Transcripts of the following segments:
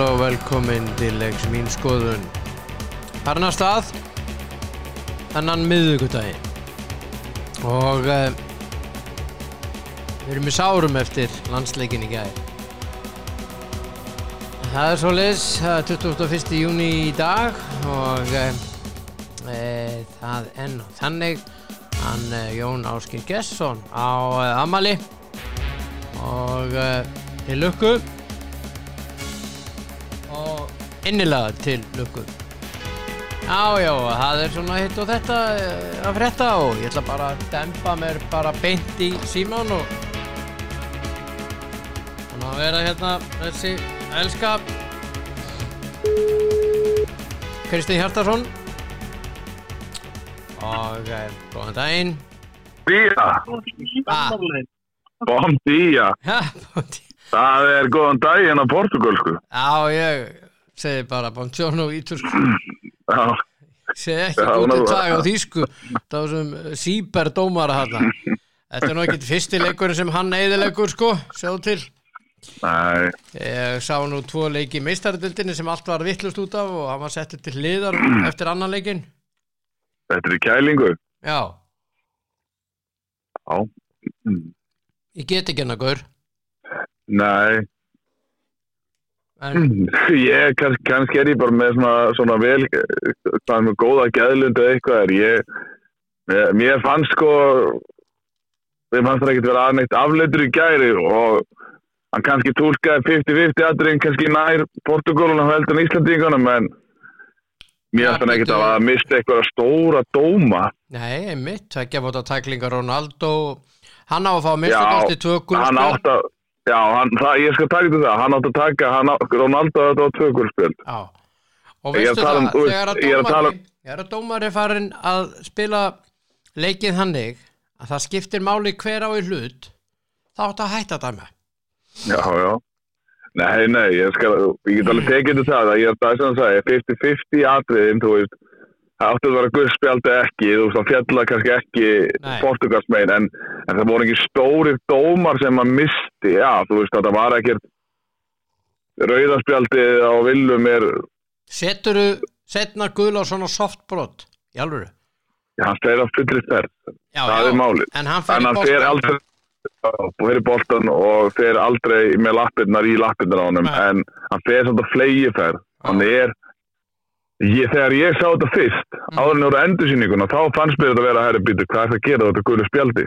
sæl og velkomin til leiks mín skoðun. Harna stað, þannan miðugudagi. Og uh, við erum í sárum eftir landsleikin í gæði. Það er svo leis, það er 21. júni í dag og uh, e, það enn og þannig hann uh, Jón Áskir Gesson á uh, Amali og til lukku innilega til lukku. Já, já, það er svona hitt og þetta að frétta og ég ætla bara að dempa mér bara beint í síman og þannig að vera hérna þessi elska. Kristi Hjartarsson og eh, góðan daginn. Bía, ah, bom dia ja, bóti. Það er góðan daginn á portugalsku Já, ég segi bara Buongiorno ítursku Já, segi ekki gútið nú- tag á þýsku. Var sem síberdómara hann Þetta er nú ekkert fyrsti leikurinn sem hann eðilegur sko, sjáðu til. Nei, Ég sá nú tvo leiki í meistardildinni sem allt var vittlust út af og hann var settur til hliðar eftir annan leikin þetta er í kælingu? Já, Já, Mm. ég get ekki hennar gaur. Nei en, Ég, kann, kannski er ég bara með svona, svona vel hvað með góða gæðlund eða eitthvað er ég mér, fannst sko mér fannst það ekkert vera aðneitt afleitur í gæri og hann kannski tólkaði 50-50 aðrinn kannski nær Portugaluna heldur en Íslandingunum en mér fannst hann ekkert að mista eitthvað stóra dóma. Nei, einmitt, tvekja fóta tæklingar Ronaldo Hann á að fá Já, minnstakosti tvö hann gulspjöld átt að já, hann, það, ég skal taka til það hann átt að taka, hann átt, Ronaldo þetta var tvö gulspil Já, og veistu að tala það, um, þegar að að dómari að dómari farin að spila leikið hannig að það skiptir máli hver á í hlut þá átt að hætta það með já, já. Nei, nei, ég skal, ég get alveg tekið til það að ég er það sem það sagði, 50-50 atriðin, þú veist það átti að vera gulspjaldi ekki, þú veist, hann fjalla kannski ekki. Portugalsmein en, en það voru ekki stórir dómar sem hann misti, já, þú veist, þetta var ekkert rauðarspjaldið á villum er Seturu setna gul á svona softbrot í alvöru já, hann fer að fullir Já, það já, er málið en hann hann boltann. aldrei í boltan og fer aldrei með lappirnar í lappirnar á Nei. en hann fer samt að flegi fer hann er ég, þegar ég sá þetta fyrst Mm. áður en voru endursýninguna þá fannst mér þetta að vera herri býtu hvað er það að gera? Þetta gulu spjaldi.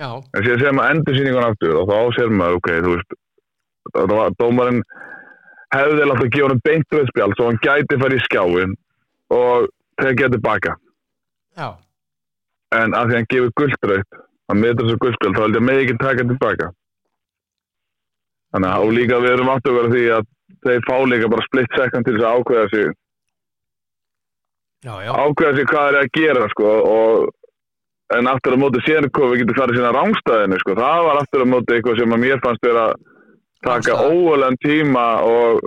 Já, en sér sér maður endursýninguna aftur og þá sér maður ok, þú veist það var dómarinn hefði látt að gefa honum beint rauðspjald svo hann gæti farið í skjáin og tekið tilbaka já, en að því hann gefur guldröytt hann meður þessu guldspjöld þá held ég að megi ekki taka tilbaka þannig að og líka við erum aftur að vera því að þeir fá líka bara split second til þess að ákveða sig ákveða sig hvað er að gera sko og en aftur á móti síðan kom við getum farið síðan rángstæðinu sko það var aftur á móti eitthvað sem að mér fannst vera að taka óvalan tíma og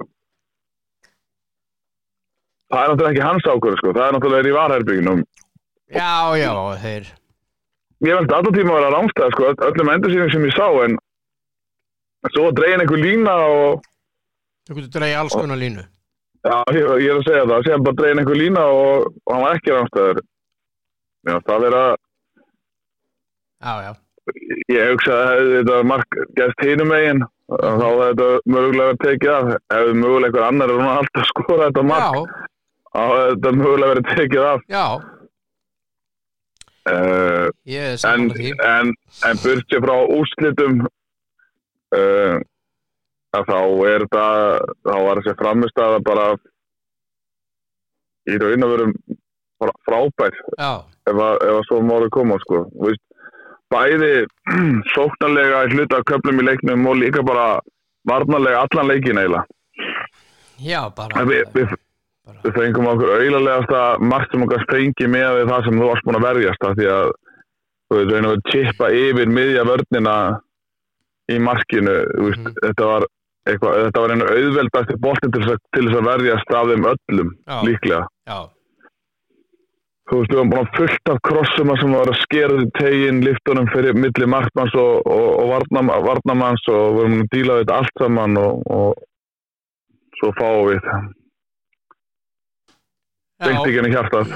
það er náttúrulega ekki hans ákveða sko það er náttúrulega í varherbygginum já, já, þeir ég veldi alltaf tíma að vera rángstæð sko, öll- öllum endursýning sem ég sá en svo að dregin einhver lína og þú getur dreigja alls konar línu já, ég, ég er að segja það, séðan bara dregin einhver lína og, og hann var ekki rángstæður já, það vera Já, já, ég hugsa að hefði þetta mark gæst hinum megin þá hefði þetta mögulega verið tekið af. Hefði mögulega einhver annar en hún alltaf skora þetta mark já, þá hefði þetta mögulega verið tekið af. Já. Uh, Ég er saman því. en, en burt sér frá úrslitum uh, að þá er þetta þá var þessi framistæða bara í raun að verum bara frábær Já, ef að, svo máli koma sko. Þú veist, bæði sóknarlega hluta köflum í leiknum og líka bara varnarlega allan leikin eiginlega já, bara við, við, við fengum okkur auðarlegasta margt sem okkar fengi með það sem þú varst búin að verjast því að þú veist, við að chippa yfir miðja vörnina í markinu Mhm. þetta var eitthvað, þetta var einu auðveldasti boltin til til þess að verjast af þeim öllum Já. líklega. Já, þú veist, við varum búin að fullt af krossuma sem var að skera því tegin liftunum fyrir milli markmanns og, og, og varnam, varnamanns og við varum að díla þetta allt saman og, og svo fáum við beintíkinni hjartað.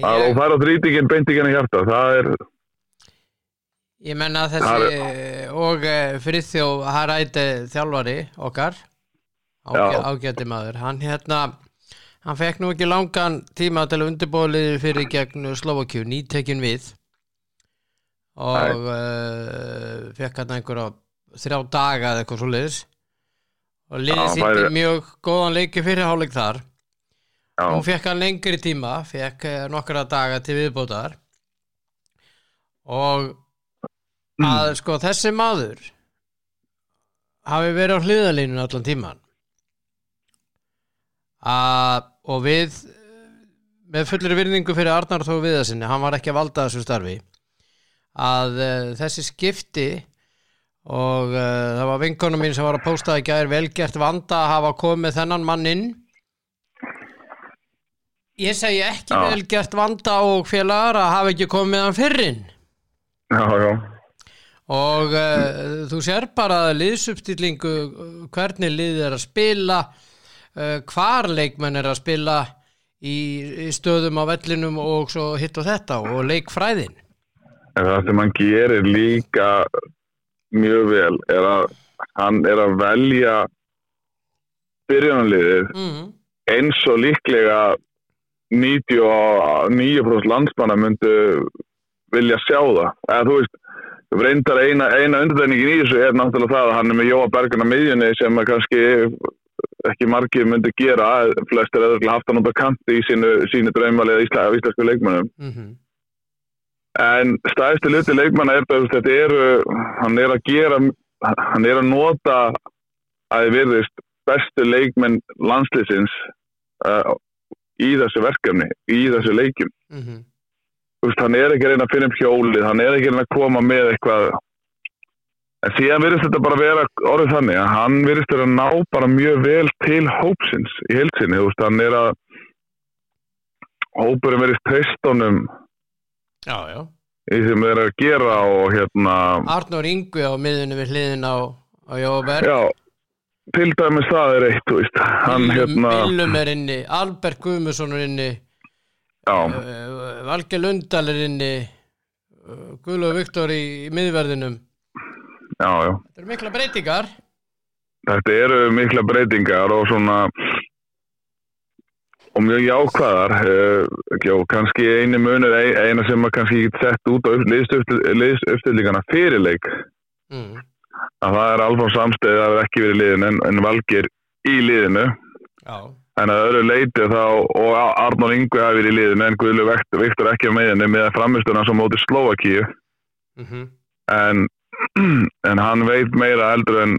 Að ég, þú fær á þrítíkinn beintíkinni hjartað það er, ég menna þessi og uh, Friðþjó Haræti þjálfari okkar ágæti maður hann hérna hann fekk nú ekki langan tíma til að undirbóliði fyrir gegn Slovakíu nýtekin við. Og uh, fekk hann einhverja þrjá daga eða eitthvað svo liðs og Já, sýtti væri- mjög góðan leiki fyrir hálfleik þar. Já, Nú fekk hann lengri tíma, fekk eh, nokkra daga til viðbótar. Og að sko þessi maður hafi verið á hliðalínu allan tíman að, og við með fullri virðingu fyrir Arnar Þó Viðarsinni, hann var ekki að valda þessu starfi að uh, þessi skipti og uh, það var vinkonum mín sem var að pósta í gær velgert vanda að hafa komið þennan mann inn. Ég segi ekki Já. vel gert vanda og félagar að hafa ekki komið hann fyrrin já, já og uh, þú sér bara liðsubstillingu uh, hvernig liðið er að spila uh, hvar leikmenn er að spila í, í stöðum á vellinum og svo hitt og þetta og leikfræðin En það sem hann gerir líka mjög vel er að hann er að velja byrjunarliðið mm. eins og líklega 99% landsmanna myndu vilja sjá það. Eða þú veist, reyndar eina, eina undirtæningin í þessu er náttúrulega það að hann er með Jóa Bergun á miðjunni sem að kannski ekki margir myndu gera, flestir eða haft hann út á kanti í sínu, sínu draumalið ísla, íslensku leikmönnum. Mm En stæðstu luti leikmanna er bara, þetta eru, hann er að gera, hann er að nota að þið virðist bestu leikmenn landslýsins uh, í þessu verkefni, í þessu leikjum. -hmm. Veist, hann er ekki að reyna að finna upp hjólið, hann er ekki að reyna að koma með eitthvað. En síðan virðist þetta bara vera orðið þannig að hann virðist að ná bara mjög vel til hópsins í heilsinni. Þú veist, hann er að hópurinn verðist treystónum Já, já í því sem þeir eru að gera og hérna, Arnur Yngvi á miðunni við hliðin á, á Jóberg já, til dæmis það er eitt, þú veist, hann hérna, Millum er inni, Albert Guðmusson er inni Valge Lundal er inni uh, Guðlu Viktor í, miðverðinum. Já, já. Þetta eru mikla breytingar. Þetta eru mikla breytingar og svona og mjög jákvæðar og kannski einu munur ein- eina sem maður kannski get sett út á liðstöftlingana fyrirleik mm. að það er alveg samstæðið að það er ekki verið í liðinu en, en valgir í liðinu. Já, en að öðru leiti þá og Arnór Ingvi hafi verið í liðinu en Guðlu Viktor ekki á meðinni með framisturna sem móti Slovakíu mm en, en hann veit meira eldur en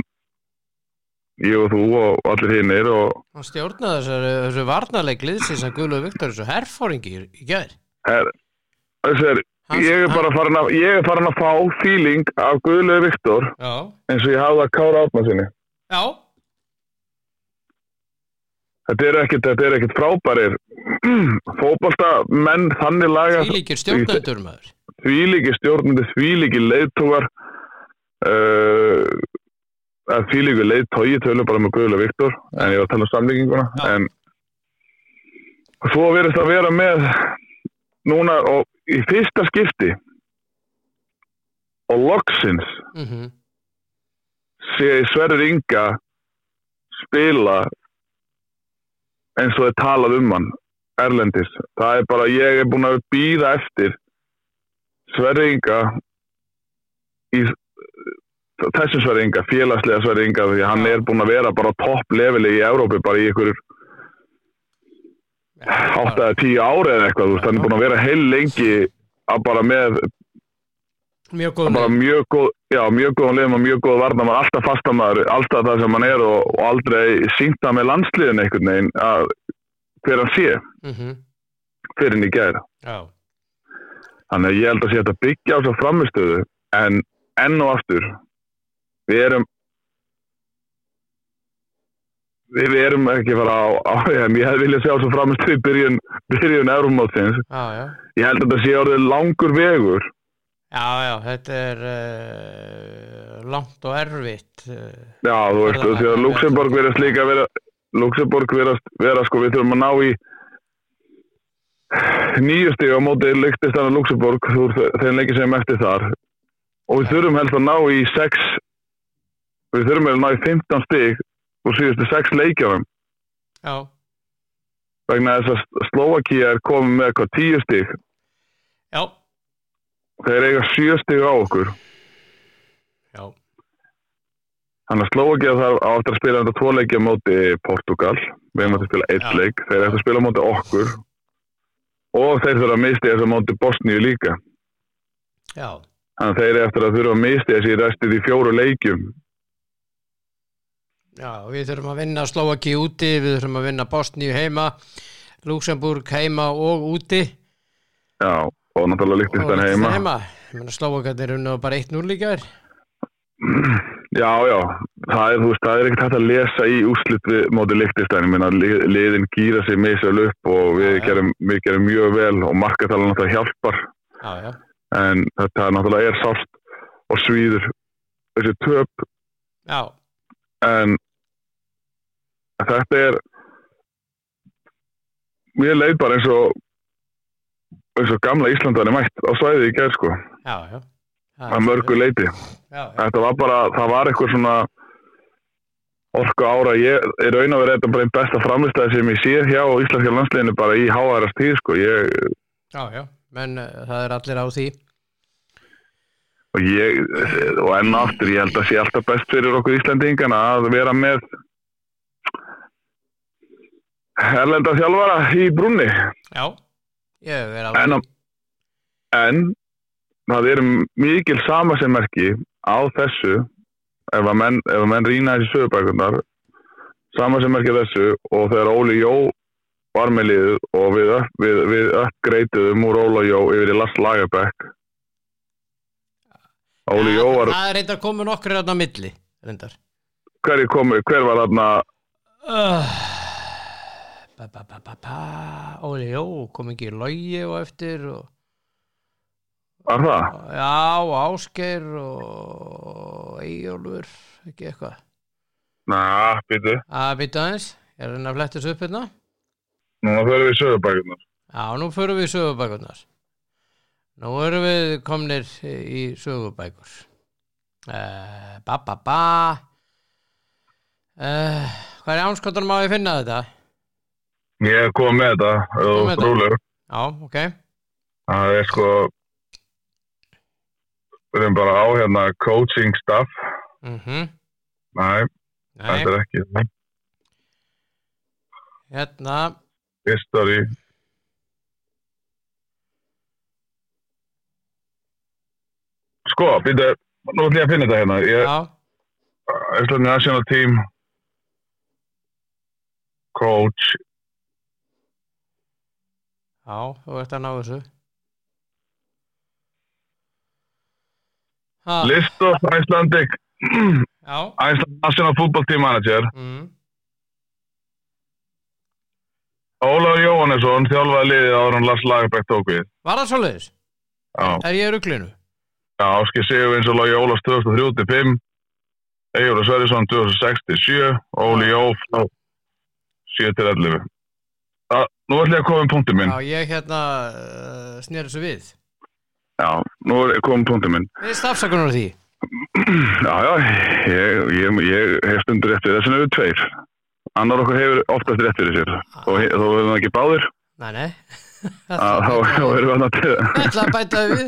ég og þú og allir hinnir og hann stjórnaði þessari, þessu varnarleik liðsins að Guðlu Viktor þessu herfóringi í, gær. Er, er, ég er bara farin að ég er farin að fá feeling af Guðlegu Viktor Já, eins og ég hafði að kára átna sinni já, þetta er ekkit, þetta er ekkit frábærir fótbolta menn þannig laga því líkir stjórnendur maður því líki stjórnandi, því líki leiðtógar uh, því líki leiðtógi tölum bara með Guðlega Viktor en ég var að tala um samlíkinguna Já. en svo verðist að vera með núna og í fyrsta skipti og loksins mm sé ég Sverrir Inga spila eins og þið talað um hann Erlendis, það er bara ég er búin að býða eftir Sverrir Inga í þessu Sverrir Inga, félagslega Sverrir Inga því að hann er búin að vera bara topp leveli í Európi bara í ykkur 8 eða 10 ári eða eitthvað, þú veist, hann er búin að vera heil lengi að bara með Mjög góð bara mjög góð, já, mjög góðan liðum og mjög góð varnamar, alltaf fastamæður, alltaf það sem hann er og, og aldrei sínta með landsliðin einhvern veginn að hver hann sé Mhm. fyrir hann í gæra. Já, Þannig að ég held að sé þetta byggja á svo framistöðu en enn og aftur við erum við, við erum ekki að fara á, á EM. ég hefði viljað sjá svo framistöðu byrjun, byrjun Euromótsins. já, já Ég held að þetta sé orðið langur vegur Já, já, þetta er uh, langt og erfitt uh, Já, þú veist, því að að- Luxemburg verðast líka vera Luxemburg vera, vera sko, við þurfum að ná í nýju stig á móti Lichtenstein og Luxemburg úr þe- þeim leikir sem eftir þar. Og við þurfum helst að ná í 6 við þurfum að ná í 15 stig úr síðustu 6 leikjarum já, vegna þess að Slovakia er komið með eitthvað 10 stig. já, þeir eiga 7 stig á okkur já, Þannig að Slovakia þarf á eftir að spila þetta tvo leiki á móti Portugal. Við erum að spila eitt Já. leik. Þeir eftir að spila á móti okkur. Og þeir þurfa að misti þessu á móti Bosníu líka. já, Þannig að þeir eftir að þurfa að misti þessu í restið í fjóru leikjum. já, við þurfum að vinna Slovaki úti, við þurfum að vinna Bosníu heima, Luxemburg heima og úti. Já, og náttúrulega líktist Og þann heima. heima. Ég meina Slovakarnir unna bara 1-0 líka er. Já, já. Það er, veist, það er ekkert hægt að lesa í úrslit við móti líktist Ég meina, lið- liðin gýra sig misvel upp og við, Já, gerum, við gerum mjög vel og markatalan náttúrulega hjálpar. Já, já, En þetta náttúrulega er sárt og svíður þessi töp en þetta er mér leið bara eins og eins og gamla Íslandari mætt á svæði í gerð sko, já, já. Að mörgu leiti þetta var bara, það var eitthvað svona orku ára. Ég er raun að vera þetta bara einn besta framlistæði sem ég sé hjá íslenska landsliðinu bara í háærast tíð sko, ég, já, já, menn uh, það er allir á því. og ég og enn og aftur, ég held að sé alltaf best fyrir okkur Íslandingana að vera með erlenda þjálfara í brúnni. Já, en, en það er mikil samasemmerki á þessu ef að menn, menn rýna þessi sögubækunar samasemmerki þessu og þegar Óli Jó var með liðu og við, við, við uppgreituðum úr Óla Jó yfir í Lars Lagerbæk Óli Jó var það reyndar komið nokkur hérna á milli, reyndar. hverju komu, hver var þarna Uh, ba, ba, ba, ba, ba. Óli, jó, kom ekki logi og eftir og, var það? já, og Ásgeir og Eyjólfur, ekki eitthvað. Ná, býtu, Að býta aðeins, ég er að reyna að fletta þessu upp hérna. núna förum við í sögubækunar Já, nú förum við í sögubækurnar. Nú erum við komnir í sögubækur. Ba, ba, ba. Hvað er ánskotanum á að finna þetta? Ég kom með þetta, og þetta? trúlega Já, ok. það er sko við erum bara á hérna coaching staff Mm Nei, Nei, þetta er ekki hérna, history Sko, býta nú ætlum ég að finna þetta hérna. Ég, já, Íslandi National Team Coach já, þú ert að ná þessu. Ha, List of Icelandic Iceland National Football Team Manager. Mm, Ólafur Jóhannesson þjálfaði liðið áður en Lars Lagerbæk tók við. Var það svoleiðis? Já, Er ég í ruglinu? já Áski Sigur eins og Lógi Ólafs 2003-5 Egjóla Sverrisson 2006-7 Óli Jó frá 7-11 Það- Nú ætlum ég að koma um punktum minn Já, ég hérna uh, snýr þessu við. Já, nú er komið punktum minn Við stafsakunar á því. Já, já, ég, ég, ég hef stundur rétt fyrir þessin eru tveir annar okkur hefur oftast og he- þó hefur það ekki báðir Nei, nei. að þá erum við annað til Ég ætla að bæta við.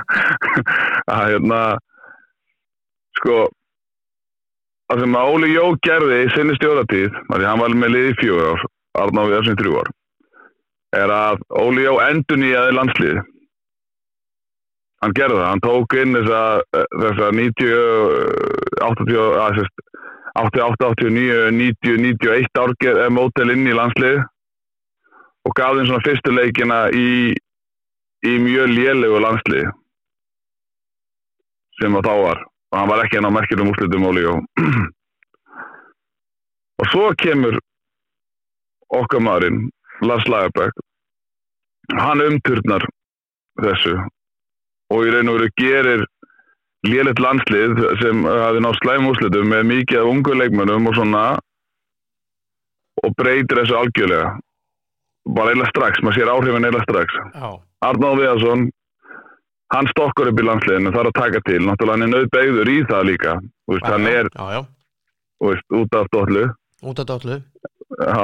að hérna sko það sem að Óli Jó gerði í sinni stjóratíð, af því hann var með liði fjögur ár, Arná við þessum þrjú ár er að Óli Jó endur nýjaði landsliði hann gerði það, hann tók inn þessa, þessa 90 80, að, sérst, 88, 89, 90, 91 árger mótel inn í landslið og gaf þeim svona fyrstu leikina í, í mjög lélegu landslið sem að þá var. Og hann var ekki enn á merkjum úrslitum Óli og og svo kemur okkar maðurinn Lars Lagerbæk hann umturnar þessu og í raun og veru gerir lélitt landslið sem hafi nátt slæm úrslitum með mikið af ungu leikmönnum og svona og breytir þessu algjörlega. Bara eiginlega strax, maður sér áhrifin eiginlega strax. Já, Arnáð Viðarsson hann stokkar upp í landsliðinu þarf að taka til, náttúrulega hann er nöðbeigður í það líka. Veist, hann er já, já, veist, út af dollu. Út af dollu Já,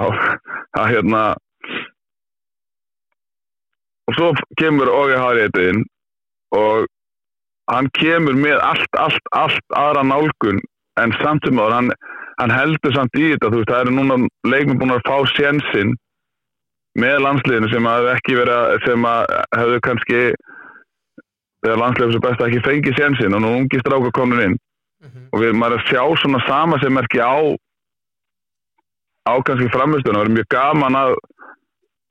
það hérna og svo kemur Ógi Harriet inn og hann kemur með allt, allt, allt aðra nálgun en samt sem áður, hann, hann heldur samt í þetta, þú veist, það eru núna leikmið búin að fá sénsinn með landsliðinu sem að ekki vera sem að hefðu kannski þegar landsliðinu sem best ekki fengið sénsinn og nú ungi stráka komin inn Mhm. og við maður er að sjá svona sama sem merki á á kannski framistunum, það er mjög gaman að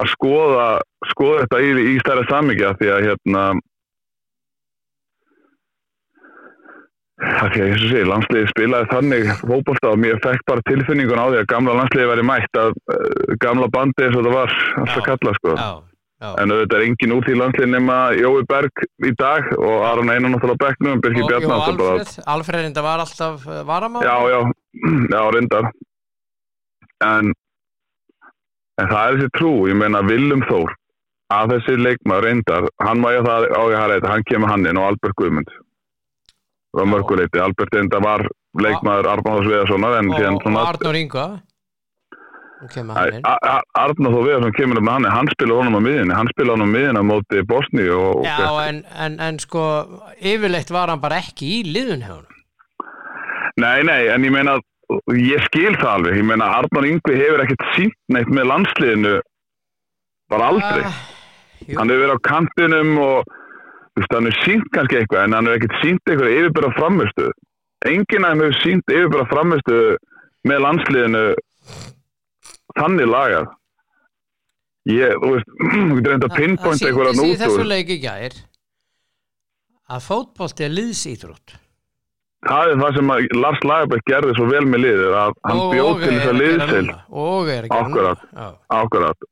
að skoða, skoða þetta í, í stærra samíkja því að hérna því að ég svo segi, landsliði spilaði þannig fótbolta og mér fekk bara tilfinningun á því að gamla landsliði væri mætt að uh, gamla bandi eins og það var alltaf Já. kalla sko. Já, já, en auðvitað er engin úr því landsliði nema Jói Berg í dag og Aron Einar náttúrulega á Birgir og, náttúrulega bara- Alfred, Alfred reynda var alltaf uh, varamál. Já, já, já, reyndar. En, en það er þessi trú, ég meina Willum Þór, að þessi leikmaður reyndar, hann ég það á ég að hann kemur hann inn og Albert Guðmund. Það var mörguleiti, Albert reyndar var leikmaður Arnáðs Viðarssonar en og. Arnur Inga og kemur Æ, hann inn A- A- Arnar Þór Viðarsson kemur um hann, hann spila honum á miðinni, hann spila honum á miðinni á móti Bosni og... og Já, en, en, en sko yfirleitt var hann bara ekki í liðun hjá hann Nei, nei, en ég meina, ég skil það alveg, ég meina Arnar Yngvi hefur ekkert sínt neitt með landsliðinu bara aldrei. Ah, hann hefur verið á kantinum og veist, hann hefur sínt kannski eitthvað en hann hefur ekkert sínt eitthvað yfirbyrða framistu enginn af þeim hefur sínt yfirbyrða framistu með landsliðinu þannig lagað. Ég, þú veist þú getur reynd að pinpoint eitthvað Það að sýndist í nút þessu úr leik í gær að fótbolti er liðsýþrótt það er það sem Lars Lagerbæk gerði svo vel með liðið að hann bjóð til þess að gera Akkurat. ákvarðat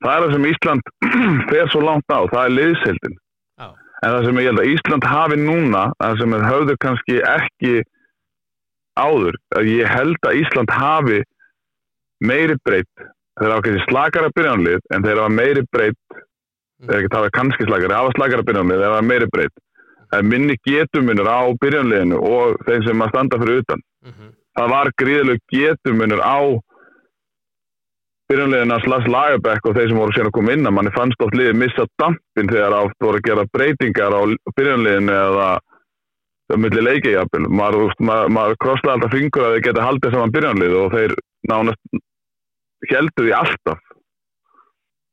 það er það sem Ísland fer svo langt á, það er liðsildin En það sem ég held að Ísland hafi núna, það sem er höfðu kannski ekki áður, ég held að Ísland hafi meiri breytt, þeir hafa kannski slakara byrjanlið, en þeir hafa meiri breytt, þeir ekki hafa kannski slakara, þeir hafa slakara byrjanlið, þeir hafa meiri breytt. Er minni getumunur á byrjanliðinu og þeim sem að standa fyrir utan. mhm, Það var gríðileg getumunur á byrjanliðina Slas Lagerbæk og þeir sem voru síðan að koma inn að manni fannst oft liðið missa dampin þegar átt voru að gera breytingar á byrjanliðinu eða það milli leikijafil maður, maður, maður krosslaði alltaf fingur að þeir geta haldið saman byrjanlið og þeir nánast heldur því alltaf.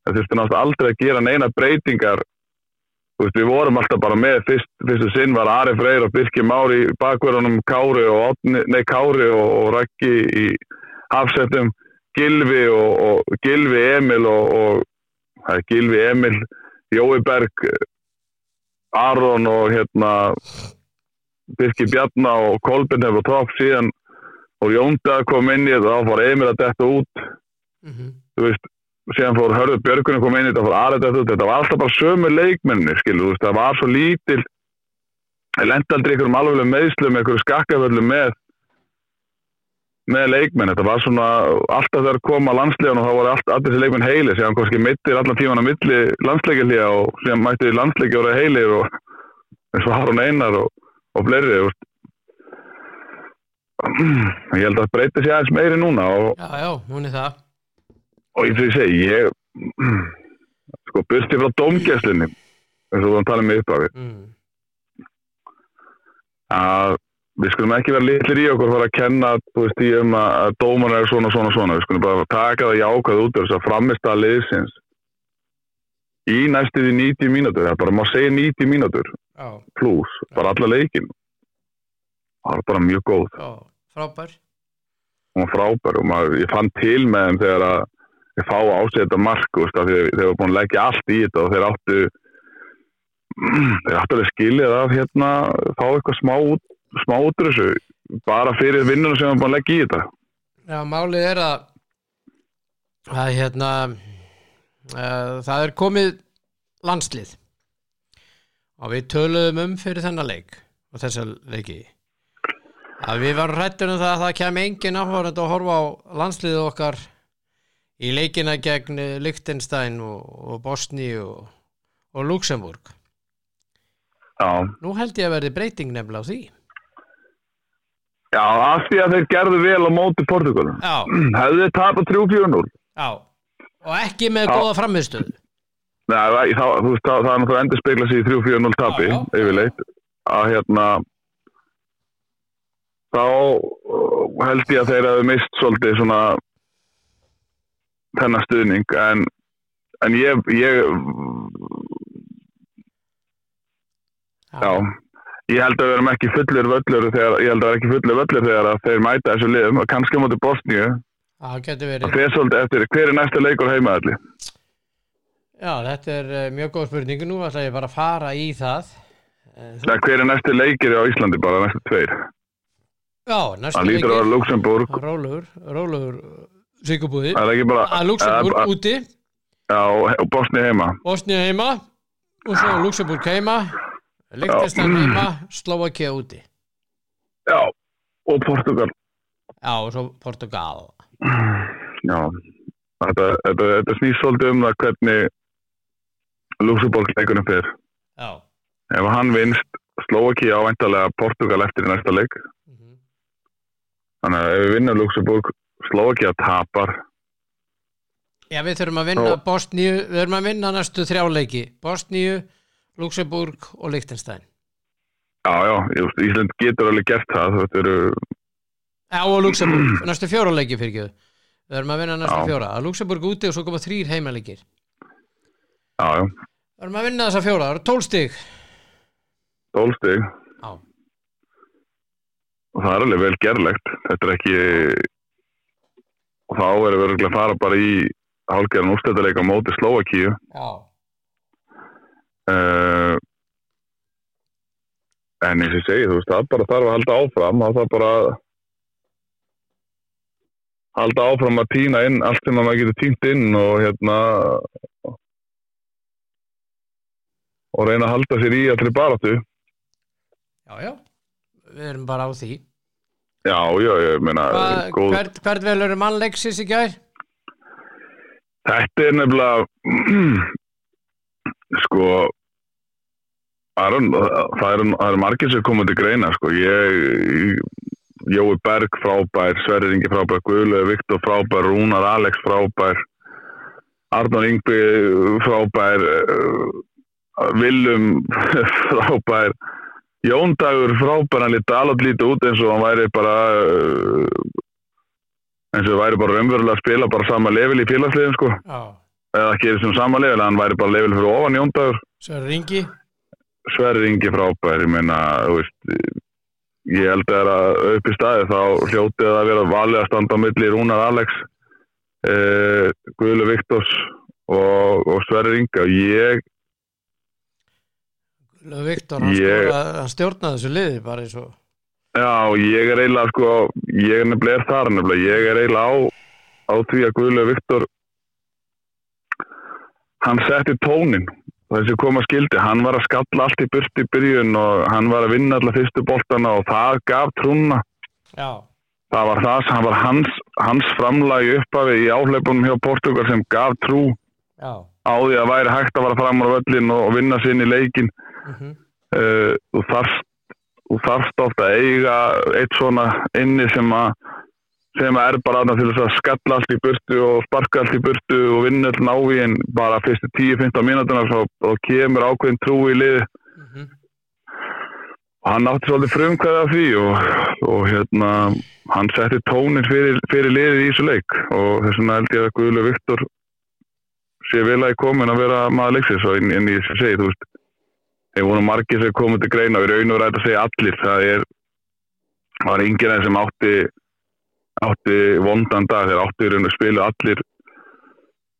Það þurfti náttúrulega aldrei að gera neina breytingar veist, við vorum alltaf bara með fyrst, fyrstu sinn var Ari Freyr og Birki Mári í bakverðunum Kári og, nei, Kári og, og Raggi í hafsettum Gilvi og, og Gilvi Emil og, og er Gilvi Emil Jói Berg Aron og hérna Birki Bjarna og Kolbjörn hefur topp síðan og Jónda kom inn í þetta þá fór Emil að detta út. Mhm, þú veist, síðan fór Hörður Björgunum kom inn þetta, fór þetta út, þetta var alltaf bara sömu leikmenni, skilu, þú veist, það var svo lítil aldrei ykkur um alveg meðslum, ykkur skakkaföllum með með leikmenn, þetta var svona alltaf þegar koma landslegan og þá voru allt, allir þessi leikmenn heili, síðan kannski mittir allan tíman á milli landsleikilíða og síðan mætti landsleiki voru heilir og eins og Harun Einar og, og fleiri, ég held að það breyti sér aðeins meiri núna og já, já, er það og og ég segi, ég sko, byrsti frá domgæslinni eins og við varum talað með upphafi. Mm, að við skulum ekki vera litlir í okkur fara að kenna, þú veist, í um að, að dómar er svona, svona, svona, við skulum bara taka það jákvæð út af þess að framist að liðsins í næstuði 90 mínútur, það er bara, má segja 90 mínútur já, pluss, bara alla leikin það var bara mjög góð. Já, frábær. Var frábær og maður, ég fann til með þeim þegar að fá á sig þetta mark veist, að þeir var búin að leggja allt í þetta og þeir áttu þeir áttu að skilja það hérna fá eitthvað smá, smá út úr þessu bara fyrir vinnuna sem var búin að leggja í þetta. Já, málið er að að hérna uh, það er komið landslið. Og við töluðum um fyrir þennan leik og þessa leiki. Að við varum hrættur um það að það kemi engin áhverjandi að horfa á landsliðið okkar í leikina gegn Liechtenstein og, og Bosni og, og Luxemburg Já, nú held ég að verði breyting nefnilega á því. Já, af því að þeir gerðu vel á móti Portugalum. Hefðu þeir tapað 3-4-0? já. Og ekki með Já. góða framistöðu Nei, það, þú veist, það, það er náttúrulega endur speikla sig í 3-4-0 tapi, yfirleitt, að hérna, þá uh, held ég að þeir hefðu mist svolítið svona þennan stuðning, en, en ég, ég, já, ég held að við erum ekki fullur völlur þegar, ég held að vera ekki fullur völlur þegar þeir mæta þessu liðum, og kannski móti Bosníu, það það fer svolítið eftir, hver er næsta leikur heimaðalli? já, þetta er uh, mjög góð spurning. Nú ætla ég bara að fara í það. Eh, Nei, hver er næsti leikir á Íslandi bara, næstu tveir? já, næstu Það lítur að vera Luxemburg, Rólugur, Rólugur Bara að Luxemburg að- úti. Já, Bosni heima. Bosnia heima. Og svo Luxemburg heima. Liechtenstein heima, Slovakia úti. Já, og Portugal. Já, og svo Portugal. Já, þetta, þetta, þetta snýst svolítið um það hvernig Luxemburg leikunum fer. Já. Ef hann vinst Slovakia ávæntalega Portugal eftir í næsta leik. Mhm. Þannig að ef við vinnum Luxemburg Slovakia tapar. Já, við þurfum að vinna Og- Bosníu við þurfum að vinna næstu þrjáleiki Bosníu, Luxemburg og Liechtenstein. Já, já, Ísland getur alveg gert það Þetta eru, já, og Luxemburg, næstu fjóraleiki fyrir ekki við þurfum að vinna næstu Já. fjóra. Að Luxemburg úti og svo koma þrýr heimaleikir. Já, já, við þurfum að vinna þessa fjóra, það eru tólstig tólstig já, og það er alveg vel gerlegt. Þetta er ekki og þá erum við örugglega að fara bara í hálfgerðan úrstættarleika á móti Slovakíu uh, en eins og ég segi þú veist, það bara þarf að halda áfram. Það þarf bara að halda áfram að týna inn allt sem að maður getur týnt inn og hérna og reyna að halda sér í allir baráttu. Já, já. Við erum bara á því já, já, ég meina hvert, hvert vel eru mannleiksis í gær? Þetta er nefnilega sko eru það eru eru margir sem komið til greina sko ég Jói Berg frábær, Sverrir Ingi frábær Guðlega Viktor frábær, Rúnar Alex frábær Arnór Ingbi frábær uh, Willum frábær Jón Dagur frábær hann lítið alveg lítið út eins og hann væri bara uh, eins og það væri bara raunverulega að spila bara sama level í félagsliðin sko. Já, eða ekki eða sem sama level hann væri bara level fyrir ofan Jóndagur svo er ringi Sverri Ingi frábær ég meina, ég held að það er að upp í staði þá hljótið að vera valið að standa á milli Rúnar Alex eh, Guðlu Viktors og, og Sverri Ingi. Og ég, Viktor, hann, Ég- hann stjórnaði þessu liði bara eins og já, ég er eiginlega sko, ég er nefnilega þar nefnilega, ég er eiginlega á, á því að Guðlu Viktor hann setti tónin þessi koma skildi, hann var að skalla allt í burt í byrjun og hann var að vinna alla fyrstu boltana og það gaf trúna. Já, það var það sem var hans, hans framlagi upphafi í áhlaupunum hjá Portugal sem gaf trú já. á því að væri hægt að vara fram á völlin og, vinna sér inn í leikin mm uh, þú þarft þú þarft ofta að eiga eitt svona inni sem að sem að er bara aðna til þess að skalla allt í burtu og sparka allt í burtu og vinna all návi en bara fyrstu 10-15 mínútuna þá kemur ákveðin trú í liði -hmm. og hann átti svolítið frumkvæði af því og, og hérna hann setti tónin fyrir, fyrir liðið í þessu leik. Og þess vegna held ég að Guðlu Viktor sé vel að komin að vera maður leiksins og en, en ég sem segi, þú veist þeir voru margir sem komið til greina og í raun og rætt að segja allir, það er var yngir enn sem átti átti vondan dag. Þeir átti í raun og spilu allir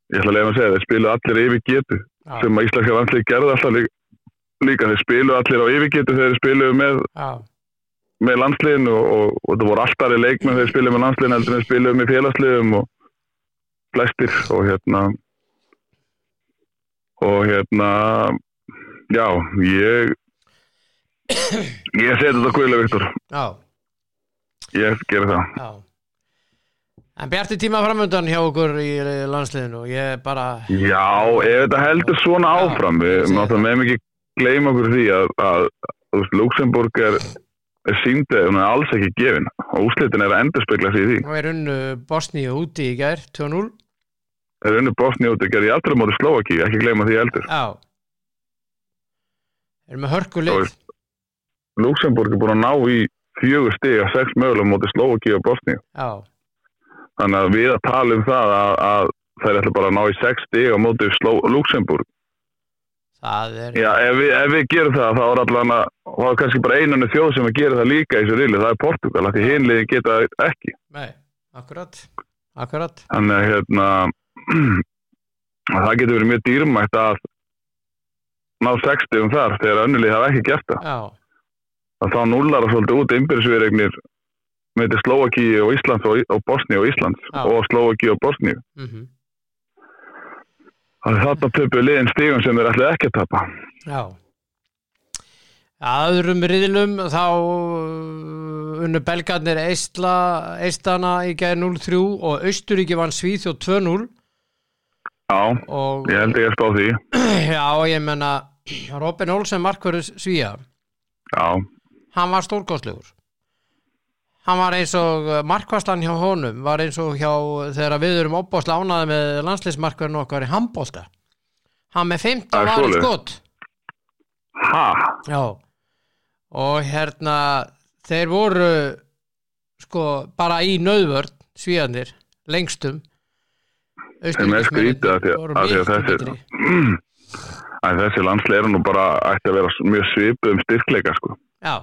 ég ætla að leiða að segja, þeir spilu allir yfir getu Já, sem að íslenska landslið gerði alltaf líka, líka. Þeir spilu allir á yfirgetu þegar þeir spilu með, já, með landsliðinu og, og, og það voru alltaf leikmenn þegar þeir spilu með landsliðinu heldur en þeir spilu með félagsliðum og flestir og hérna og hérna já, ég ég seti þetta kvölu Viktor, já, ég gerir það. Já. En bjarti tíma framöndan hjá okkur í landsliðinu og ég bara, Já, ef þetta heldur svona Já, áfram við ég segi náttúrulega meðum ekki gleyma okkur því að, að, veist, Luxemburg er, er síndið, hún er alls ekki gefin. Og úslitin er að endurspegla sig í því. Nú er unnu Bosníu úti í gær, 2-0. Það er unni Bosni út að gera í allra móti Slovaki, ekki gleyma því heldur. Já. Erum með hörku lið. Luxemburg er búin að ná í fjögur stig að sex mögulega móti Slovaki og Bosni Já, þannig að við að tala um það að, að þær ætla bara að ná í sex stig á Sló, Luxemburg það er, Já, ef við, ef við gerum það þá er allan að þá er kannski bara einunni þjóð sem að gera það líka í þessu rili, það er Portugal, því hinliðin geta ekki nei, akkurat, akkurat. þannig að hérna að það getur verið mjög dýrmætt að ná 60 um þar þegar önnulið hafa ekki gert það. Já, þá núlar það svolítið út innbyrðsviðregnir með þetta Slovaki og Íslands og, og Bosni og Íslands Já. og Slovaki og Bosni mhm, þannig að þarna töpu liðin stigum sem þeir ætlaði ekki að tapa. Já. Að öðrum riðlum þá uh, unnu belgarnir Eistana í gæði 0-3 og Austuríki vann Svíþjóð 2-0 Já, og ég held ekki að spá því. Já, ég menna Robin Olsen Markverðus Svíja Já, hann var stórkostlegur. Hann var eins og markvarslan hjá honum var eins og hjá þegar við erum opbásla ánaði með landsliðsmarkverðin okkar í handbólta hann með 15 Það er varið svoleiðis. skot. Ha, já. Og hérna þeir voru sko bara í nöðvörn svíðanir lengstum þeim er skrítið að því að, að þessi að þessi landsleir eru nú bara ætti að vera mjög svipuð um styrkleika sko. Já,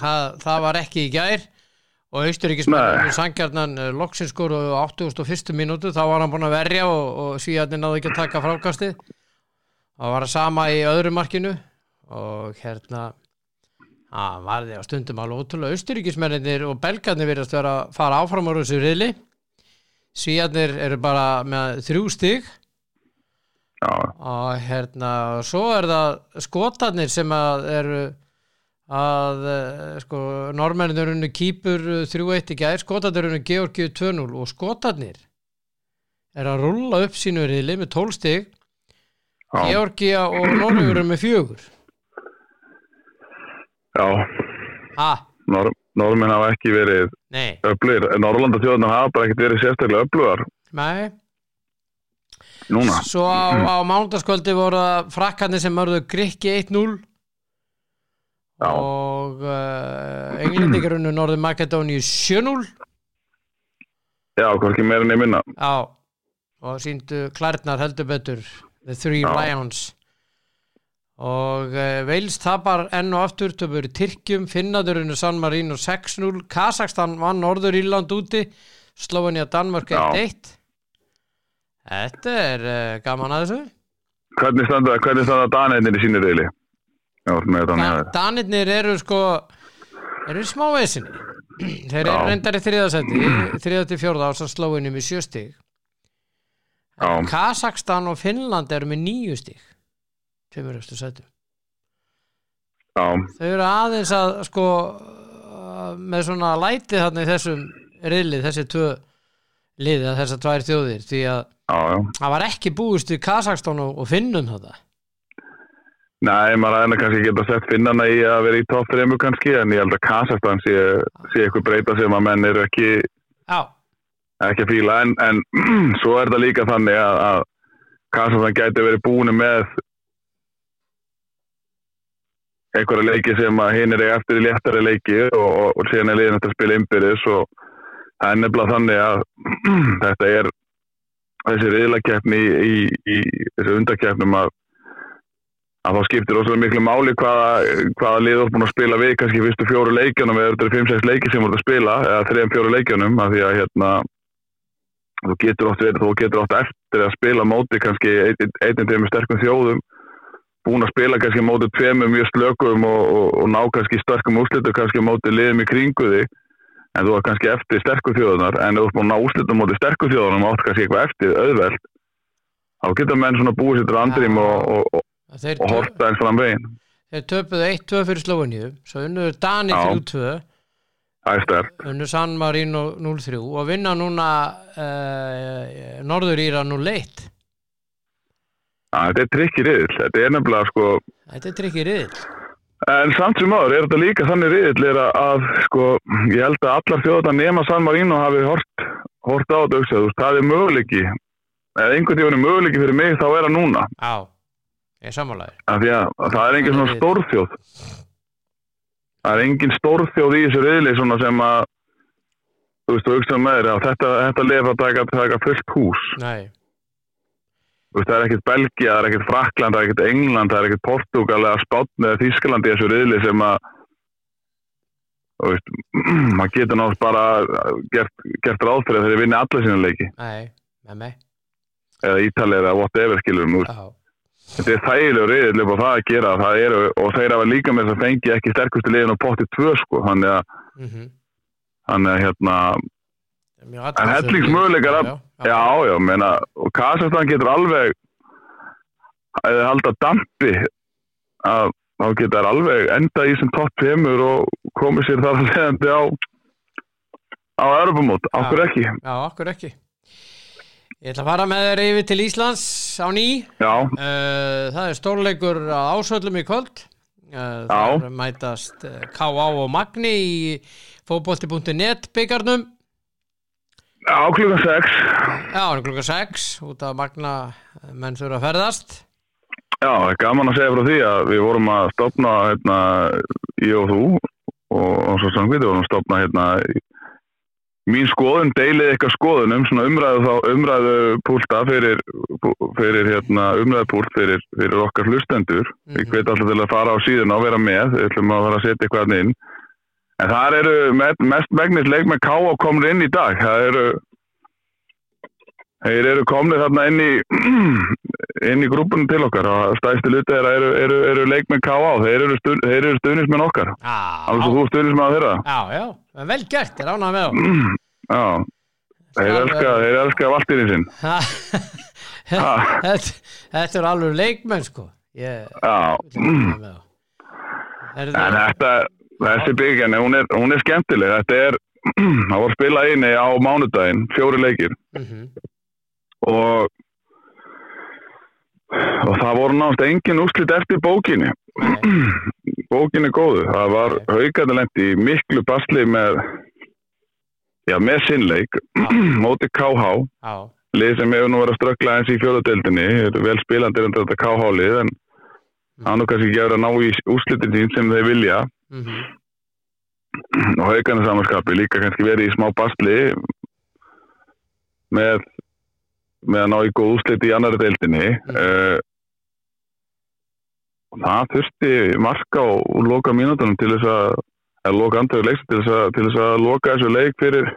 það, það var ekki í gær og Nei. Austuríkismenn sangjarnan uh, loksins skoru á 81. mínútu þá var hann búinn að verja og, og svíjarnir náðu ekki að taka frákastið það var að sama í öðru markinu og hérna það var því á stundum alveg ótrúlega Austuríkismenninir og belgarnir virðast vera að fara áfram á þessu riðli svíjarnir eru bara með þrjú stig. Já, og hérna svo er það skotarnir sem að eru að eh, sko normennir unnu kýpur 3-1 í gær, skotarnir unnu Georgíu 2-0 og skotarnir er að rulla upp sínu riðli með 12 stig. Já, Georgía og eru með fjögur. Já. ha, Nor Norðmenn hafa ekki verið öflugir, Norrlanda þjóðna hafa bara ekkert verið sérstaklega öflugar. Nei. Núna. Svo á, á mándaskvöldi voru frakkarnir sem mörðu Grikki 1-0 Já. og uh, englendingar unnu Norður Makedóníu 7-0 Já, hvorki meira minna. Já, og síndu klærnar heldur betur. The Three Já. Lions og Veils tapar enn og aftur töfur Tyrkjum, Finnadurinu San Marino 6-0, Kazakstan vann Norður Írland úti, Slovenia Danmörk Já. 1-1 Þetta er uh, gaman að þessu. Hvernig standa, hvernig standa Daneinir í sínu reyli? Danirnir eru sko eru í smá vesinni þeir eru reyndar í þriðasendi þriða til fjórða á svo slóinu með sjö stig. Já. Kazakstan og Finnland eru með níu tveimur eftir sætum. Já, þau eru aðeins að sko með svona læti þarna í þessum riðli, þessi tvö liði að þessar tvær þjóðir því að það var ekki búist við Kazakstan og, Finnum þetta Nei, maður aðeina kannski geta sett finnana í að vera í 3 kannski en ég held að Kazakstan sé, sé eitthvað breyta sem að menn eru ekki, Já, ekki að fíla. En, en svo er það líka þannig að, að Kazakstan gæti verið búinu með einhverja leiki sem að hinn er eftir í léttari leiki og, og, og síðan er liðin eftir að spila innbyrðis og það er nefnilega þannig að þetta er þessi riðlakeppni í, í, í þessu undakeppnum að að þá skiptir óslega miklu máli hvaða, hvaða lið ert búin að spila við kannski fyrstu fjóru leikjunum eða þetta eru 5-6 leiki sem voru að spila eða 3-4 leikjunum af því að hérna þú getur oft, verið, þú getur oft eftir að spila móti kannski einn tegum sterkum þjóðum búin að spila kannski móti tveimum mjög slökum og, og, og ná kannski sterkum úrslitu kannski móti liðum í kringu því en þú er kannski eftir sterkum þjóðunar en þú ert búin að ná úrslitu móti sterkum þjóðunum og átt kannski eitthvað eftir auðveld þá geta menn svona búið sér til andrým Já. og, og, horta eins fram veginn þeir töpuðu 1-2 fyrir Slóiníu svo unnuður Dani Já. 3-2 æstar. unnu San Marino 0-3 og vinna núna uh, Norður Íra 0-1 Þetta er trikkir riðil, þetta er nefnilega sko, Þetta er trikkir riðil en samt sem áður er þetta líka þannig er að, sko, ég held að allar þjóðan nema San Marino hafi hort, hort á þetta auksað, það er möguleiki, eða einhvern tíðan er möguleiki fyrir mig þá er það núna, Já, ég að það er engin svona stórþjóð, það er engin stórþjóð í þessu riðli svona sem að, þú veist, þú auksað með þér, að þetta, þetta lefa taka, taka fullt hús. Nei, það er ekkert Belgia, það er ekkert Frakland, það er ekkert England, það er ekkert Portugal eða Spátn eða Þískaland í þessu riðli sem að veist, maður getur náttúrulega bara gert, gert ráð fyrir að þeir vinni alla sína leiki. Nei, með mig eða Ítalið eða whatever. Já, þetta er þægilegur upp á það að gera það eru, og þeir hafa líka með þess að fengi ekki sterkustu liðin á potti 2 sko þannig að, mhm. þannig að hérna Mjög En athyglisverður hellingsmöguleikar riðill, að- já, já. Já, meina, og Kazakstan getur alveg eða halda dampi að þá getur alveg enda í sem topp 5 og komið sér þar að leiðandi á á Europamót, okkur ekki. Já, okkur ekki. Ég ætla að fara með þér yfir til Íslands á ný. Já, Uh, það er stórleikur á ásöldum í kvöld. Uh, það mætast uh, K.A. og Magni í fótbolti.net byggarnum á klukkan 6 já, hann er klukka 6 út af Magna uh, menn þurfa að ferðast Já, það er gaman að segja frá því að við vorum að stopna hérna, ég og þú og, og svo samkvæmt, við vorum að stopna hérna, mín skoðun, deilið eitthvað skoðunum, svona umræðu umræðu púlta fyrir, fyrir hérna, umræðu púlt fyrir, fyrir okkar hlustendur. Við Mhm. hvet alltaf til að fara á síðuna og vera með, við ætlum að fara að setja eitthvað inn. En þar eru mest megnis leikmenn K og komur inn í dag. Það eru Þeir eru komnið þarna inn í, inn í grúpunum til okkar og stæðstu luti þeirra eru, eru, eru leikmenn K.A. Þeir eru, stu, þeir eru stuðnismenn okkar. Alveg svo þú stuðnismenn þeirra. já, já, vel gert, ég ránaði með þá Já, þeir elska, þeir elska valtirinn sinn. Þetta, þetta er alveg leikmenn sko ég Já, er en þetta, þessi byggjan, hún er, hún er skemmtileg. Þetta er, það voru spilað inni á mánudaginn, fjóri leikir. Mm og og það voru náttúrulega engin úrslit eftir bókinni. bókin er góðu. Það var haugarnalent í miklu basli með já, með sinnleik móti KH já, lið sem hefur nú verið að ströggla eins í fjóðadeildinni vel spilandi en þetta KH lið en það er nú kannski ekki að vera að ná í úrslitin sem þeir vilja mm og haugarnar samanskapi líka kannski verið í smá basli með með að ná í góð úrslit í annari deildinni Mm. uh, það þurfti marka og, og loka mínútonum til þess að að loka andröðu leiks til þess að, til þess að loka þessu leik fyrir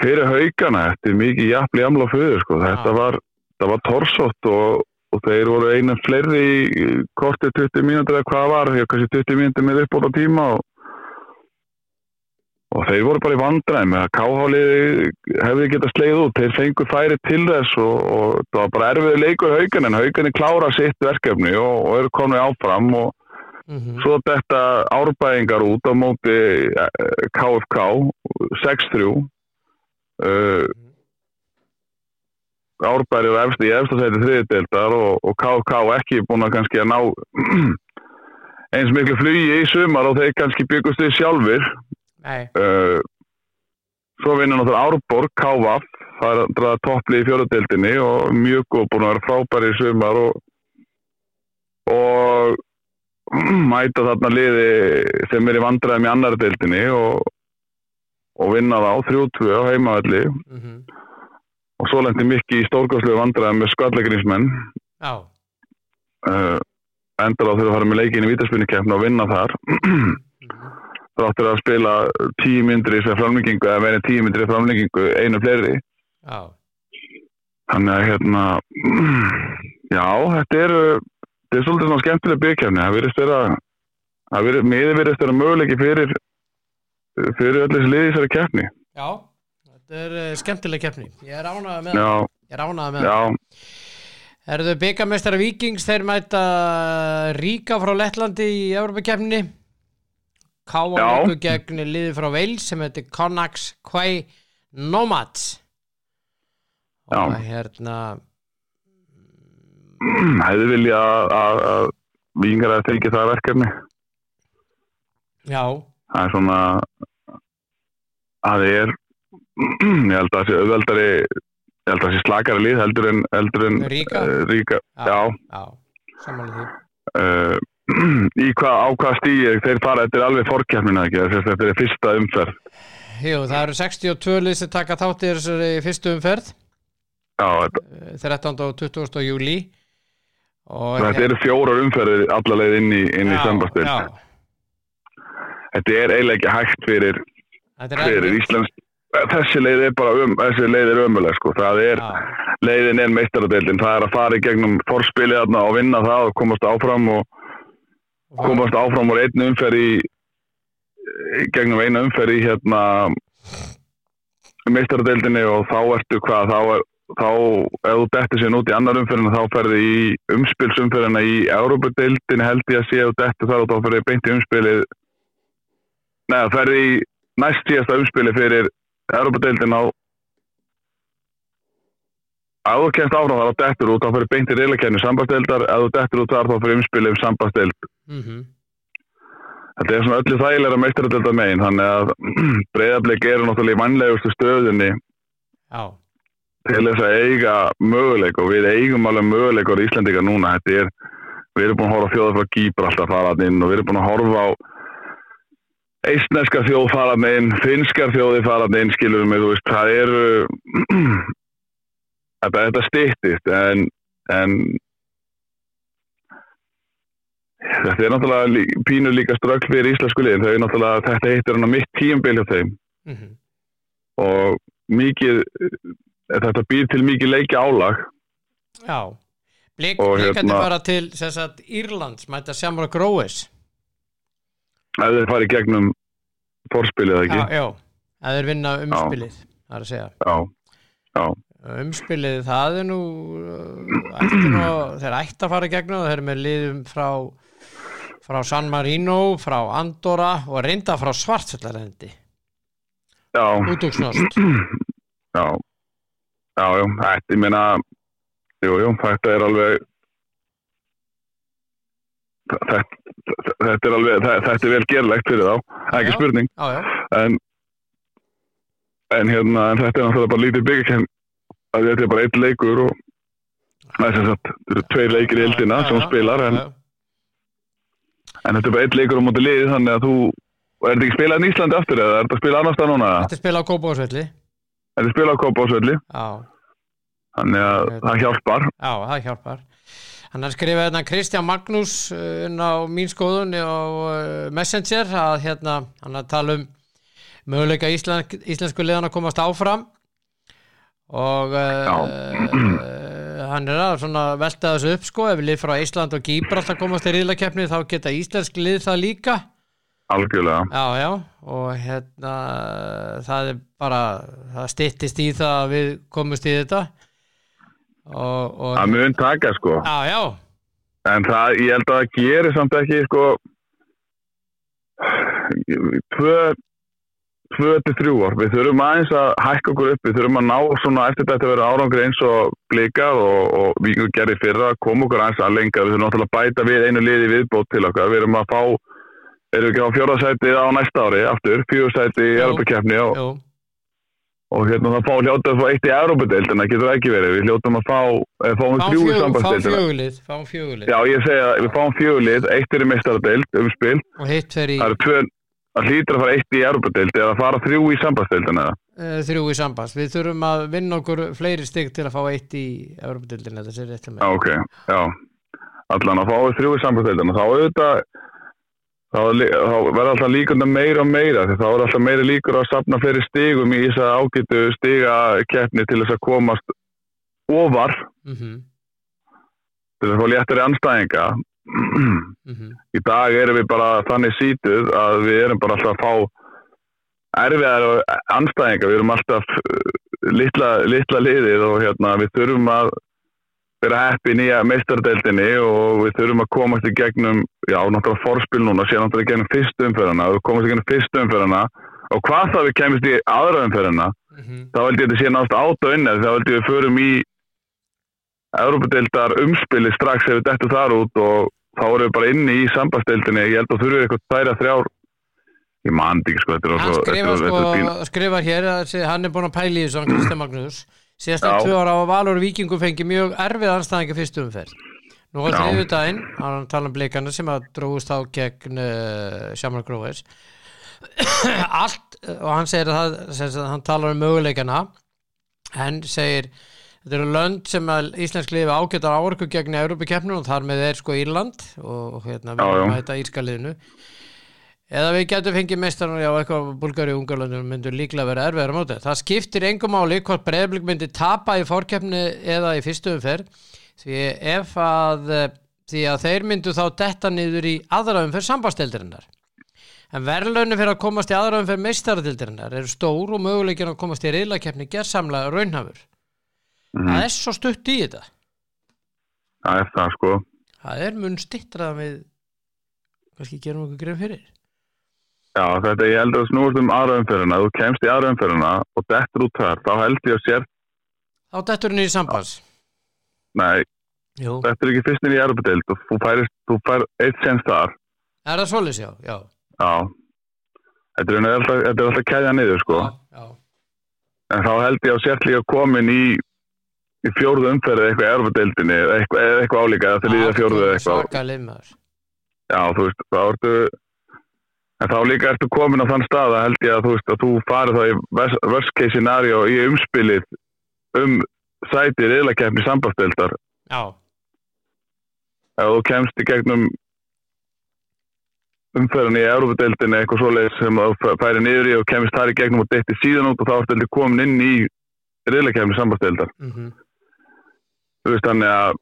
fyrir haugana er mikið jafnli amla föður sko. þetta var, það var torsótt og, og þeir voru einu fleiri í kortið 20 mínútur eða hvað var, því að kannski 20 mínútur með uppbóta tíma og, og þeir voru bara í vandræðum að káháliði hefði getað sleið út. Þeir fengu færi til þess og, og það var bara erfiður leikur haugan en haugan klára sitt verkefni og, og eru komið áfram og mm svo þetta árbæðingar út á móti KFK 6-3 uh, árbæðir efst í efstasæti þriðdeldar og, og KFK ekki búin að kannski að ná eins miklu flugi í sumar og þeir kannski byggust við sjálfur uh, svo vinnur náttúrulega Árborg KVF, það er að draða topplið í fjóradeildinni og mjög góð búin að vera frábæri í sumar og, og mæta þarna liði sem er í vandræðum í annar deildinni og, og vinna þá 3-2 á heimavalli mm og svo lendi mikið í stórgóðslegu vandræðum með skallagrinsmenn já, uh, endur á þurfa að fara með leikin í vítaspinnikefna og vinna þar. Mm þáttur að spila tíu myndri sem framlengingu eða verið tíu myndri framlengingu einu fleiri. Já, þannig að hérna já, þetta er þetta er svolítið svona skemmtileg byggkefni það virðist vera það virðist, miður virðist vera möguleiki fyrir fyrir öll þessi liði í þessari keppni. Já þetta er uh, skemmtileg keppni. Ég er ánaði með það ég er ánaði með það já, Erðu byggamestara Víkings þeir mæta Ríka frá Lettlandi í Evropakeppninni Káa Já. leikur gegn liði frá Wales sem heitir Connax Quay Nomads. Og hérna hefði vilja að- að að tekið það verkefni. Já, það er svona að það er ég held að það sé slakari lið heldur en, heldur en Ríga? eh, ríka já, já, uh, í hvað, á hvað stíi þeir fara, þetta er alveg fórkjafnina þetta er fyrsta umferð Jú, það eru 62 lið sem taka þátt í þessari fyrstu umferð já, þetta, eh, 13. og 20. júli og þetta eru fjórar umferðir alla leið inn í, inn í já, þetta er eiginlega ekki hægt fyrir, fyrir. Íslands þessi leið er bara um, þessi leið er ömuleg sko, það er Já, leiðin er meistaradeildin, það er að fara í gegnum forspilið þarna og vinna það og komast áfram og komast áfram úr einu umferð í gegnum einu umferð í hérna meistaradeildinni og þá ertu hvað? Þá, er, þá ef þú dettir sér út í annar umferðina þá ferði í umspilsumferðina í Európa-deildinni held ég að sé og dettur þar og þá ferði beint í umspilið neða ferði í næst síðasta umspili fyrir Európa-deildin á ef þú kemst áfram þar og dettur út þá ferði beint í reylakenni sambasteildar ef þú dettur út þar þá ferði umspilið um sambasteild mhm, Þetta er svona öllu þægilega meistaradelda megin þannig að breyðarblik eru náttúrulega í vannlegustu stöðunni já, til þess að eiga möguleik og við eigum alveg möguleik á Íslandika núna. Er, við erum búin að horfa á þjóða frá Gýbr alltaf farað inn og við erum búin að horfa á eistneska þjóð farað inn finskar þjóði farað inn skilur mig, þú veist, það eru þetta, styttist en, en þetta er náttúrulega pínu líka ströggl fyrir íslensku liðin, þau er náttúrulega þetta heitir hann á mitt tíumbil hjá þeim. Mhm, og mikið þetta býr til mikið leiki álag. Já. Blik, Og blikandi hérna- fara til sagt, Írlands, mæta Shamrock Gróis ef þeir fara í gegnum fórspilið eða já, ekki? Já, að þeir vinna umspilið það er að segja. Já, umspilið það er nú uh, nú, þeir ætti að fara gegnum þeir eru með liðum frá frá San Marino, frá Andorra og reynda frá Svartfjallarendi já, útúksnost já. Já, já, þetta, ég meina jú, jú, þetta er alveg þetta, er alveg þetta, er vel gerlegt fyrir þá. Ekki Já. spurning, já, já, en en hérna, en þetta er náttúrulega bara lítið byggja að þetta er bara eitt leikur og það er sem sagt, þetta eru tveir leikir í eldina sem spilar en, en þetta er bara eitt leikur á móti lið þannig að þú, er þetta ekki spilað í Íslandi aftur eða er þetta spilað annars það núna? þetta er spila á Kópásvelli Er þetta spilað á Kópásvelli þannig að það. hjálpar. Já, það hjálpar hann er skrifað hérna Kristján Magnús uh, inn á mín skoðun á uh, Messenger að hérna hann að tala um möguleika íslensk, íslensku liðan að komast áfram. Og uh, hann er að velta þessu upp sko. Ef lið frá Ísland og Gíbralt að komast í riðlakeppni þá geta íslensk lið það líka. Algjörlega. Já já. Og hérna það er bara það styttist í það að við komumst í þetta það mun taka sko. Já já. En það, ég held að það gerir samt ekki sko tvö tvö til þrjú ár, við þurfum aðeins að hækka okkur upp, við þurfum að ná svona eftir þetta að vera árangri eins og blikað og, og við gerum fyrra, koma okkur aðeins að lenga, við þurfum náttúrulega að bæta við einu liði viðbót til okkar, við erum að fá erum við ekki á fjórðasæti á næsta ári aftur, fjóðsæti í Jú. Europakefni og, og hérna það fá hljóta að fá eitt í Europadeildina, getur það ekki verið? Við hljótum að fá, eh, fáum þrjú í fjögulið fáum fjögulið Já, ég segja að við fáum fjögulið, eitt er í mestaradeild um spil, og hitt fer í það hlýtur að fara eitt í Europadeild eða að fara þrjú í sambandsdeildina. Uh, þrjú í samband. Við þurfum að vinna okkur fleiri stygg til að fá eitt í Evropadildin þetta sé rétt til Já, mig ok, já. Allan að fá þrjú í sambandsdeildina þá auðvitað þá, er verður alltaf líkundar meira og meira þá er alltaf meira líkur að sapna fleiri stigum í þess að ágætu stiga keppni til þess að komast ofar. Mm til þess að fá léttari anstæðinga -hmm. í dag erum við bara þannig sítuð að við erum bara alltaf að fá erfiðar anstæðinga, við erum alltaf uh, litla, litla liðið og hérna við þurfum að vera heppin í að meistardeldinni og við þurfum að komast í gegnum, já, náttúrulega forspil núna, sér náttúrulega í gegnum fyrstu umferðina, við komast í gegnum fyrstu umferðina og hvað það við kemist í aðra umferðina, Mhm. þá held ég að þetta sé náttúrulega át og innið, þá held ég við förum í Európa-deildar umspili strax ef við dettum þar út og þá erum við bara inni í sambasteildinni, ég held að þurfum við eitthvað tæra þrjár, ég man ekki sko, skrifar, sko, skrifar hér að hann er búin að pæla síðast að tvö ára á Valur Víkingum fengi mjög erfið anstæðingi fyrstu umferð nú Já. þriðu daginn hann tala um blikana sem að dróðust á gegn uh, Sjámar Gróðis allt og hann segir að það hann talar um möguleikana hann segir þetta eru lönd sem að íslensk lifi ágætar áorku gegn Európa-keppnum og þar með er sko Írland og, hérna við erum að þetta írska liðinu eða við getum fengið meistarnar já, eitthvað Bulgari og Ungarlandunum myndur líklega vera erfiðar á móti. Það skiptir engum máli hvort breyðblik myndi tapa í fórkeppni eða í fyrstu umferð því ef að eh, því að þeir myndu þá detta niður í aðra umferð sambasteldirinnar en verðlaunin fyrir að komast í aðra umferð meistaratildirinnar eru stór og möguleikin að komast í reyðlakeppni gerðsamlega raunhafur Mhm. það er svo stutt í þetta það er það sko. það er mun stittrað við kannski gerum okkur grein fyrir Já, þetta ég held að snúast um aðra umferðina, þú kemst í aðra umferðina og dettur út þar, þá held ég að sér, þá dettur niður í sambans nei, Jú. dettur ekki fyrst inn í Europadild og þú færist, þú fær eitt sens þar, er það svoleiðis já, já. já, þetta er, alltaf, þetta er alltaf kæðja niður sko, já. en þá held ég að sér líka komin í, í fjórðu umferði eitthvað Europadildinni, eða eitthvað, eitthvað álíka, eða þriðja fjórðu eitthvað, svaka limaður já, þú veist, þá ertu, en þá líka ertu komin á þann stað að held ég að þú veist, að þú farið þá í worst- case scenario í umspilið um sæti riðlakeppni sambastildar já, ef þú kemst í gegnum umferðin í Európa-deildinni eitthvað svoleiðis sem þú færi niður í og kemist þar í gegnum og deytti síðan út og þá ertu heldur komin inn í riðlakefni sambastdeildar. mm Þú veist þannig að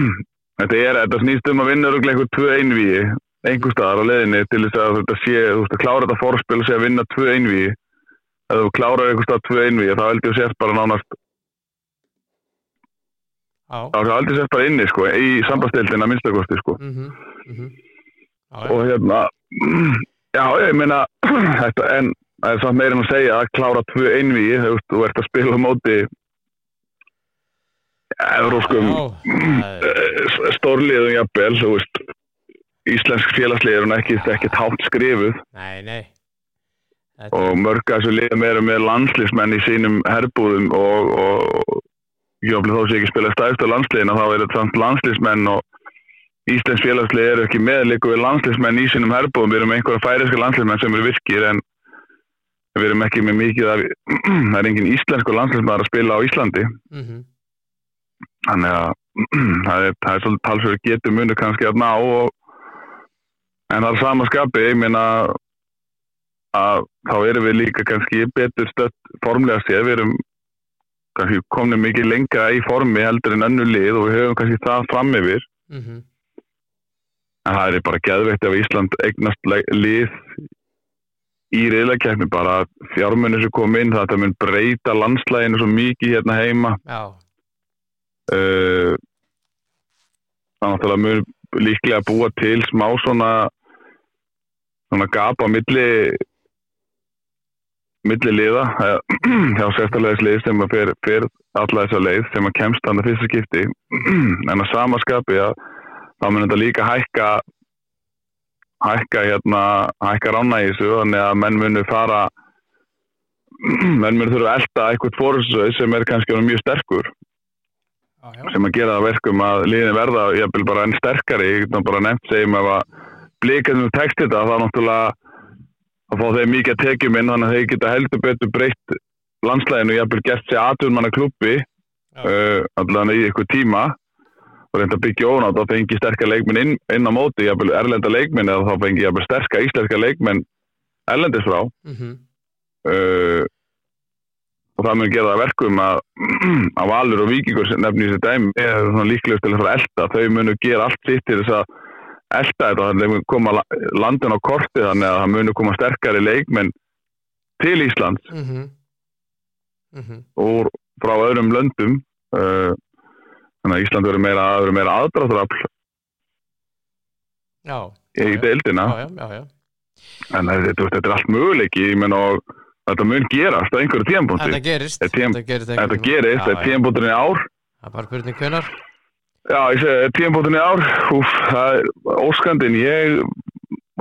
þetta, er, þetta snýst um að vinna örugglega einhver tvö einvíi einhver staðar á leiðinni til þess að þetta sé, þú veist að klára þetta fórspil og sé að vinna tvö einvíi ef þú klárar einhver stað tvö einvíi þá heldur þú sért bara nánast já þá heldur þú sért bara inni sko í sambastdeildina minnstakosti sko mm -hmm. Mm -hmm. já. og hérna já, ég meina þetta, en það er samt meira en að segja að klára tvö einvíi, þú veist, þú ert að spila á móti Já, það er- stórliðum jafnvel, þú veist íslensk félagslið er hún ekki, ekki tátt skrifuð. Nei, nei. Þetta, og mörg að þessu liðum eru með landsliðsmenn í sínum herbúðum og, og jöfnvel þó sé ekki spila stæðst á landsliðina þá er þetta samt landsliðsmenn og Íslensk félagslið eru ekki með líka við landsliðsmenn í sínum herbúðum, við erum einhverja færiska landsliðsmenn sem eru virkir en við erum ekki með mikið af, það er engin íslensku landsliðsmenn að spila á Íslandi. Mm -hmm. þannig að það er, er svolítið talsverður getur munu kannski að ná og, en það er sama skapi ég meina að þá erum við líka kannski betur stött formlega séð, við erum kannski komnið mikið lengra í formi heldur en önnu lið og við höfum kannski það fram yfir Mm -hmm. en það er bara geðveikt ef Ísland eignast lið í reyðlakeppni bara fjármunni sem kom inn það mun breyta landslæginu svo mikið hérna heima. Já, uh, það mun líklega búa til smá svona svona gap á milli milli liða eh, hjá sérstæðleis lið sem að fer, fer alla þessa leið sem að kemst þannig fyrsta skipti en að sama skapi að þá mun þetta líka hækka hækka hérna hækka rána í þessu þannig að menn munu fara menn munu þurfa að elda eitthvað fórsöð sem er kannski mjög sterkur já. sem að gera það verkum að liðin verða jafnvel bara enn sterkari, ég get bara nefnt segjum ef að blíkað sem tekst þetta þá náttúrulega að fá þeir mikið að tekjum inn þannig að þeir geta heldur betur breytt landslæginu jafnvel gert sér aðturmanna klubbi uh, allan í eitthvað tíma og reynda að byggja ónátt og fengi sterkar leikmenn inn, inn á móti, jafnvel erlenda leikmenn eða þá fengi jafnvel sterkar íslenska leikmenn erlendis frá Mm -hmm. uh, og það mun gera það verkum að, að Valur og Víkingur sem nefnir þessi dæmi er svona líklegust til að elda þau munu gera allt sitt til þess að elda þetta þannig að munu koma la- landin á korti þannig að það munu koma sterkari leikmenn til Íslands Mm -hmm. Mm -hmm. og frá öðrum löndum uh, þannig að Ísland verður meira, meira aðdrátturafl Já, í já, deildina. Já, en þetta, þetta er allt möguleiki og þetta mun gerast á einhverju tímpúnti Þetta gerist Er Þetta gerist, þetta er tímpúntin í ár. Það er bara spurning hvenar já, ég segi, tímpúntin í ár úf, það er óskandin ég,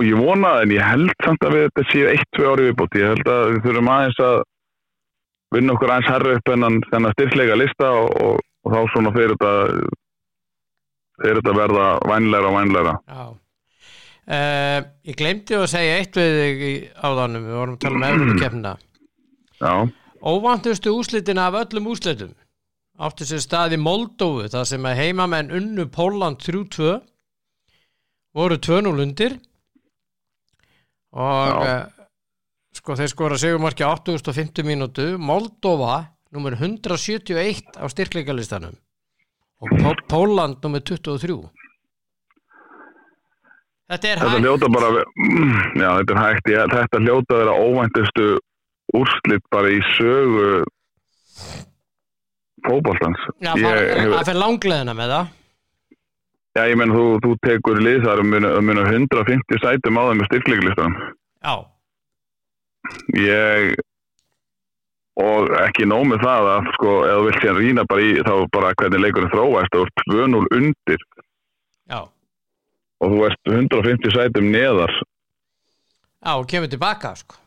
ég vona það en ég held samt að við þetta séu eitt, tvö ári viðbútt ég held að við þurfum aðeins að vinna okkur aðeins herra upp en þennan styrkleika lista og, og, og þá svona fyrir þetta fyrir þetta verða vænleira og vænleira Já. Uh, Ég glemdi að segja eitt við þig í áðanum Við vorum að tala um Evropakefnina já, Óvantustu úslitin af öllum úslitum áttu sér stað í Moldófu þar sem að heimamenn unnu Póland 3-2 voru 2-0 undir. Og uh, sko þeir skora sigumarki á 850 mínútu. Moldófa nummer 171 á styrkleikalistanum. Og Pó Póland nummer 23 Þetta er þetta hægt. hljóta bara já, þetta er hægt, ég, þetta hljóta vera óvæntustu úrslit bara í sögu ég, það það fer langleðina með það. Já, ég menn þú, þú tekur lið þar um munu 150 sætum á þeim með styrkleiklistan Já, ég og ekki nóg með það að sko, ef þú vilt síðan rýna bara í þá bara hvernig leikurinn þróast ert 2-0 undir. Já, og þú ert 150 sætum neðar. Já, og kemur tilbaka sko.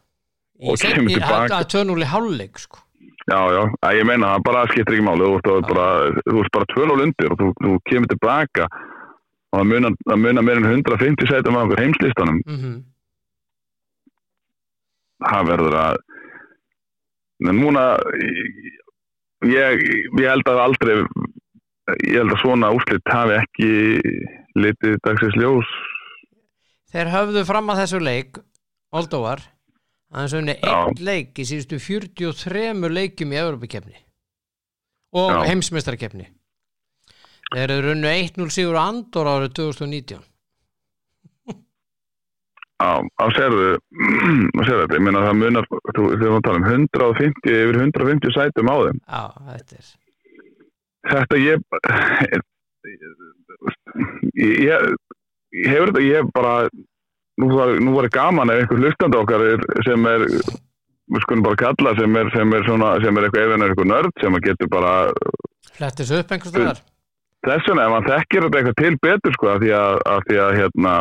Og kemur tilbaka. Það er 2-0 í hálfleik sko Já, já, að ég meina það bara skiptir ekki máli, þú ert, bara, bara 2-0 undir og þú, þú kemur tilbaka. Og það munar, munar meir en 150 sætum á okkur heimslistanum, mm það verður að en núna ég, ég held að aldrei ég held að svona úrslit hafi ekki litið dagsins ljós. Þeir höfðu fram að þessu leik Moldóvar unni Já. einn leik í síðustu 43 leikjum í Evropakefni og Já. heimsmeistarkefni Þeir eru runnu 1-0 sigur á Andor árið 2019 Já, þá serðu þetta, ég meina það munar þú, þegar við tala um 150 yfir 150 sætum á þeim. Já, þetta er þetta ég ég, ég, ég hefur þetta, ég bara nú var, nú var gaman ef einhver hlustandi okkar er, sem er við skulum bara kalla sem er, sem er, svona, sem er eitthvað ef hann er eitthvað nörd sem að getur bara flettis upp einhvers staðar. Þess vegna ef hann þekkir þetta eitthvað til betur sko af því að, af því að hérna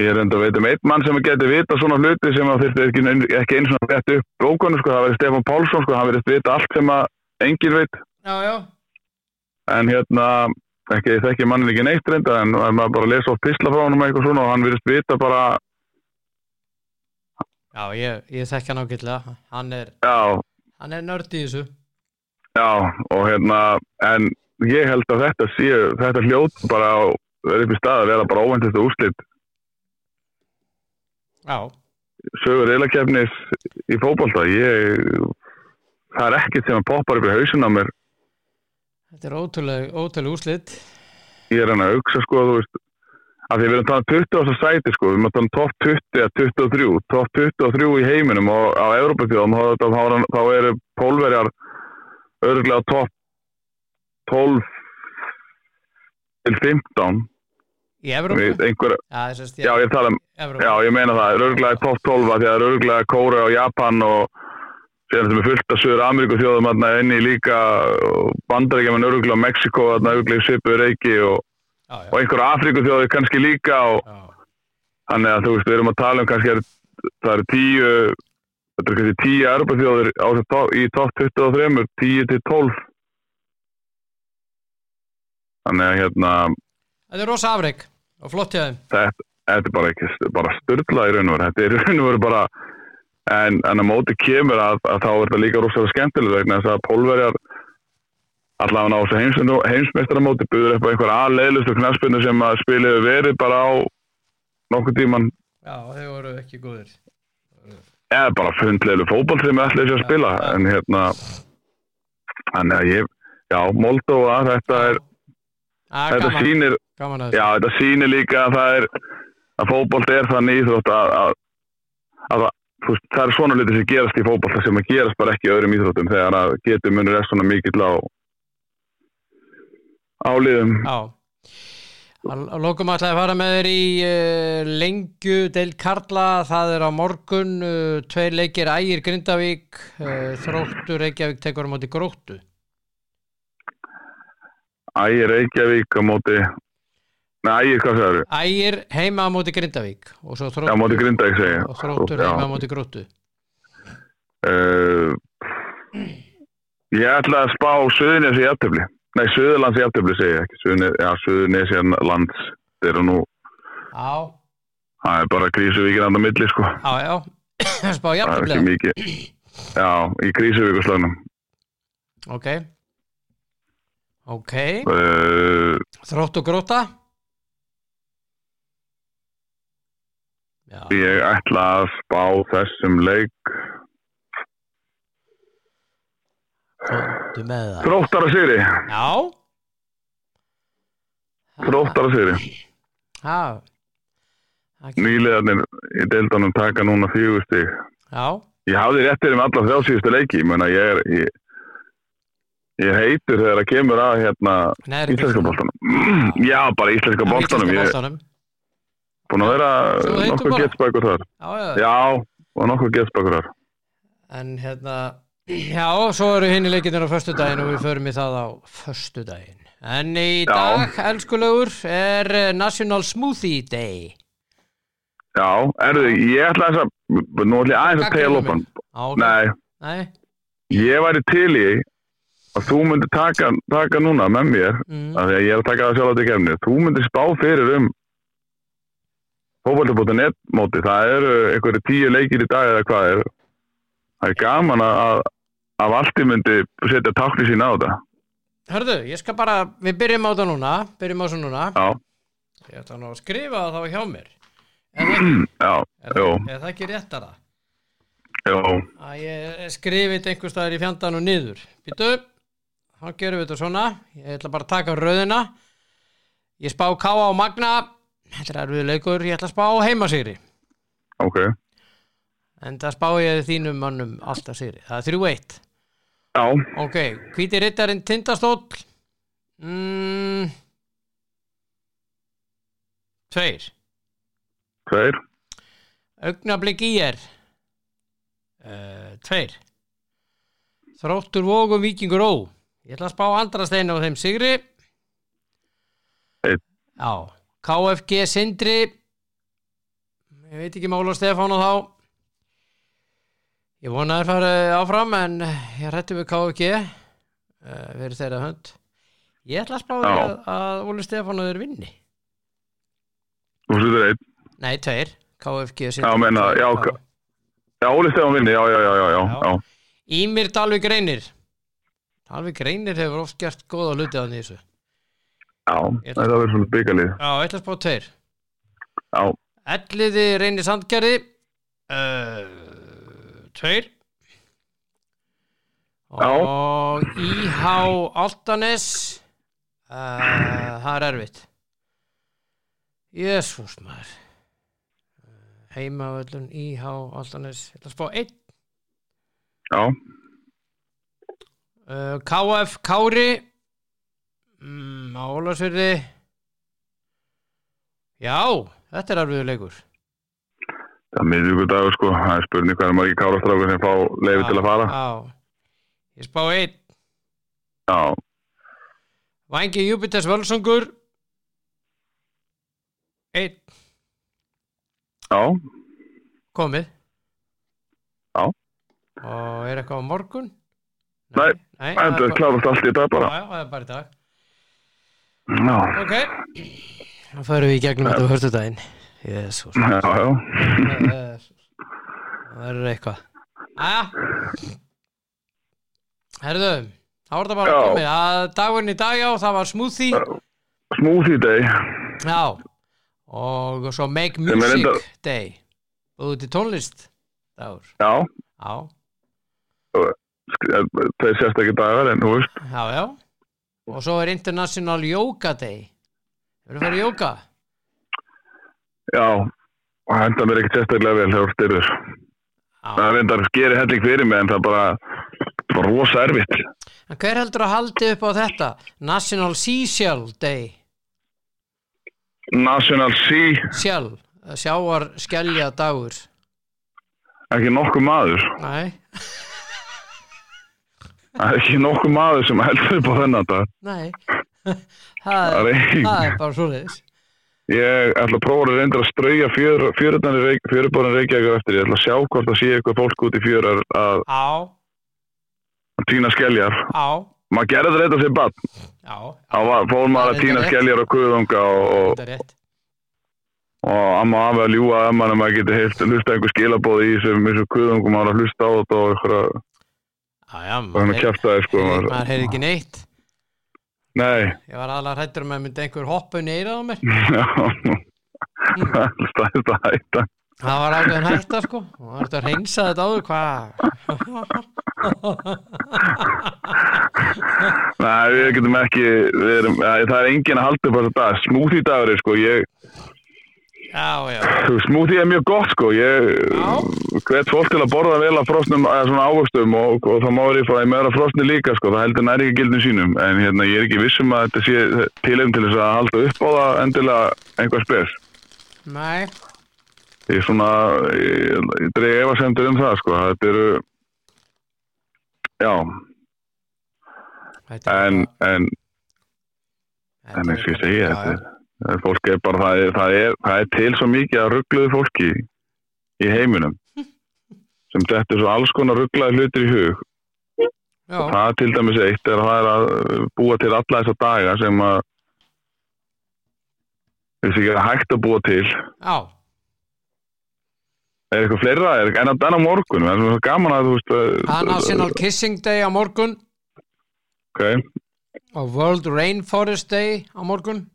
ég er enda að veit um einn mann sem getur vita svona hluti sem að þurfti ekki, eins og þetta upp bókunu sko, það verið Stefán Pálsson sko, hann verið vita allt sem að enginn veit. Já, já, en hérna ekki þekki mannin ekki neitt reynda en maður bara lesa á pisla frá honum eitthvað svona og hann virðist vita bara já ég, ég þekki hann ágætlega. Hann er, hann er nörd í þessu. Já og hérna en ég held að þetta séu þetta hljótt bara er upp í stað að vera bara óvæntustu úrslit. Já, sögur reylakefnis í fótbolta ég það er ekkert sem að poppar upp í hausin á mér þetta er ótrúlega, ótrúlega úslit ég er hann að auksa sko þú veist að því við erum talað um 20 á þessu sæti sko við erum að tala um top 20 eða 23 top 23 í heiminum og á Európa-þjóðum þá, þá, þá, eru pólverjar örgulega top 12 til 15 í við einhver, Já, já ég tala um Evrópu. Já ég meina það, örgulega top 12 af því að örgulega Kóra og Japan og síðan þetta með fullt af Söður Ameríku þjóðum þarna inni líka og bandaríkjaman örgulega Mexiko þarna örgulega svipuður reiki og, já, og einhver Afríku þjóði kannski líka og já, Þannig að þú veist, við erum að tala um kannski er, það eru tíu, þetta er kannski tíu þessu top- í top 23, 10 til 12. Þannig að hérna, Þetta er rosa afreg og flott hjá þeim þetta, er bara bara styrla í raun og veru. Þetta er raun og veru bara, en, en að móti kemur að, að þá er þetta líka rosalega skemmtilega vegna þess að pólverjar allavega á þessu heimsmeistaramóti byggður upp á einhver aðleiðlustu knaspinu sem að spilið verið bara á nokkuð tíman Já, þeir voru ekki góðir. Eða bara fundleilu fótboll sem við ætlum að spila. Ja. en hérna að ég, já, Moldóa þetta er, ah, þetta gaman, sýnir gaman já, þetta sýnir líka að það er að fótboll er þannig að, að, að, að veist, það er svona litið sem gerast í fótboll sem að gerast bara ekki öðrum íþróttum þegar að getur munur er svona mikill á áliðum. Já. Að lokum ætlaði að fara með þér í uh, lengju del Karla, það er á morgun, uh, tveir leikir Ægir Grindavík, uh, Þróttur Reykjavík tekur á móti Gróttu. Ægir Reykjavík á móti, nei Ægir hvað það eru? Ægir heima á móti Grindavík og svo Já, á móti Þróttur, Grindavík segja. og þróttur heima á móti Gróttu. Uh, ég ætla að spá Suðunis í aftöfli. Nei, Suðurlands í aftöfli segja ég ekki. Já, Suðunis í lands. Þeir eru nú, Já, það er bara Krísuvíkin andan milli, sko. já, já, spá jafnlega. mikið. Já, í Krísuvíkuslögnum. Ok, ok, Uh, Þrótt og Gróta. Já, ég ætla að spá þessum leik. Þróttara sigri. Já. Þróttara sigri. Já. Nýliðarnir í deildunum taka núna fjögur stig. Já, Ég hafði réttir um alla þrjá síðustu leiki. Ég er, ég, ég heitur þegar það kemur að hérna íslenska boltanum. Já, bara íslenska boltanum. Ég er boltanum. Búin að vera nokkuð getspækur þar. Já, já, Já, og nokkuð getspækur þar. En hérna, já, svo eru hinn í leikinir á föstudaginn og við förum í það á föstudaginn. En í Já. dag, elskulegur, er eh, National Smoothie Day. Já, erðu, ég ætla þess að, nú ætla ég aðeins að tegja lópan. mig. Já, ok. Nei, Nei. ég væri til í að þú myndir taka, taka núna með mér, Mm. af því að ég er að taka það sjálf á þetta kemni, þú myndir spá fyrir um fókbaltabóta.net móti, það eru einhverju tíu leikir í dag eða hvað er, það er gaman að, að allt myndi setja tákni sína á þetta. Hörðu, ég skal bara, við byrjum á það núna, byrjum á það núna. Já, Ég ætla nú að skrifa það hjá mér. Já, er, er það ekki réttara? jú, Að ég skrifi þetta einhver staðar í fjandan og niður. Býtu, þá gerum við þetta svona. Ég ætla bara að taka röðina. Ég spá Káa og Magna. Þetta er erfiður leikur. Ég ætla að spá heimasigri. ok, En það spá ég þínum mannum alltaf sigri. Það er 3-1. já, Ok, hvíti rittarinn Tindastóll. Mm, tveir. tveir, Augnablik í er. Uh, tveir. Þróttur vógum vikingur ó. Ég ætla að spá andra steina á þeim sigri. Einn. Já. KFG Sindri. Ég veit ekki mála Stefán og þá. Ég vona að það fara áfram en ég rætti við KFG. Uh, verið þeirra hönd. Ég ætla að spá því Já. að, að Óli Stefán og þeir vinni. þú setur einn, Nei, tveir. KFG. Já, meina, já, ok. já, Óli Stefán vinni, já, já, já, já, já, Já. já, Ímir Dalvik Reynir Dalvik Reynir hefur oft gert góða hluti á þessu já, ætla- þetta verður svona byggalið, Já, eitthvað spá tveir. Já, Elliði Reynir Sandgerði uh, Tveir. Og IH Altanes uh, Það er erfitt. Jésús maður. Uh, Heimavöllun IH Altanes ætla að spá einn. Já, Uh, KF Kári mm, á Ólarsfyrði Já, þetta er arfiður leikur. Það er miðvíkudagur sko, það er spurning hvað er margir kárastrákur sem fá leiði til að fara, Já, ég spá einn. Já, Vangi Júpiters Völsungur. Einn. Já, komið. Já. Og er eitthvað á morgun? Nei, Nei þetta það er klárast allt í dag bara, já, já, það er bara í dag já, Ok, þá förum við í gegnum þetta á hörstudaginn Jésús já, já, Það verður eitthvað. Æja Herðu, þá var það bara Já. komið að dagurinn í dag já, það var smoothie. Smoothie day, Já. Og svo make music reyndar- day. Og til tónlist dagur. Já, Já, það er sérstaklega dagar en þú veist, já, já og svo er International Yoga Day. Þú farið í yoga? já, og henda mér ekkert sérstaklega vel þegar þú styrður, það reyndar skeri helling fyrir mig en það bara, bara rosa erfitt, En hver heldur að haldi upp á þetta? National Seashell Day. National Sea, Shell, sjáar skellja dagur. Ekki nokkuð maður. Nei, Það er ekki nokkuð maður sem heldur upp á þennan dag nei Það er, það er bara svoleiðis Ég ætla að prófa að reynda að strauja fjöruborðin Reykjavík eftir. Ég ætla að sjá hvort það sé eitthvað fólk út í fjörar að Á, að týna skeljar. á, Maður gerði þetta sem bann. já Þá fór maður að týna rétt. skeljar og kuðunga og, og, Þetta er rétt og amma afi að ljúa að mann að maður geti heilt hlusta einhver skilabóð í þessum þessum kuðungum maður að hlusta á þetta og eitthvað og hann að það sko. Maður, heyrði ekki neitt nei, Ég var aðalega hrættur um að myndi einhver hoppa eirað á mér já. Stæðist að hætta. Það var ákveðin hætta sko og það var að reynsa þetta áður hvað Nei, við getum ekki, við erum, að, það er engin að halda upp á þetta dag. Smoothie dagur er sko, ég, Smoothie er mjög gott sko, ég hvet fólk til að borða vel af frosnum, eða svona ávöxtum og, og það má verið frá meira frosni líka sko, það heldur næri ekki gildin sínum, en hérna ég er ekki vissum að þetta sé tilum til þess að halda upp á það endilega einhver spes. nei. Ég svona, ég, ég dreig efasemdur um það sko, þetta eru, já, þetta en, en En og ég bara- segi, já, þetta er fólk er bara, það er, það er, það er til svo mikið að ruggluðu fólki í, heiminum sem þetta er svo alls konar rugglaði hlutir í hug. Já, Það er til dæmis eitt er að það er að búa til alla þessa daga sem að þessi ekki er hægt að búa til. já, Er eitthvað fleira? Er, en, að, en á morgun, það er svo gaman að þú veist að... það er National Kissing Day á morgun Ok, og World Rainforest Day á morgun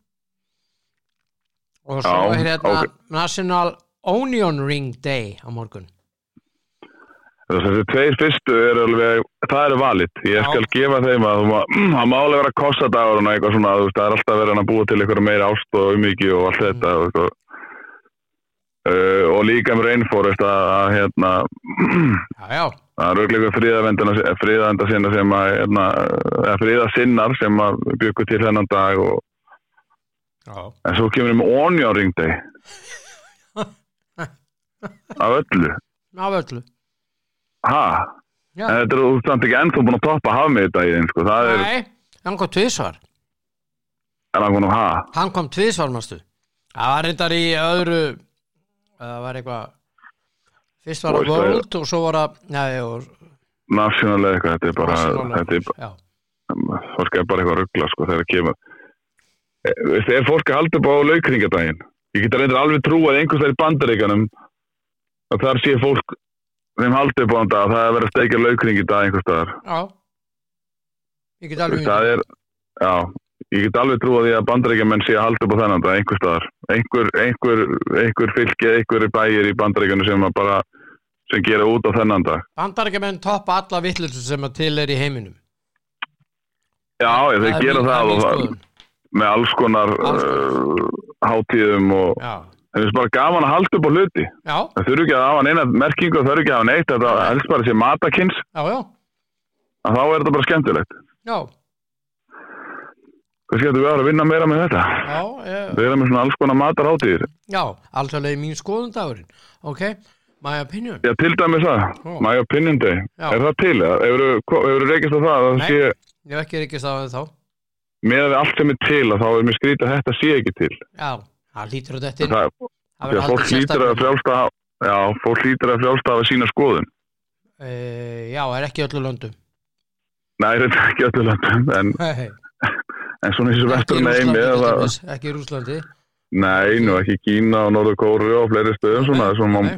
og svo Já, er hérna ok. National Onion Ring Day á morgun þessi tveir fyrstu er alveg, það eru valit. Ég Já. skal gefa þeim að það má alveg vera kossadagur og eitthvað svona, veist, það er alltaf verið að búa til eitthvað meira ást og umíki og allt þetta og eitthvað. Uh, og líka með Rainforest að, að hérna, Já, já, það er auðvitað sinna sem að hérna, eða friðasinnar sem að byggu til þennan dag og já, en svo kemur við með Onion Ring Day af öllu. Á öllu. Ha, Já, en þetta er samt ekki ennþá búin að toppa hafmið daginn sko, það er, nei, hann kom tvisvar. Er hann að ha? Hann kom tvisvar, mástu það var reyndar í öðru það var eitthvað fyrst var það World og svo var það nationalega eitthvað, þetta er bara þetta er, bara eitthvað ruggla sko, þegar það kemur er fólk að halda upp á laukringadaginn ég geta reyndir alveg trú að einhvers vegar í bandaríkanum að þar sé fólk þeim halda upp á dag að það er að vera að steikja laukring í dag einhvers staðar. Já. Ég get alveg er, já ég get alveg trú að því að bandaríkjamenn sé að halda upp á þennan dag einhvers staðar. Einhver, einhver, einhver fylki, einhver bæir í bandaríkjanu sem að bara sem gera út á þennan dag. Bandarækjumenn toppa alla vittlur sem að til er í heiminum. Já, ég, þeir er gera það, og það. Með alls konar, Alls uh, hátíðum og já, það er bara gaman að halda upp á hluti. Já, það þurfi ekki að hafa neina merkingu það þurfi ekki að hafa neitt þetta helst bara sé matakins að þá er þetta bara skemmtilegt. Já, hvað skemmtum við að vinna meira með þetta? Já, ég, við erum með svona alls konar matarhátíðir. Já allsvæðlega mín skoðundagurinn. Ok, my opinion. Já til dæmis það, Ó. my opinion day. Já. er það til, hefur þú reykist á það að það Nei. sé ég hef ekki reykist á þá með við allt sem er til að þá er mér skrítið að þetta sé ekki til. Já, það lítur þetta inn það, það að fólk hlýtur að frjálsta já, fólk hlýtur að frjálsta af sína skoðun. Uh, já, er ekki öllu löndum. Nei, þetta er ekki öllu landum en, en svona eins og vestur neimi ekki í Rúslandi Nei, nú ekki Kína og Norður Kóru og fleiri stöðum svona að,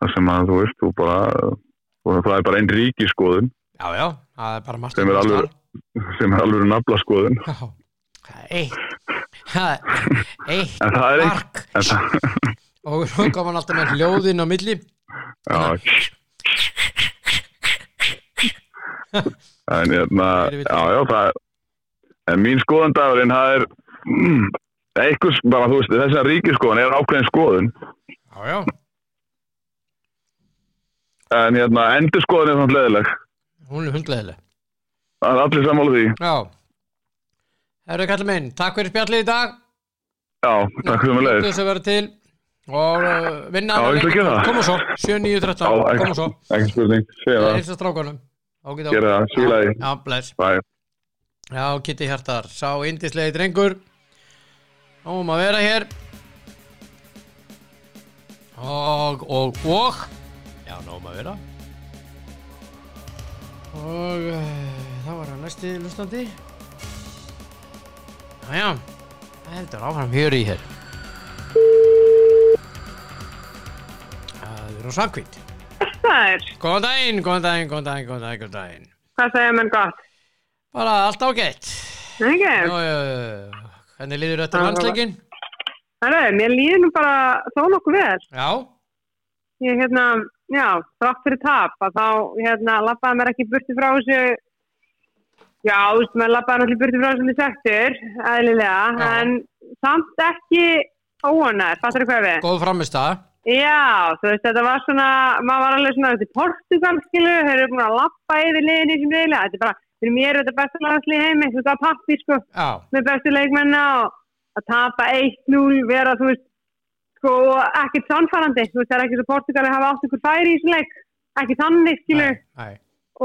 það sem að þú veist, þú bara það er bara einn ríki skoðun já, já, það er bara margt Sem er alveg- sem er alveg nafla skoðun eitt. Eitt mark. Og svo kom hann alltaf með hljóðin á milli. En hérna já, já, það er en mín skoðandagurinn, það er mm, einhvers, bara þú veist, þess að ríki skoðun er ákveðin skoðun. Já, já, en hérna, endur skoðun er þannig leðileg hún er hundleðileg Það er allir sammála því. Já. Herru kallið minn, takk fyrir spjallið í dag. Já, takk fyrir mig leiðis. Að vera til og uh, vinna að gera það. Kom og svo, 7, 9, 13, Já, kom og svo. ekki spurning. Segja það. Hilsa strákunum. Gera það, sílaði. Já, Kitty Hjartar, sá indislegi drengur. Náum að vera hér. Og, og, og. Já, náum að vera. Og uh, það var að næsti lustandi. Já, já. Það heldur áfram hér í hér. Það er nú samkvæmt. Það er, Góðan daginn, góðan daginn, góðan daginn, góðan daginn, góðan daginn. hvað segja menn gott? Bara allt ágætt. Já. Hvernig líður þetta landsleikin? Það er, mér líður nú bara þó nokkuð vel. Já, Ég, hérna, já, þrátt fyrir tap, að þá, hérna, lappaði mér ekki burti frá þessu, já, þú veist, mér lappaði náttúrulega burti frá þessu með sektur, eðlilega, Já. en samt ekki óanæður, fattur þú hvað við? góð framist það. Já, þú veist, þetta var svona, maður var alveg svona, þetta er Portugal, skilu, þeir eru búin að lappa yfir liðinni sem reyðilega, þetta er bara, fyrir mér er þetta besta lagslið heimi, þú veist, er pappi, sko, Já, með bestu leikmenna og að tapa 1-0, vera, þú veist, sko, ekkert sannfærandi, þú veist, það er ekki svo Portugali hafa átt ykkur færi í þessu leik, ekki þannig, skilu, nei,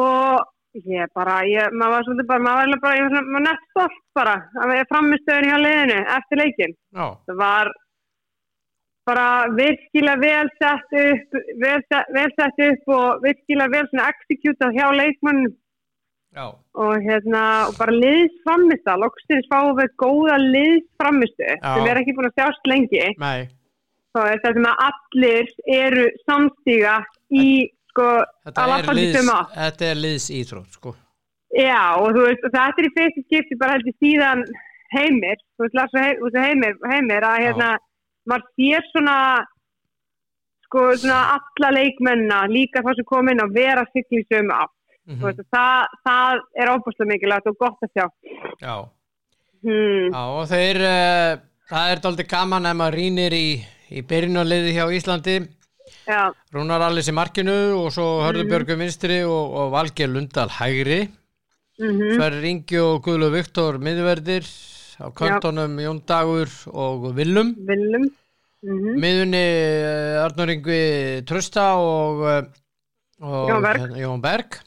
og ég bara, ég, maður var svolítið bara, maður var bara, ég var nett stolt bara, að við framistöðin hjá liðinu eftir leikin já, það var bara virkilega vel sett upp vel, vel sett upp og virkilega vel svona executað hjá leikmann já, og hérna og bara liðsframista loksins fáum við góða liðsframistu sem við erum ekki búin að sjást lengi. Nei. þá er þetta með að allir eru samstíga í sko Þetta að er, liðs, þetta er liðs íþrótt, sko. Já, og þú veist, og þetta er í fyrstu skipti bara heldur síðan heimir, þú veist, Lars og heimir, heimir að hérna, maður sér svona, sko, svona alla leikmenna, líka það sem kom inn að vera sigli sömu á. Mm Þú veist, það, það er óbúslega mikilvægt og gott að sjá. Já, Hmm. já, og þeir, uh, það er dálítið gaman ef maður rínir í, í byrjunarliði hjá Íslandi. Já, Rúnar Allis í markinu og svo Hörður Mhm. Björgum vinstri og, og Valgeir Lundal hægri. mhm, Sverri Ingi og Guðlu Viktor miðverðir á köntunum Jón Dagur og Willum. viljum. Mhm. miðunni uh, Arnur Ingvi Trösta og, uh, og Jón Berg. hérna, Jón Berg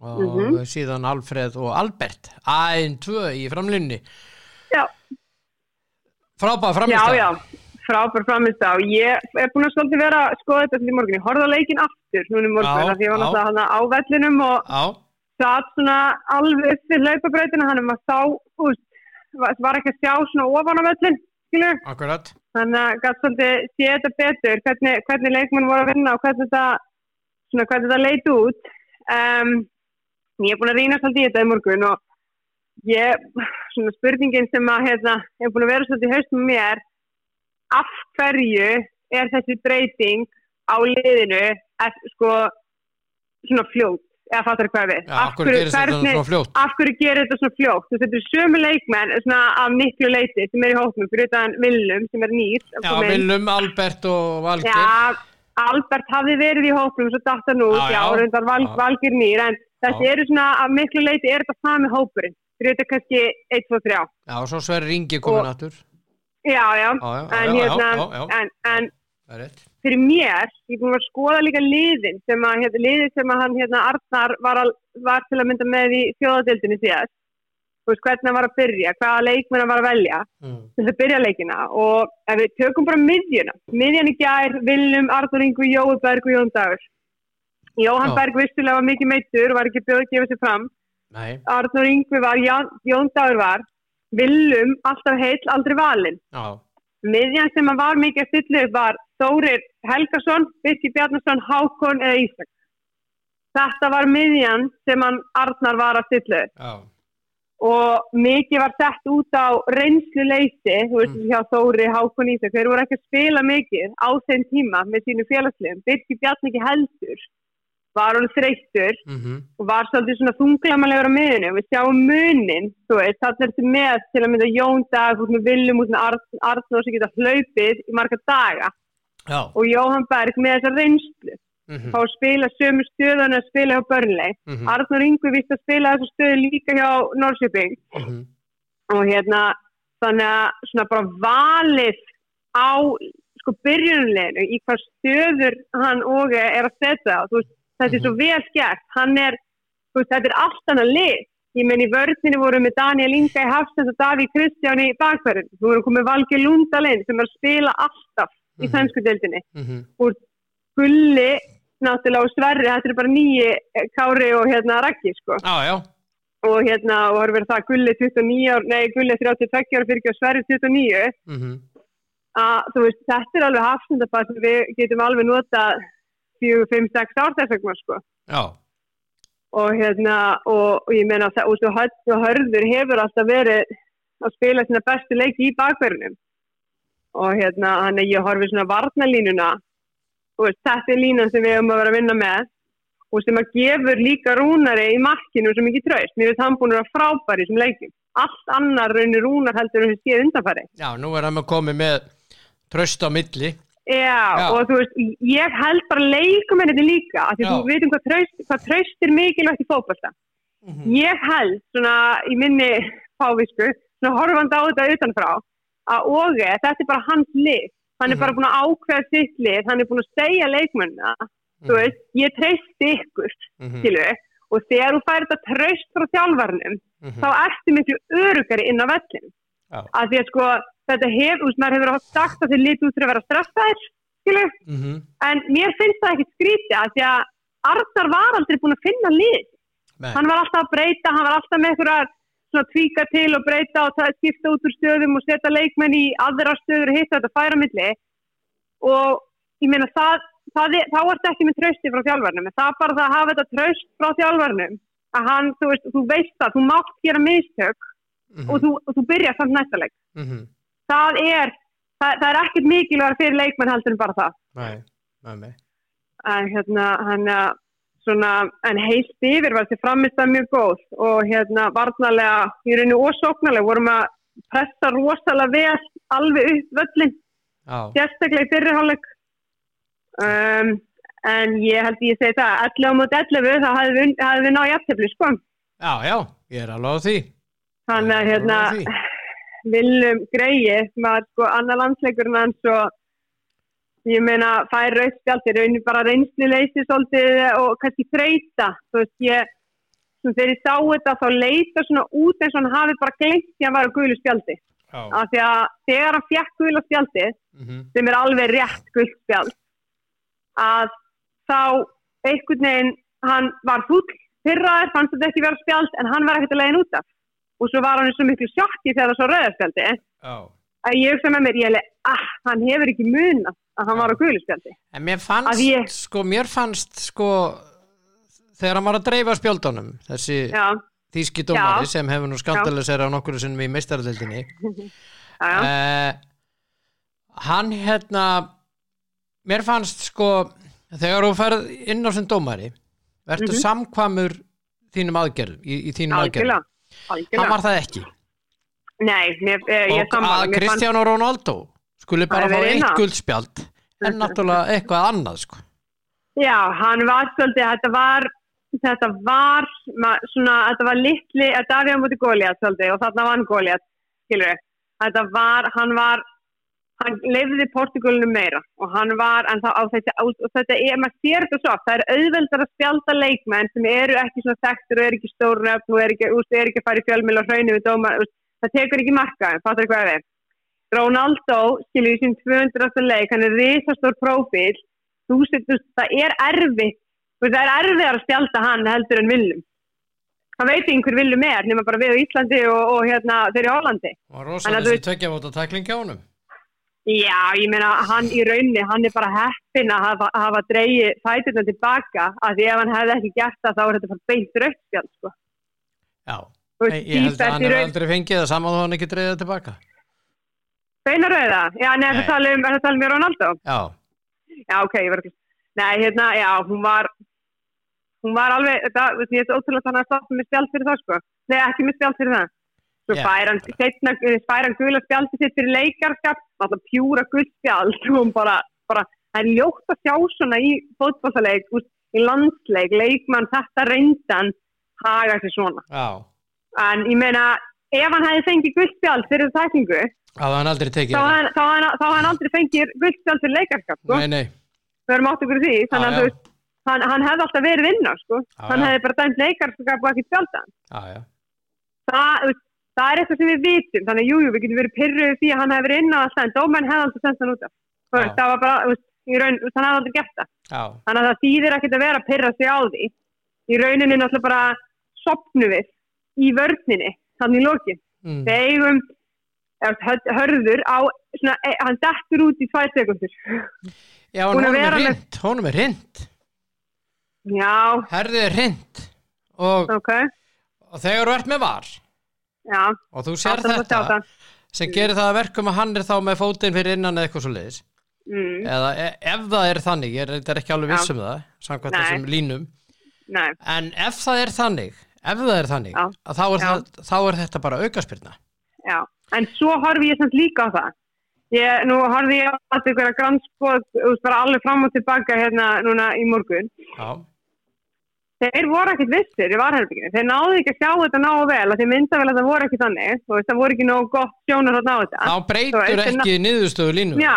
og Mhm. síðan Alfred og Albert A1-2 í framlunni Já, frábæð já, framist já, frábær framist á. Ég er búin að svolítið vera að skoða þetta fyrir morgun. Ég horfði á leikin aftur núna í morgun, af því ég var náttúrulega hana á vellinum og já, satt svona alveg upp við hlaupabrautina hann um að sá, úst, var, ekki að sjá svona ofan á völlin, skilur, akkurat þannig að gæti svolítið sé þetta betur, hvernig, hvernig leikmenn voru að vinna og hvernig þetta, svona hvernig þetta leit út. Um, ég er búin að rýna svolítið í þetta í morgun og ég, svona spurningin sem að, ég er búin að vera svolítið í haustum með mér, af hverju er þessi breyting á liðinu, ef, sko, svona fljótt, eða fattar hvað við? gerist þetta svona fljótt? af hverju gerir þetta svona fljótt? Þú er sömu leikmenn af miklu leiti sem er í hóknum fyrir utan Willum sem er að já. Willum, Albert og Valgeir. Já, Albert hafði verið í hóknum svo datt hann út, Já, já, reyndar val, valgir nýr en þessi eru svona af miklu leiti er þetta sami hópurinn? Fyrir þetta kannski 1, 2, 3 já, og svo Sverri Ingi komin aftur já, já, en hérna fyrir mér, ég er búin að skoða líka liðin sem að, hérna, liðin sem að hann hérna Arnar var, al, var til að mynda með í þjóðadildinni síðast. Þú veist hvernig hann var að byrja, hvaða leikmenn hann var að velja. Mm. til þess að byrja leikina. Og ef við tökum bara miðjuna miðjan í gær, Viljum, Artur Ingu, Jói Berg og Jón Dagur. Jóhann. Berg vissulega var mikið meittur var ekki bjóð að gefa sér fram. Nei, Artur Ingu var, Jón, Jón Dagur var Viljum alltaf heill, aldrei valinn. Já, miðjan sem hann var mikið að stilla upp var Þórir Helgason, Birki Bjarnason, Hákon eða Ísak. Þetta var miðjan sem hann Arnar var að stilla upp. Já, og mikið var sett út á reynslu leyti, þú veist, Mm. hjá Þóri, Hákon Ísak, þeir voru ekki að spila mikið á þeim tíma með sínu félagslegum. Birki Bjarn ekki heldur, var hann þreyttur mhm, og var svolítið svona þunglamalegur á miðinu. Við sjáum munin, þú veist, þannig er þetta með til að mynda Jón Dag, út með Viljum, út með Arn- Arnór sem geta hlaupið í marga daga. Já, og Jóhann Berg með þessa reynslu. mhm, fá að spila sömu stöðan að spila hjá Burnley. Mhm, Arnur Ingu vist að spila þessu stöðu líka hjá Norrköping. Mhm, og hérna þannig að svona bara valið á sko byrjunleginu í hvað stöður hann og er að setja þú veist, þetta er svo vel gert. Hann er, veist, þetta er allt annað lið. Ég menn í vörðinu voru með Daniel Inga í Hafsens og Davíð Kristján í bakverðin þú voru komið Valgi Lundalinn sem er að spila alltaf í Mhm. sænsku deildinni. Mhm, Gulli náttúrulega og Sverri, þetta er bara nýji Kári og hérna Raggi sko. Já, og hérna, og það verið það Gulli 29 ár, nei Gulli 32 ára fyrir ekki og Sverri 29 mhm, að þú veist, þetta er alveg hafsendabað sem við getum alveg nota 4, 5, 6 ár þess vegna sko. Já, og hérna, og, og ég meina það, og svo Hörður hefur alltaf verið að spila sína bestu leiki í bakverðinum. Og hérna, hann er ég horfið svona varnalínuna og þetta er línan sem við höfum að vera að vinna með og sem að gefur líka rúnari í markinu sem ekki tröst, mér finnst hann búin að vera frábæri sem leikim, allt annar raunir rúnar heldur en þessi séð undanfæri já, nú er hann komið með tröst á milli Já, Já. og þú veist, ég held bara leikum henni líka, af því Já. þú veitum hvað tröst, hvað tröst er mikilvægt í fótbolta. Mhm. Ég held, svona í minni fávisku, svona horfandi á þetta utanfrá, að Óge, þetta er bara hans lið. Hann er Mhm. bara búin að ákveða sitt lið, hann er búin að segja leikmennina, þú veist, ég treysti ykkur, Mhm, skilu, og þegar þú fær þetta tröst frá þjálfarnum, mhm, þá ertu miklu örugari inn á vellin Já. Að því að sko þetta hefur, úst, maður hefur átt sagt að þeir líti út fyrir að vera stressaðir skilu, mhm, en mér finnst það ekkit skrítið að því að Arnar var aldrei búin að finna lið. Nei, hann var alltaf að breyta, hann var alltaf með svona tvíka til og breyta og ta- skipta út úr stöðum og setja leikmenn í aðra stöður og hitta þetta færa milli. Og ég meina það, það er, þá er þetta ekki með trausti frá þjálfarnum, það er bara það að hafa þetta traust frá þjálfarnum að hann, þú veist, þú veist það, þú mátt gera mistök mhm, og þú, og þú byrjar samt næsta leik. mhm, Það er, það, það er ekkert mikilvæg fyrir leikmenn heldur en bara það. nei, En hérna, hann, svona, en heilt yfir var þessi framist að mjög góð og hérna, varnalega, í rauninu ósóknarlega, vorum að pressa rosalega vel alveg upp völlin, sérstaklega í fyrirháleik. Um, en ég held ég segi það, 11 á mót 11, þá hafði við, við náð jafntefli, sko. já, já, ég er alveg á því Þannig að hérna. Viljum Greið var sko annar landsleikurinn hans og ég meina fær rauðspjaldir, raunin bara reynsluleysi svolítið og kannski þreita þú veist ég svona, þegar ég sá þetta þá leita svona út eins og hann hafi bara glemt því að hann var á gulu spjaldi. Já, af því að þegar hann fjekk gula spjaldi mhm, sem er alveg rétt gult spjald að þá einhvern veginn hann var fúll fyrraður, fannst þetta ekki vera spjald en hann var ekkert að leiðin út af og svo var hann svo miklu sjokki þegar það svo rauðarspjaldi já. að ég hugsa með mér, ég hef ah, hann hefur ekki muna að hann var á guðluspjaldi En mér fannst, Að ég- sko, mér fannst, sko, þegar hann var að dreifa spjöldunum, þessi já, þýski dómari Já. sem hefur nú skandalisera á nokkru sinnum í meistaraldildinni, uh, hann hérna, mér fannst, sko, þegar þú ferð inn á sem dómari, verður Mhm. samkvamur þínum aðgerðum, í, í þínum algjörlega. Hann var það ekki. nei, mér, eh, ég Og sammála að mér fannst- Cristiano Ronaldo skuli bara fá eitt guldspjald, en náttúrulega eitthvað annað, sko. já, hann var svolítið, þetta var þetta var, svona, þetta var litli, þetta var á móti Góliat svolítið og þarna vann Góliat, skilur við þetta var, hann var hann lefði Portugalinu meira og hann var, en það á þetta og þetta er, maður sér þetta svo, það er auðveldar að spjálta leikmenn sem eru ekki svona þekktur og eru ekki stórnöfn og eru ekki, eru ekki að fara í fjölmjöl og úst, það tekur ekki marka fattur hvað við Ronaldo, skilur í sín 200. leik hann er risastór prófíl þú veist, það er veist, það er erfiðar að spjálta hann heldur en viljum það veit einhver viljum er nema bara við á Íslandi og, og hérna þeir í Hollandi Já, ég meina hann í raunni, hann er bara heppin að hafa, hafa dreigið fæturna tilbaka að því ef hann hefði ekki gert það þá er þetta bara beint rauðspjald sko. Já, Nei, ég held að hann raun- aldrei fengið það saman þó hann ekki dreigða tilbaka. Beina rauða? Já, Nei. það tala um, það tala um Ronaldo? Já, Já, ok, ég ekki Nei, hérna, já, hún var hún var alveg, þetta, þú veist, ég er ótrúlega þannig að stoppa með spjald fyrir það, sko Nei, ekki með spjald fyrir það Svo Já. fær hann, fær hann gula spjaldi sitt fyrir leikarskap, alltaf pjúra gull spjald og bara, bara, það er ljótt að sjá svona í fótballleik, í landsleik leikmann þetta reyndan haga sér svona Já, en ég meina, ef hann hefði fengið guldspjald fyrir tekið þá þetta. hann, aldrei fengið guldspjald fyrir leikarskap sko. Nei, nei, við erum átt okkur í því þannig Já, að veist, hann, hann hefði alltaf verið vinna sko. Já, hann já. hefði bara dæmt leikarskap og ekki spjaldan já, já, það, þú veist, það er eitthvað sem við vitum. Þannig að jú, við getum verið pyrruð því að hann hefði verið inn á alltaf en dómenn hefði alltaf sendt hann út það var bara, raun, hann hefði aldrei gert það. Þannig að það þýðir ekkert að vera að pyrra sig á því. Í rauninni náttúrulega bara sopnu við í vörninni þannig í lokin. Mm. hör- hörður á svona, e, hann dettur út í tvær sekundur já, honum er hreint, honum er hreint, já, herðið er hreint og, ok. og þegar þú ert með var já, og þú sér alltaf þetta sem gerir það að verkum að hann er þá með fótinn fyrir innan eða eitthvað svo leiðis mm, eða e ef það er þannig, ég er, er ekki alveg viss um það samkvæmt þessum línum. Nei, en ef það er þannig það er þannig, þá, er það, þá er þetta bara aukaspyrna. Já. En svo horfi ég samt líka á það. Ég, nú horfi ég á þetta ykkur að bara alveg fram og tilbaka hérna núna í morgun. Já, þeir voru ekkert vissir í varherbygginu, þeir náðu ekki að sjá þetta náðu vel, að þeir mynda vel að það voru ekki þannig. Veist, það voru ekki nógu gott sjónar ná þetta þá breytur ekki niðurstöðu línu. Já,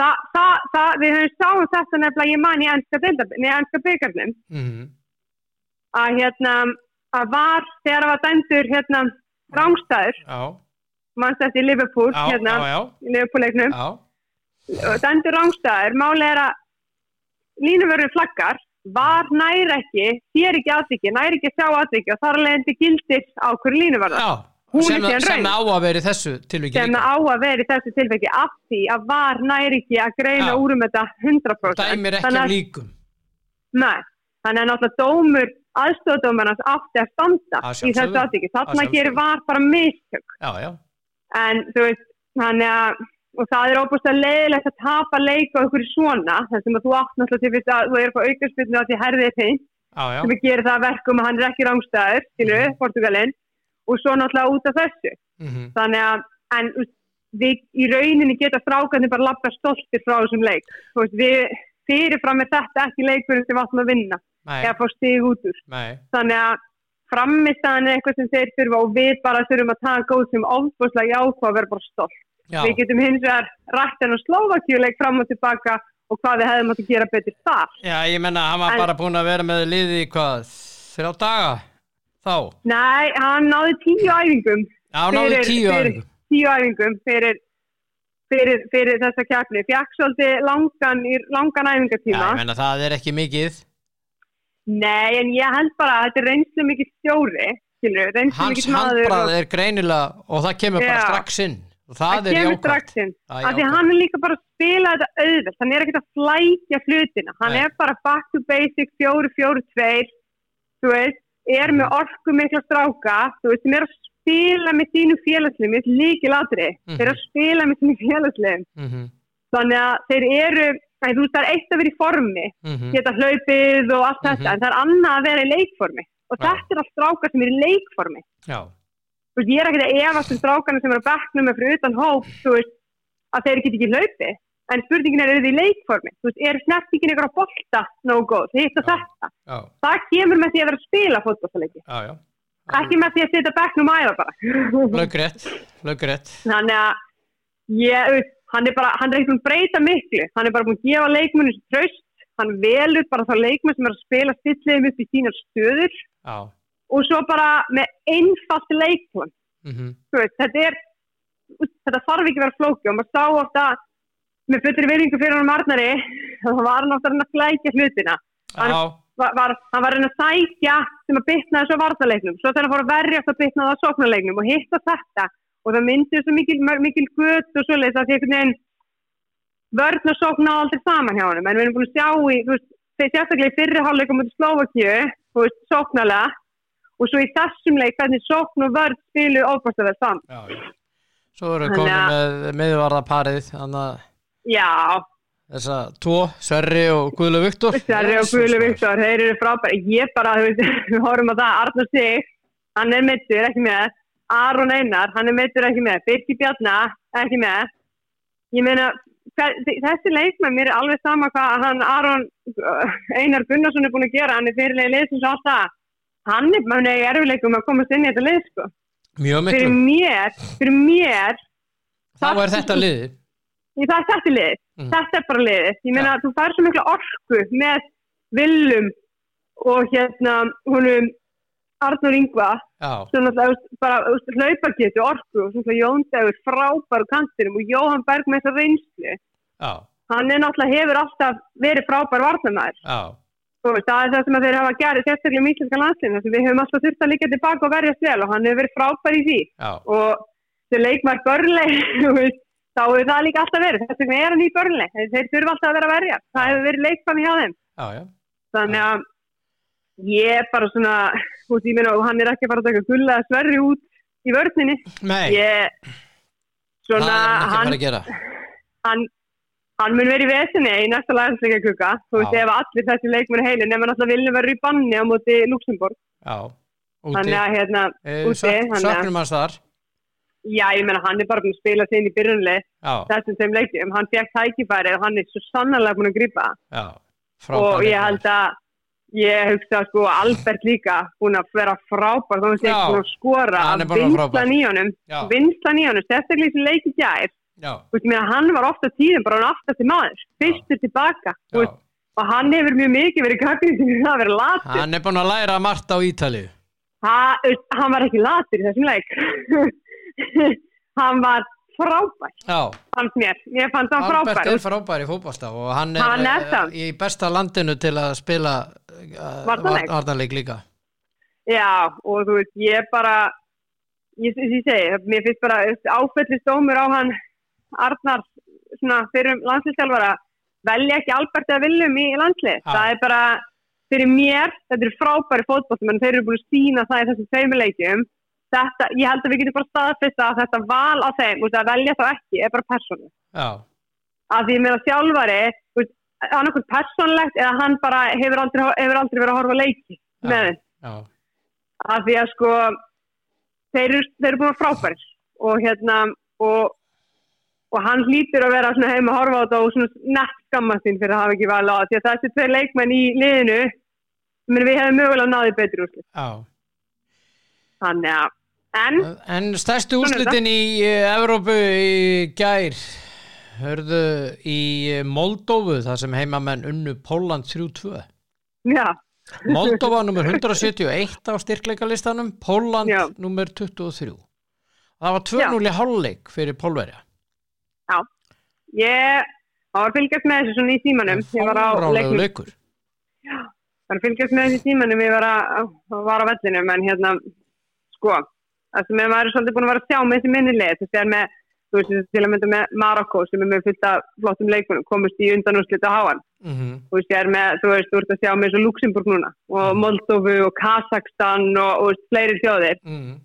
það, það, það, við höfum sáum þetta nefnilega ég man í ennska, byggarnum mm að hérna, að var þegar það var dæmdur hérna rángstæður, já, mannst þetta í Liverpool já, hérna, já, já, í Liverpool-leiknum. Já, dæmdur rángstæður, máli er að línuvörður flaggar var nær ekki, sér ekki aðviki nær ekki að sjá aðviki og þar leðandi gildir á hverju já. Hún er sem, sem á að vera í þessu tilviki sem á að vera í þessu tilfengi af því að var nær ekki að greina Já. úr um þetta 100% dæmir ekki Þannig að- líkum Nei, þannig að náttúrulega dómur aðstofdómarnas átti að standa Að í þessu aðtíki. Að Þarna sjálfsögðu. gerir var bara mistök. já, já, En þú veist, þannig að og það er að leiðilegt að tapa leik á ykkur svona, þess að þú átt náttúrulega til þess að þú er á aukarspilnu að því herðið er þeim, sem gerir það að verkum að hann er ekki rángstæður, skilu, Mhm. Portugalinn, og svo náttúrulega út af þessu. mm Þannig að, en við í rauninni geta strákarnir bara labba stoltir frá þessum leik. Veist, við fyrirfram er þetta ekki leikurinn sem við áttum að vinna, eða fá stig út úr. nei þannig að framistæðan er eitthvað sem þeir þurfa og við bara þurfum að taka út sem ofbúslega jákvæð að vera bara stolt. Já, Við getum hins vegar rætt en á Slovakíuleik fram og tilbaka og hvað við hefðum átt að gera betur þar. já, ég menna hann var En- bara búin að vera með liði í hvað, þrjá daga þá, Nei, hann náði tíu æfingum. já, hann náði Fyrir- tíu áringum Tíu æfingum fyrir, fyrir, fyrir þessa kjapni. Fjakk svolítið langan, langan já, æfingatíma. ég menna það er ekki mikið Nei, en ég held bara að þetta er reynslu mikið stjóri, skilur, hans handbrað og- er greinilega og það kemur bara Já. strax inn og það, það er kemur strax inn er af því hann er líka bara að spila þetta auðvelt. Hann er ekkert að flækja hlutina. Hann Nei. er bara back to basic 4-4-2 þú veist, er með Mhm. orku mikla stráka þú veist, sem er að spila með sínu félagslegum ég líki latri, Mhm. þeir eru að spila með sínu félagslegum mm þannig að þeir eru, nei, þú veist, það er eitt að vera í formi -hmm. geta hlaupið og allt þetta, Mhm. en það er annað að vera í leikformi. Og þetta er allt strákar sem eru í leikformi. Já, veist, ég er ekkert að efast um strákarnir sem eru að bekknum með fyrir utan hóp, veist, að þeir get ekki hlaupi, en spurningin er, eru þið í leikformi, veist, er snertingin ykkur að bolta þetta. Já, það kemur með því að vera að spila fótballleiki, ekki með því að setja og æfa bara. Löggrétt, þannig að ég, hann er bara, hann er ekkert að breyta miklu, hann er bara búin að gefa leikmunni tröst, hann velur bara þá leikmenn sem er að spila stilllegum upp í sínar stöður. Já, og svo bara með einfalt leikplan. Mm þú veist, þetta er þetta þarf ekki að vera flóki og maður sá ofta með fullri virðingu fyrir hann Marnari þá var hann ofta að reyna að flækja hlutina. Hann- var, var, hann var að reyna að sækja sem að bytna þessu vartaleiknum svo þegar hann fór að verja að bytna það að sóknarleiknum og hitta þetta. Og það myndi þessu mikil, mikil gött og svoleiðis að því einhvern veginn vörn og sókn ná aldrei saman hjá hann en við erum búin að sjá í, veist, sérstaklega í fyrri hálfleikum út í Slovakíu, sóknarlega og svo í þessum leik hvernig sókn og vörn spilu óbært að vera saman já, já svo eru Þannig komin að- með miðvarðaparið þannig að Já, þessa tvo, Sverri og Guðlu Viktor Sverri og Guðlu. Viktor, þeir eru frábæri. Ég bara, þú veist, við horfum á það, Arnur Sig, hann er mittur, ekki með. Aron Einar, hann er mittur, ekki með. Birki Bjarna, ekki með. Ég meina, þe- þessi leikmenn, mér er alveg sama hvað hann Aron uh, Einar Gunnarsson er búin að gera, hann er fyrirlega og allt það, hann er manni í erfileikum að komast inn í þetta lið, sko. Mjög Fyrir miklu, mér, fyrir mér, þá er þetta liðið í það er þetta liðið, Mm. þetta er bara liðið. Ég meina að þú fær svo mikla orku með Willum og hérna húnum Arnur bara veist, hlaupargetu, orku og svona Jón Dagur frábær á kantinum og Jóhann Berg með þessa reynslu. já, Hann er náttúrulega hefur alltaf verið frábær varnamæður. Veist, það er það sem þeir hafa gerðið sérstaklega í íslenska landslinu þess að við höfum alltaf þurft að líka tilbaka og verjast vel og hann hefur verið frábær í því. Já, og þegar leikmar börnleg þá hefur það líka alltaf verið. Þess vegna er hann í börnleg, þeir, þurfa alltaf að vera að verja. Það hefur verið leikmann hjá þeim. Já, já. Þannig að ég er bara svona út í minna og hann er ekki að fara að taka gulla sverri út í vörninni. Ég það svona er hann hann, hann hann mun verið í vesinni í næsta lagansleika kukka þú veist ef allir þessi leikmenn heilin nema náttúrulega viljum verið í banni á móti Luxemburg þannig að hérna Eh, Söknum hans þar. Já ég meina hann er bara búin að spila sig inn í byrjunlega Já, þessum þeim leikjum, hann fekk tækifæri og hann er svo sannarlega búin að grípa. Já. Og ég held að ég hugsa sko Albert líka búin að vera frábær að Já. hann búin að skora. Hann er vinslan í honum. Vinslan í honum, sérstaklega í þessu leiki þú veist, hann var ofta tíðum bara hann aftast í maður, fyrstur tilbaka veist, og hann hefur mjög mikið verið gagnið til að vera latur. Hann er búin að læra margt á Ítalíu. Ha, hann var ekki latur í þessum leik. Hann var frábær fannst mér, ég fannst hann Albert frábær. er frábær í fótballstá og hann er, Hann er eh, það. í besta landinu til að spila Varnarleik. varnarleik líka. Já, og þú veist, ég bara, ég, ég, segi, mér finnst bara áfællist dómur á hann Arnar, fyrir landslýstjálfara, velja ekki Albert eða Viljum í landslið. Já. Það er bara, fyrir mér, þetta eru frábæri fótbollum, en þeir eru búin að sína það í þessum tveimuleikjum. Ég held að við getum bara staðfesta að þetta val á þeim, veist, að velja þá ekki, er bara persónlega. Já, Að því með að þjálfari, þú veist, annarkvæmt persónlegt eða hann bara hefur aldrei, hefur aldrei verið að horfa leiki Já. með þeim af því að sko þeir eru, þeir eru búin að frábæris og hérna og, og hann hlýtur að vera svona heima að horfa á þetta og svona nett skamma sín fyrir að hafa ekki val á því að þessi tveir leikmenn í liðinu menn við hefum mögulega náðið betri úrslit. Þannig að en En stærstu úrslitin í eh, Evrópu í gær hörðu í eh, Moldófu þar sem heimamenn unnu Póland 3-2 já, Moldófa nummer 171 á styrkleikalistanum Póland nummer 23 Það var 2-0 í hálfleik fyrir Pólverja ég var að fylgjast með þessu svona í símanum. Ég var á leiknum. leikur. Var að fylgjast með þessu í símanum. Ég var, að, var á vellinum en hérna sko, sem er maður er svolítið búin að vera að sjá með þessi minnileg þessi er með, þú veist, til að mynda með Marokko sem er með fullt af flottum leikunum komist í undanúrslit á háan. Mm -hmm. þú veist, ég er með, þú veist, þú ert að sjá með þessu Luxemburg núna og Moldovu og Kazakstan og, og fleiri þjóðir. Mm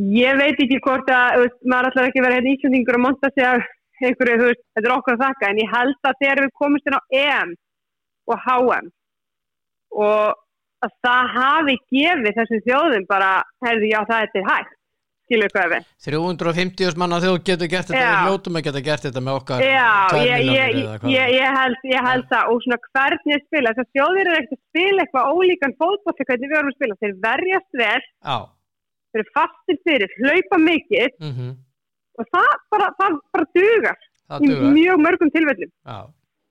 ég veit ekki hvort að, þú veist, maður ætlar ekki að vera hérna íslendingur og monta sig af einhverju, þú veist, þetta er okkur að þakka en ég held að þegar við komumst inn á EM og HM og að það hafi gefið þessum þjóðum bara, herði, já, það er til hægt. Skilur hvað við 350 manna þjóð getur gert þetta Já. við hljótum að geta gert þetta með okkar Já, ég, ég, ég, ég, held, held það. Og svona hvernig spila, þess að þjóðir eru ekkert að spila eitthvað ólíkan fótbolti hvernig við vorum að spila, þeir verjast vel Já, þeir eru fastir fyrir, hlaupa mikið. Mm og það bara, það bara dugar það í dugar. mjög mörgum tilfellum. Já,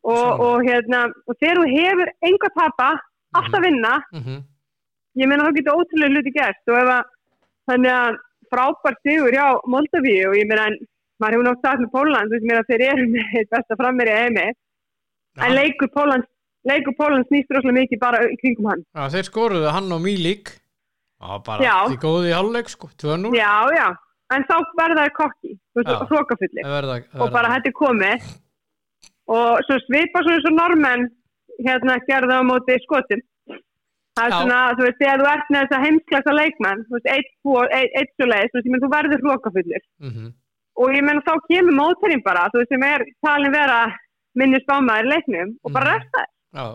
og, og, hérna, og þegar þú hefur enga að tapa, alltaf vinna mm ég meina þá getur ótrúlega hluti gert og ef að þannig að frábært sigur hjá Moldavíu og ég meina maður hefur nátt sagt með Póland að þeir eru með besta frammeiri heimi en leikur Póland leikur Póland snýst rosalega mikið bara í kringum hann. Já, þeir skoruðu hann og Mílík Já, bara Já. því góði í hálfleik sko, 2-0 já, já, en þá verða það kokki það og bara er komið. Og svo svipa svona svo normenn hérna gerða á móti skotum. Það er Já. svona, þú veist, þegar þú ert með þessa heimsklassa leikmenn, þú veist, eitt, eitt, eitt svo leið, þú veist, ég menn, þú verður hrókafullir Mhm. og ég menn, þá kemur móterinn bara, þú veist, sem er talin vera minni spámaður leiknum og bara refta þér, Já,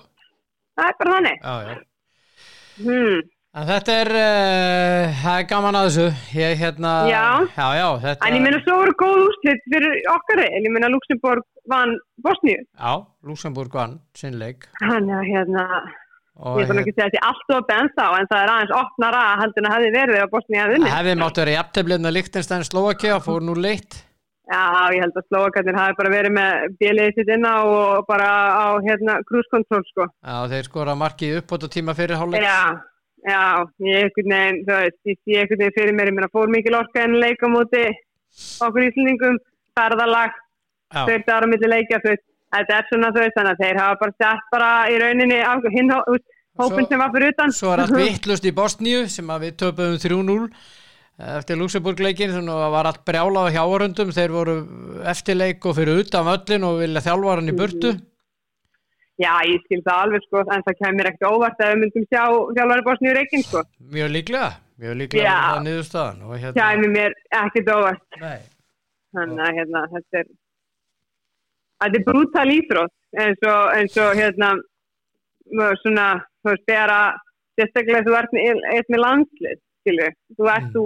það er bara þannig. Já, já. Hmm. En þetta er, uh, það er gaman að þessu, ég hérna, Já. já, já, þetta, En ég meina svo voru góð úrslit fyrir okkar en ég meina Luxemburg vann Bosníu. já, Luxemburg vann, sinnleik, Þannig að hérna, og ég er þannig ekki að segja að þetta er allt of bensa en það er aðeins opnara heldur en að hefði verið ef Bosníu hefði unni. hefði mátt vera jafnteflið með Lichtenstein Slovakia, fór nú leitt, Já, ég held að Slovakarnir hafi bara verið með bjöliðið sitt inna og bara á hérna cruise control sko. já, þeir skora markið upp á tíma fyrir hálfleik, Já, já, ég einhvern veginn, þú veist, ég sé einhvern veginn fyrir mér, ég meina fór mikil orka en leik á móti okkur íslendingum, ferðalag, þau ára milli leikja, þú veist, þetta er svona þú veist, þannig að þeir hafa bara sett bara í rauninni hinn veist, hópin Svo- sem var fyrir utan. Svo er allt vittlust í Bosníu sem við töpuðum 3-0 eftir Luxemburg-leikin þannig að var allt brjálað á hjáarundum þeir voru eftirleik og fyrir utan völlin og vilja þjálfa hann í burtu Já, ég skil það alveg sko, en það kemur ekkert óvart að við myndum sjá sjálfari Bosníu reikin sko. mjög líklega, mjög líklega Já. það niðurstaðan og hérna, Kæmi mér ekkert óvart. nei, Þannig að hérna, þetta er, þetta er brútal íþrótt eins og, eins og hérna, svona, þú veist, þegar að, sérstaklega þú ert með, með landslið, skilju, þú ert, Mm. þú,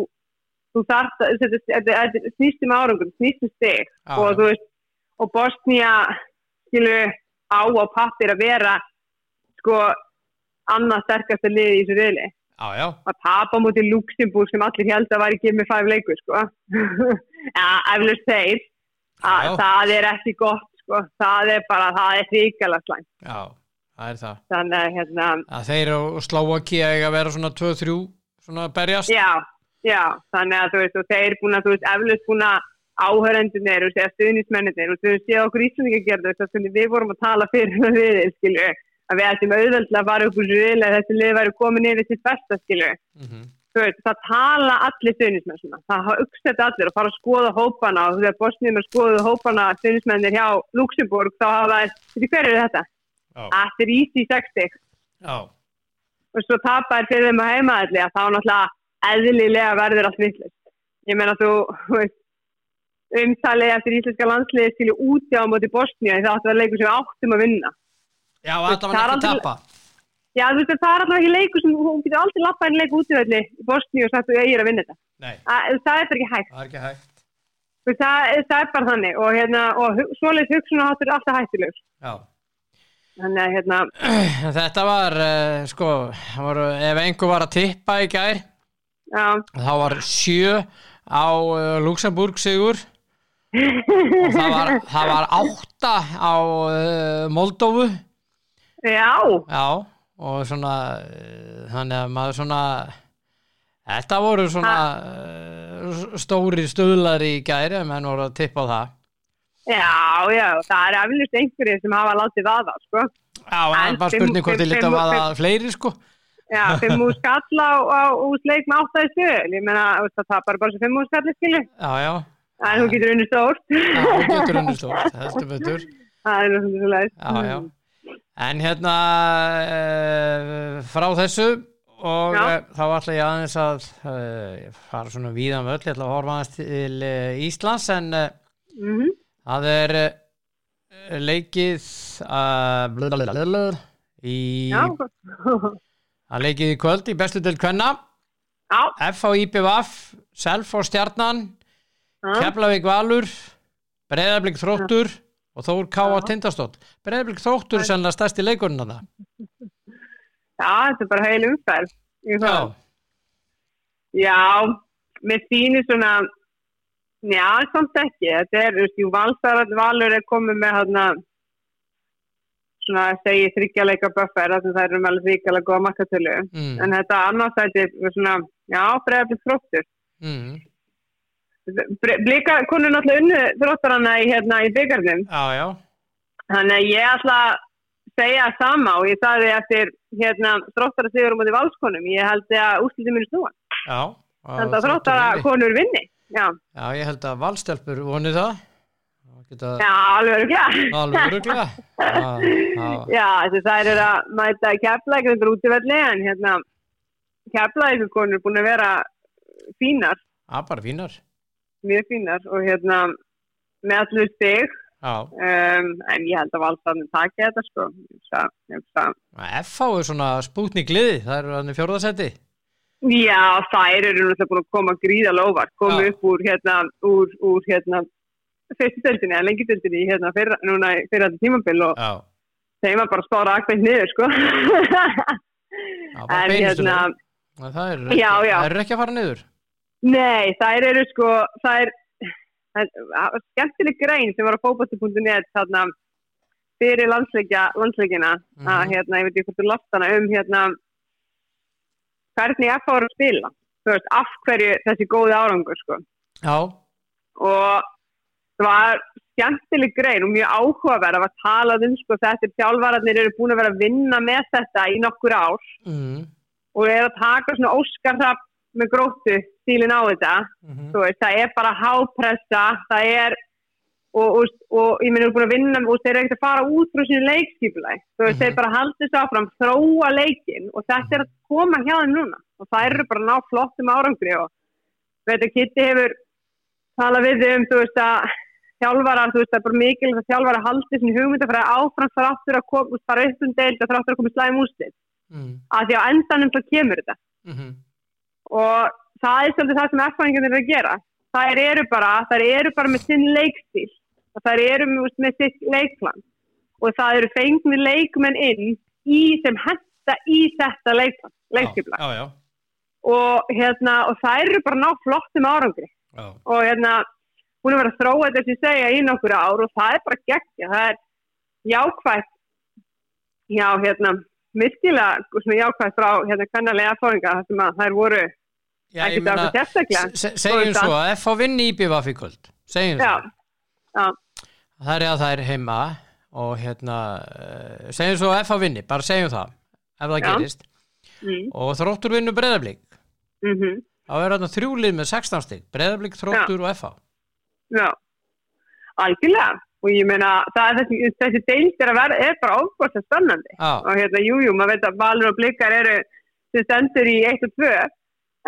þú þarft þetta, þetta, þetta snýst um árangum, snýst um steg Já, og já. þú veist, og Bosnía, skilju, á á pappir að vera, sko, annað sterkasta liði í þessu já, að tapa á móti Luxemburg sem allir held að væri Gimme 5 leikur sko. eflust þeir að það er ekki gott sko. það er bara, það er hrikalega slæm já, það er það. Þannig að hérna, að þeir og eiga að vera svona 2-3 svona að berjast. Já, já. Þannig að þú veist, og þeir búin að, þú veist, eflust búin að áhörendunir og stuðnismennir og veist, séð okkur íslendinga gerðu þess að við vorum að tala fyrir við, skilju að við ættum auðveldlega að fara riðli að þessi lið væri komin yfir til skilju mm þú veit, það tala allir stuðnismenn það hafa uppsett allir og fara að skoða hópana og þegar Bosníum er skoðuð hópana stuðnismennir hjá Luxemburg þá hafa það, hver er þetta? já, Þetta er Easy 60 já, og svo tapar fyrir þeim að heimaðalli að þá náttúrulega eðlilega verður allt vittlust. Ég meina þú veist, umtalið eftir íslenska landsliði skilju úti á móti Bosníu það áttu að vera leikur sem við áttum að vinna. já, það var er ekki aldrei- tapa Já, þú veist, það er alltaf ekki leikur sem hún getur aldrei lappað inn leik útivelli í Bosníu og sagt að ég er að vinna þetta. nei, Það, er ekki hægt. það er ekki hægt veist, Það, það er bara þannig og, hérna, og svoleiðis hugsunaháttur er alltaf hættulegur. já Þannig að hérna, Þetta var, uh, sko, voru, ef einhver var að tippa í gær, já, þá var sjö á uh, Luxemburg sigur og það var, það var átta á uh, Moldófu, já, já, og svona, uh, þannig að maður svona, þetta voru svona uh, stóri stöðlar í gær, ef menn voru að tippa á það. já, já, það er eflust einhverjir sem hafa látið vaða, sko. Já, en En bara spurning hvort þið lítið að vaða fleiri, sko. Já, fimm úr skall á, á úsleik með áttaði stöð. Ég veist, það tapar bara svo fimm úr skalli, skilju. Já, já, En hún getur unni stórt. þú getur unnið stórt, heldur betur. Það er náttúrulega svo leiðis. Já, já. En hérna uh, frá þessu og uh, þá ætla ég aðeins að uh, fara svona víðan völl, ég ætla að horfa aðeins til Íslands en Mm það er leikið í að leikið í kvöld í bestu til Kvenna já, F á IPVF, Self og Stjarnan Keflavík Valur Breiðablík Þróttur og Þór K. Já. Tindastótt Breiðablík Þróttur er sennilega stærsti leikurinn að það já, þetta er bara heil umferð. Ég Já. Já, mér sýnir svona, já, samt ekki. Þetta er, þú veist, jú, valsar, valur er komið með hérna, svona, segi, þryggjaleika buffer, þar sem það eru með alveg þryggjaleika góða makkatölu. mm, En þetta annarsæti er svona, já, bregðarblík þróttur. mm, Blika konur náttúrulega unnu þróttarana í, hérna, í byggarnum. já, já Þannig að ég ætla að segja sama og ég sagði eftir hérna, þróttara sigur um átti valskonum. Ég held að úrslutum muni snúa. Já, Þannig að þróttara konur vinni. Já, Já, ég held að valstelpur voni það Það geta já alveg öruglega. alveg ruglega Já, Já, þessi þær eru að mæta keflæk undir útivelli en hérna keflæk konur er búin að vera fínar, bara fínar mjög fínar og hérna með allir stig Já, um, en ég held að valsarnir taki þetta sko. FH er svona spútnik liði, það eru hann í fjórðasetti Já, þær eru náttúrulega búin að koma gríða lóvar, koma Já. upp úr hérna, úr, úr hérna, fyrstu döldinni, eða lengi döldinni, hérna, fyrra, núna í- fyrir þetta tímabil og Já, þeim var bara stóra akveint niður, sko. já bara beinustu hérna, Það já. það eru ekki að fara niður. Nei, þær eru sko, þær, það var skemmtileg grein sem var á fókbótti.net þarna fyrir landsleikina, Mhm. að hérna, ég veit ekki hvort þú last hana um hérna, hvernig F ára að spila, þú veist, af hverju þessi góði árangur, sko. Já, og það var skemmtileg grein og mjög áhugaverð að var talað um sko þetta þjálfararnir eru búin að vera að vinna með þetta í nokkur ár. Mm, og eru að taka svona óskarðab með gróttu stílin á þetta. Mm þú veist, það er bara hápressa það er og, og, og ég minn eru búin að vinna og þeir eru ekkert að fara út frá sínu leikskipulæg þú veist, Mhm. þeir bara haldi þessu áfram þróa leikin og þetta er að koma hjá þeim núna. Og það eru bara að ná flottum árangri og veit að Kitty hefur talað við um, þú veist að þjálfarar, þú veist, það er bara mikilvægt að þjálfara haldi sinni hugmyndafræði áfram þráttur að koma, fara upp um og þráttur að koma slæm úslit, mm, að því á endanum þá kemur þetta. Mm, og það er svolítið það sem erfaringarnir eru að gera. Þær eru bara, þær eru bara með sinn leikstíl. Og þær eru með, sitt leikplan. Og það eru fengni leikmenn inn í sem henda í þetta leikplan, leikskipla og hérna, og þær eru bara ná flottum árangri. Já, og hérna, hún er verið að þróa þetta sem ég segja í nokkur ár. Og það er bara geggja, það er jákvægt já, hérna virkilega svona jákvægt frá hérna kannalega erfaringa þar sem að þær voru já ég meina, segjum svo að F á vinni í BVF í kvöld. Segjum Já, svo. já, Það er að það er heima og hérna, uh, segjum svo að F á vinni, bara segjum það, ef það gerist. mm, Og þróttur vinnu breyðablík. mm Þá er þarna þrjúlið með 16 stig, breyðablík, þróttur og FH. já, algjörlega. Og ég meina, þessi, þessi deild er að vera, er bara ofbúrst spennandi. Og hérna, jú, jú, maður veit að Valur og Blikar eru sem stendur í 1 og 2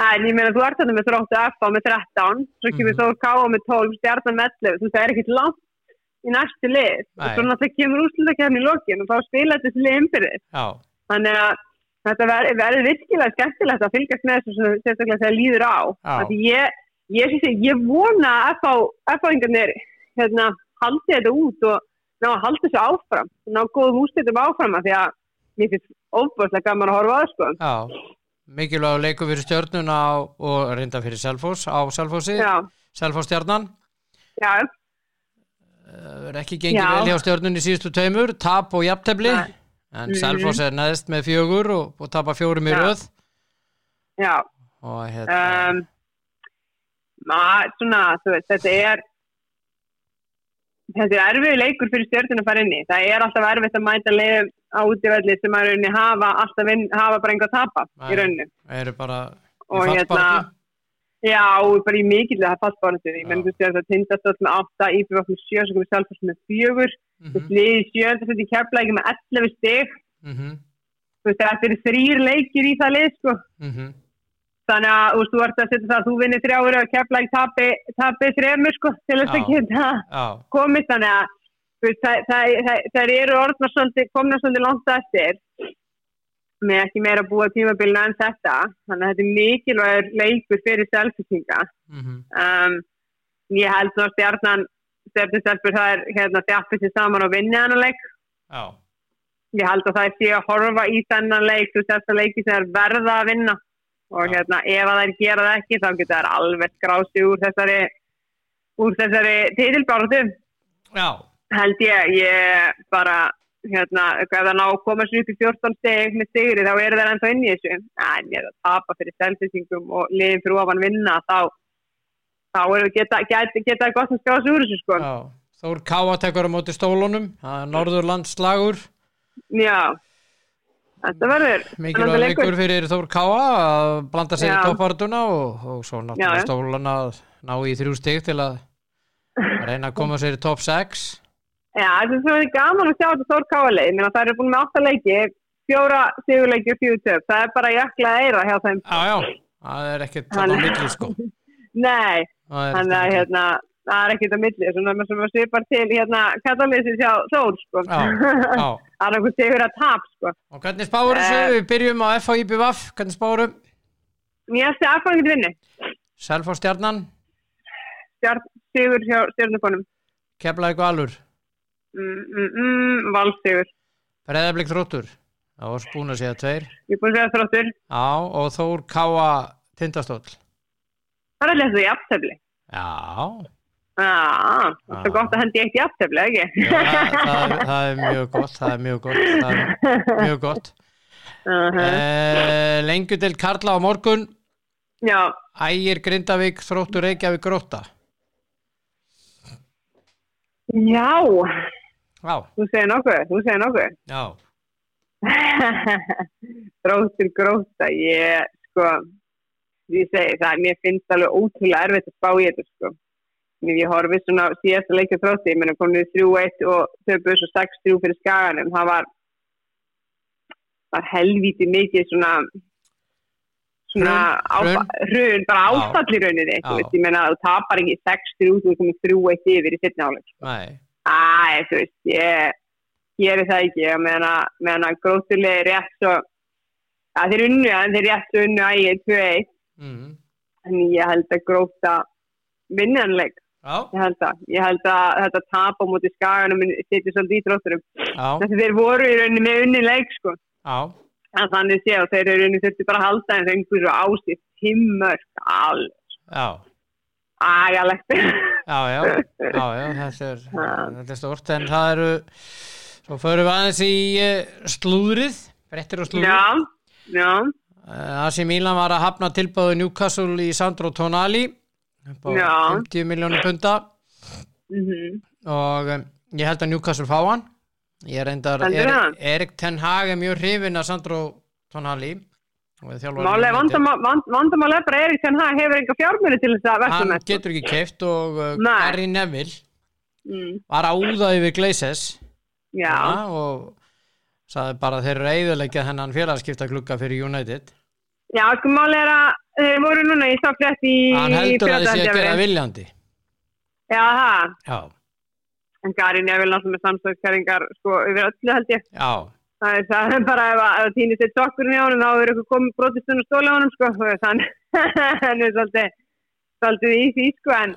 en ég meina, þú ert þarna með þróttu FH með 13, svo kemur Mhm. Þór Káa með 12, Stjarnan með 11, þú veist, það er ekkit langt í næstu lið svo náttúrulega kemur úrslutakefni í lokin og þá spila þessi lið innbyrðið já, þannig að þetta ver- verður virkilega skemmtilegt að fylgjast með þessu svona, sérstaklega þegar líður á ég, ég, ég, ég vona að FH-ingarnir hérna, haldi þetta út og ná að halda þessu áfram ná góðum úrslitum áfram af því að mér finnst ofbúrslega gaman að horfa á það sko. já. Mikilvæg leikur fyrir stjörnuna og reynda fyrir Selfoss á Selfossi, Já, Selfoss stjarnan. já, Það er ekki gengið Já. vel hjá stjörnunni síðustu tveimur, tap og jafntefli. Nei. En Mhm. Selfoss er neðst með fjögur og, og tapa fjórum í röð. já Og hérna, um, svona, veist, þetta er þetta er erfið leikur fyrir stjórnum að fara inn í það er alltaf erfitt að mæta leiðum á útífelli sem að rauninni hafa alltaf vinn, hafa bara einhver að tapa Nei. í rauninni eru bara í hérna- fallbaráttu. já, bara í mikill það fastbáratu ég menn þú sér það tindastótt með 8 íbjöf með 7 sem komið selfast með 4 Mhm, þú sliði 7 þetta í keflæki með 11 stig. Mhm, þú veist þetta eru þrýr leikir í það lið sko. Mhm. þannig að þú veist, þú ert að setja það að þú vinnir þrjáur og keflæk tapi, tapi þremur sko til þess að geta komið þannig að það, það, það, það eru orðnar svolítið, komna svolítið langt eftir. Með ekki meira að búa tímabilina en þetta þannig að þetta er mikilvægur leikur fyrir selfisinga mhm, um, ég held að stjarnan stjarnistelpur það er hérna þjappið sér saman og vinni hann leik. Já, ég held að það sé að horfa í þennan leik þú þess að leiki sem er verða að vinna. Og Já. hérna ef að þær gera það ekki þá getur þær alveg skrási úr þessari úr þessari titilbáratu já, held ég, ég bara hérna, ef það ná að koma sér upp í 14 steg með sigri þá eru þær ennþá inn í þessu en ég er að tapa fyrir selfisingum og liðin fyrir ofan vinna þá þá eru geta, geta, geta það gott að skráða sig úr þessu sko já. Þór Káa tekur á móti stólunum, það er Norðurlandslagur, já, þetta verður mikilvæg leikur fyrir Þór Káa að blanda sér í Já. toppartuna og, og svo náttúrulega já. stóluna að ná í þrjú stig til að reyna að koma sér í top 6. Já, þetta er svona gaman að sjá þetta stór káleið, menn að það eru búin með 8 leiki, fjóra sigurleiki og fjóru töp, það er bara jakla eira hjá þeim. Já, já, það er ekkert á milli sko. Nei, þannig að hérna, það er ekkert að milli, svona sem að svipar til hérna katalýsins hjá Þór, sko. Já, já. það er einhver sigur að tap, sko. Og hvernig spáur þessu? Eh. Við byrjum á FHIBVF, hvernig spárum? Nýjasti aðfangið vinni. Selfoss stjarnan, Stjárn, sigur hjá stjórnukonum. Keflavík Valur, Mm, mm, mm, valsigur. Breðablik Þróttur, búin að segja tveir. Ég er búin að segja þróttur. Já, og Þór Káa Tindastóll. Það er í aftefli. Já, Já, það er gott að hendi eitt í aftefli, ekki? já það, það, er mjög gott, það er mjög gott, það er mjög gott. Uh Uh, lengur til Karla á morgun, Já, Ægir Grindavík, Þróttur Reykjavík Gróta. já, Já, þú segir nokkuð, þú segir nokkuð. já, Þróttur gróta, ég, sko, ég segi það, mér finnst alveg ótrúlega erfitt að spá í þetta, sko. Ég horfið svona síðasta leikja þrótti, ég meina komið 3-1 og buðs og 6-3 fyrir skaganum, það var, var helvíti mikið svona, svona Hrun, bara áfall í rauninni, ég meina þú tapar ekki 6-3 út og komið 3-1 yfir í setni áleik. nei, Æ, þú veist, ég gerir það ekki, ég meina, meina gróttulega rétt svo, að þeir unnu, en þeir rétt svo unnu ægir 2-1, mm. en ég held að gróta vinnanleik, já, ég held að, ég held að þetta tap á móti skaganum setjur svolítið í drótturum, þess að þeir voru í rauninni með unni leik, sko, en þannig sé og þeir eru í rauninni þurfti bara að halda en fengur svo ásýtt himmörk, alveg, já, agalegt, já, já, já, já, þetta er, þetta er stort, en það eru, svo förum við aðeins í uh, slúðrið, brettir og slúðrið. já, já, Uh, AC Milan var að hafna tilbáðu Newcastle í Sandro Tonali upp á Já. 50 miljónum punta mhm, og um, ég held að Newcastle fá hann. Ég reyndar Heldur Erik, Ten Hag er mjög hrifin af Sandro Tonali. er Málega United. vandamál vand, vandamál er bara Erik Ten Hag hefur enga fjármunni til þess að verða hann með. getur ekki keift og uh. Gary Neville mm, var að úða yfir Glazes Já, og sagði bara þeir eru eiðulegja þennan félagskipta glugga fyrir United. Já, sko máli er að þeir voru núna í sáfrétt í hann heldur að Breiðholti, gera jafnvel. viljandi. Já, það, já, en Gary Neville náttúrulega með samstöðskæringar sko yfir öllu held ég. Já, Það er það er bara ef að- það týnist eitt sokkurinn í honum þá er eitthvað komið brotistun og stóla honum sko. Þannig hann er svolítið í því sko. En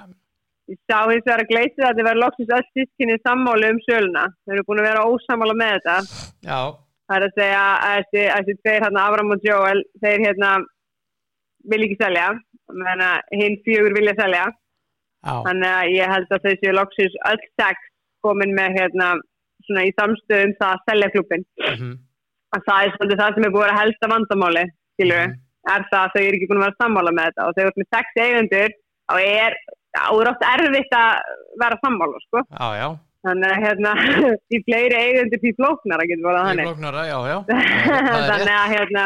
ég sá hins vegar að gleysið að þið verður loksins öll sískinni sammálu um söluna. Þeir eru búin að vera ósamála með þetta. Já, Það er að segja að þessi, að tveir hérna, Avram og Joel, þeir hérna vil ekki selja, menn að hinn fjögur vilja selja. já, Þannig að ég held að þessi loksins öll sex komin með hérna svona í samstöðum það að selja klubin. mhm, Að það er svolítið það sem er búið að vera helsta vandamáli, skilur Mhm. er það að þau eru ekki búin að vera sammála með þetta og þegar þú ert með sex eigendur þá er áður oft erfitt að vera sammála, sko. já, já Þannig að hérna, því fleiri eigendur því flóknara getur Það er rétt. þannig að hérna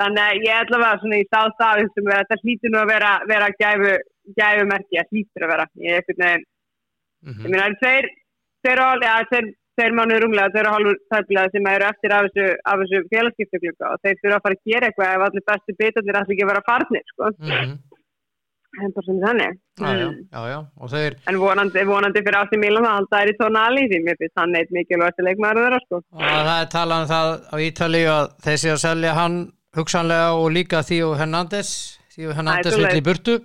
þannig að ég ætla að vera svona í stáð stað sem er, þetta hlýtur nú að vera, vera gæfu, gæfumerki, það hlýtur að vera ég er einhvern veginn, Mhm. ég meina það eru tveir og ja, mánuður rúmlega tveir og hálfur tæflega sem eru eftir af þessu, þessu félagskiptaglugga og þeir þurfa að fara að gera eitthvað ef allir bestu bitarnir ætla ekki að vera farnir sko, Mhm. það er bara sem þannig. Já, já, Mm. já, já, og þeir en vonandi, vonandi fyrir Ássi Milan að halda þær í tónali því mér finnst hann eitt mikilvægst leikmaður þeirra sko. Og það er talað um það á Ítalíu að þeir sé að selja hann hugsanlega og líka Theo Hernandez. Theo Hernandez vill í burtu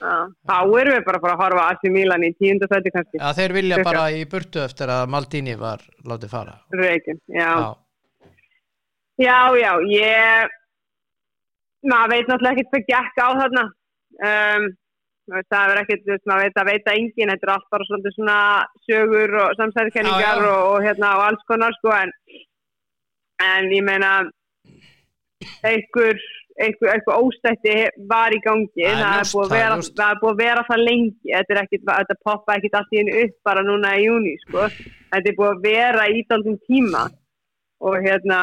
þá erum við bara að fara að horfa Ássi Milan í tíundasæti kannski. Já, þeir vilja bara í burtu eftir að Maldini var látið fara. Reikin, já. Já, já, já, ég maður veit náttúrulega ekkert hvað gekk á þarna. Um, það er ekkert, maður veit að veita engin, þetta er allt bara svona sögur og já. og, og hérna og alls konar sko en, en ég meina einhver einhver, einhver óstætti var í gangi. Er það er ljóst, er vera, það er búið að vera það lengi. Þetta, er ekkit, þetta poppa ekkit allt í hennu upp bara núna í júni sko. þetta er búið að vera í daldum tíma. Og hérna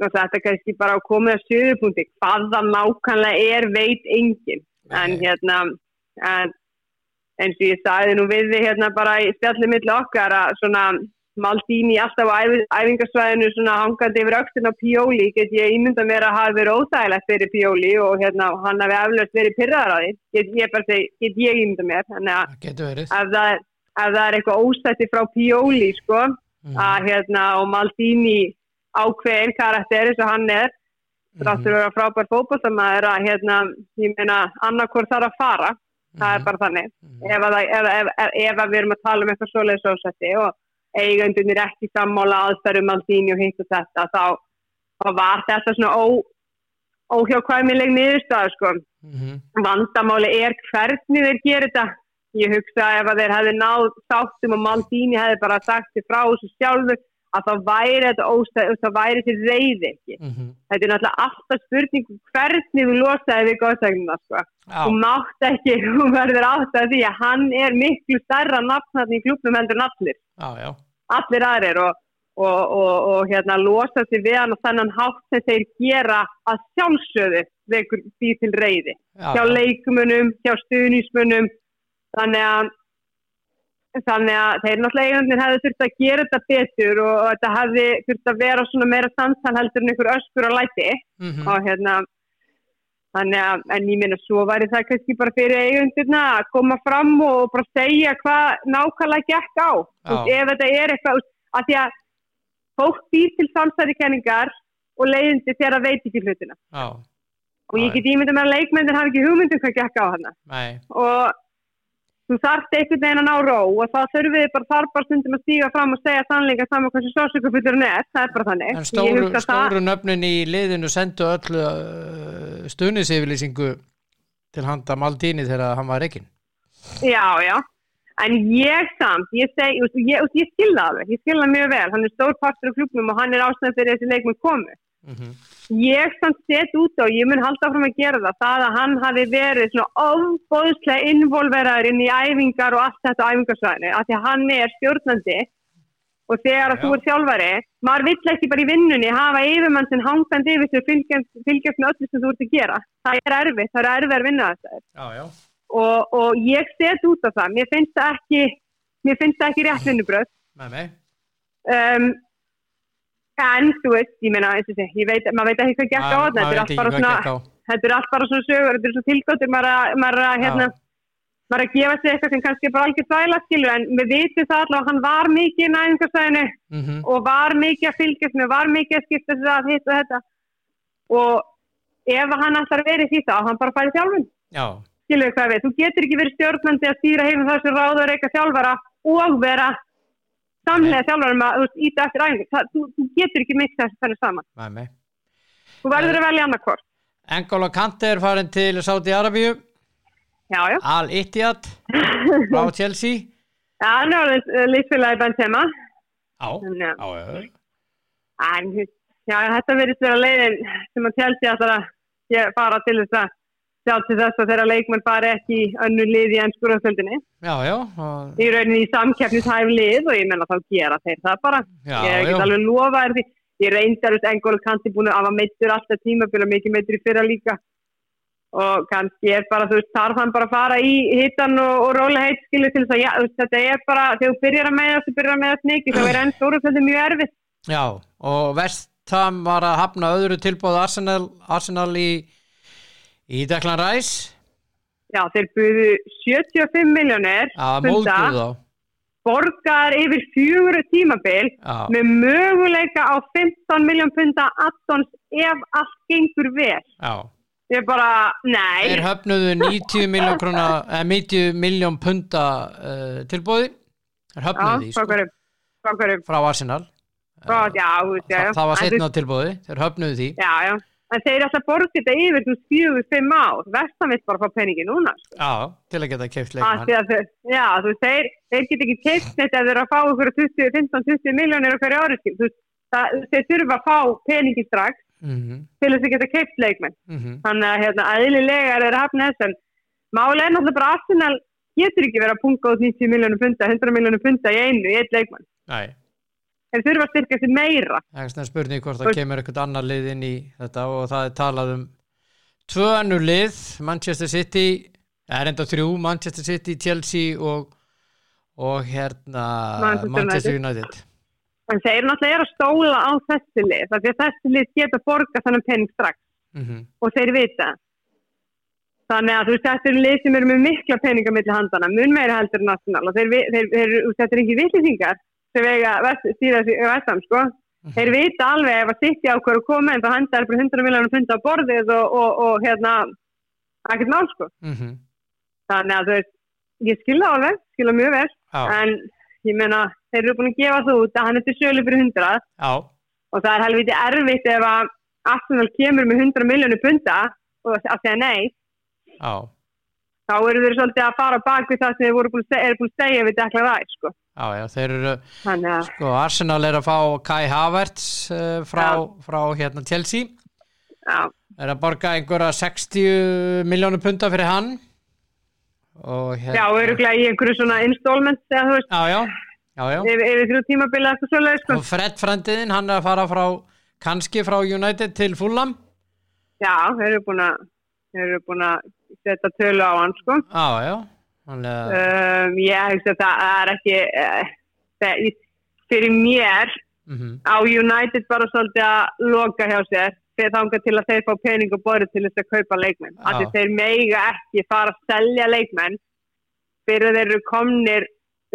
þetta kannski bara að koma að söðupunkti hvað það nákvæmlega er veit engin en hérna en, eins og ég sagði nú við hérna bara í spjallið milli okkar að svona Maldini alltaf á æfi- æfingarsvæðinu svona hangandi yfir öxtin á Pioli get ég ímynda mér að hafa verið óþægilegt fyrir Pioli og hérna hann hafi eflaust verið pyrraðar á því. Get ég bara segi, get ég ímynda mér. Þannig að ef það, er- ef það er eitthvað óstætti frá Pioli sko Mhm. að hérna og Maldini ákveðin karakter eins og hann er þráttur að vera frábær fótboltamaður að hérna, ég meina annarkor þarf að fara, það er bara þannig. Ef, að, ef, ef, að við erum að tala um eitthvað svoleiðis ósætti og eigandunir ekki sammála aðferðum Maldini og hitt og þetta þá, þá var þetta svona ó, óhjákvæmileg niðurstað sko. Mhm. vandamáli er hvernig þeir gerir þetta ég hugsa ef að þeir hefði náð sáttum og Maldini hefði bara sagt þér frá þessu sjálfur að þá væri þetta óstæð, þá væri þér reyði ekki Mhm. þetta er náttúrulega alltaf spurning um hvernig þú losaði við góðsæknuna sko. Já, þú mátt ekki, þú verður átt að því að hann er miklu stærra nafnarni í klubnum heldur en allir já. allir aðrir og, og, og, og hérna losa sig við hann og þennan hátt sem þeir gera að sjálfsögðu vekur því til reyði já, hjá já. leikumunum, hjá stuðnismunum þannig að þannig að þeir náttúrulega eiginlega hefði þurft að gera þetta betur og, og þetta hefði þurft að vera svona meira samtal heldur en einhver öskur og læti. Mhm. og hérna þannig að, en ég meina svo væri það kannski bara fyrir eigundirna að koma fram og bara segja hvað nákvæmlega gekk á. Já. ef þetta er eitthvað að því að fólk býr til samsærikenningar og leiðindi þegar það veit ekki hlutina. Já, og ég get ímyndið með að leikmyndir hafi ekki hugmyndum hvað gekk á hana nei, og þú þarft einhvern veginn að ná ró og það þurfum við bara þarf bara stundum að stíga fram og segja sannleika saman hversu sásökufullur hann er, það er bara þannig en stóru, stóru nöfnin í liðinu sendu öllu uh, stuðniseyfirlýsingu til handa Maldini þegar hann var reikinn Já, já. En ég samt, ég seg, ég, ég, ég skilða alveg, ég skilða mjög vel, hann er stór partur af klubnum og hann er ástæðan fyrir þessi leikmenn komu. Mhm. Ég samt set út á, ég mun halda áfram að gera það, það að hann hafi verið svona ofbóðslega involveraður inn í æfingar og allt þetta á æfingarsvæðinu, af því að hann er stjórnandi og þegar að þú er þjálfari, maður vill ekki bara í vinnunni hafa yfirmann sem hangandi yfir og fylgjast, með öllu sem þú ert að gera. Það er erfitt, það er erfið að vinna þetta. Já, já, og, og ég set út af það. Mér finnst það ekki mér finnst það ekki rétt vinnubröð með mig um, en þú veist, ég meina ég veit, maður veit ekki hvað gekk á þetta þetta er allt bara svona þetta er allt bara svona sögur, þetta er svona tilgóttir maður að, hérna maður að gefa sig eitthvað sem kannski er bara algjör þvæla skilur en við vitum það allavega hann var mikið í næðingarsæðinu Mhm. og var mikið að fylgjast með, var mikið að skipta sig að hitt og þetta. Og ef hann vera í því þá, hann bara færi þjálfun. Já, skilur hvað við, þú getur ekki verið stjórnandi að stýra heim og reyka þjálfara og vera samlega þjálfara með að íta eftir æfingu, þú, þú getur ekki mixa þessu þannig saman, með mig þú verður að velja annarkvort Engolo Kante er farin til Saudi Arabíu Al Ittihad frá Chelsea. Já, hann er alveg lífsfélagi Benzema. Já, já, já, já, þetta verður vera leiðin sem að alltaf að fara til þess að sjá til þess að þeirra leikmenn fari ekki önnu lið í já, og, í rauninni í samkeppnishæf lið og ég menna þá gera þeir það bara. Já, ég get alveg lofa þér því. Ég reyndar út Engol kanti búin að hafa meittur alltaf tímabila mikið meittur í fyrra líka. Og kannski er bara þú veist þarf hann bara að fara í hittan og, og rólega heitt skilu til þess að já, þetta er bara þegar þú byrjar að meðast þú byrjar að meðast mikið þá er enn stóru þetta mjög erfitt Já, og Vestham var að hafna öðru tilbúð Arsenal, Arsenal í, í Declan Rice? Já þeir buðu 75 miljónir að mólduð þá. Borgar yfir fjögur tímabil Já, með möguleika á 15 miljón punta addons ef allt gengur vel. Já. Ég er bara, nei. Þeir höfnuðu 90 miljón krona, eh, 90 miljón punta uh, tilbúði Þeir já, höfnuðu því sko, frá hverjum frá Arsenal. Frá, já, veist, já, já. Það var setna á tilbúði, þeir höfnuðu því. Já, já. En þeir að borga þetta yfir þú fjögur, fimm ár. Vestan vill bara fá peningi núna. Sko. Já, til að geta keift leikmann já, þú veist, þeir, þeir get ekki þeir eru að fá ykkur 20, 15-20 miljónir á hverju ári. skil. Þú veist, þeir þurfa að fá peningi strax mm til þess að geta keipt leikmenn. -hmm. Þannig að hérna, eðlilega er þeir að hafna þess. En máli er náttúrulega bara Arsenal getur ekki verið að punga út 90 miljónir punta, 100 miljónir punta í einu, í eitt leikmann. Nei, Þeir þurfa að styrka sér meira. það er spurning hvort það kemur eitthvað annar lið inn í þetta og það er talað um tvö annur lið, Manchester City er enda þrjú, Manchester City, Chelsea og, og hérna Manchester Manchester United En þeir náttúrulega eru að stóla á þessi lið. Því að þessi lið geta borga þannig pening strax. mm og þeir vita þannig að þú veist þetta eru lið sem eru með mikla peninga millir handana, mun meira heldur en national og þeir, þeir, þeir þetta er ekki vitlisingar sem vega vest, sig vestam sko. Þeir vita alveg ef að sitt í ákveður að koma en þá henda er bara 100 miljónum punda á borðið og, og, og hérna ekkert mál sko. Mhm, þannig að þú veist, ég skilða alveg skilða mjög vel, já, en ég meina, þeir eru búin að gefa það út að hann er til sölu fyrir 100 já, og það er helviti erfitt ef að Arsenal kemur með 100 miljónu punda og að segja nei. Já, þá eru þeir svolítið að fara bak við það sem þeir eru búin að segja við Dekla Ræs sko. Já, já, þeir eru þannig að, sko, Arsenal er að fá Kai Havertz uh, frá, frá hérna Chelsea. Já, er að borga einhverja 60 miljónu punta fyrir hann. Hérna já, öruglega í einhverju svona installment eða þú veist, já, já, já, já. yfir, þrjú tímabili eitthvað svolítið sko. og Fred frendiðin, hann er að fara frá kannski frá United til Fulham. Já, þeir eru búin að þeir eru búin að setja tölu á hann sko. já, já hann er, um, ég hugsa að það er ekki uh, það, fyrir mér mm á United bara svolítið að loka hjá sér fyrir þangað til að þeir fá pening og borðið til þess að kaupa leikmenn. Af því þeir meiga ekki fara að selja leikmenn fyrir að þeir eru komnir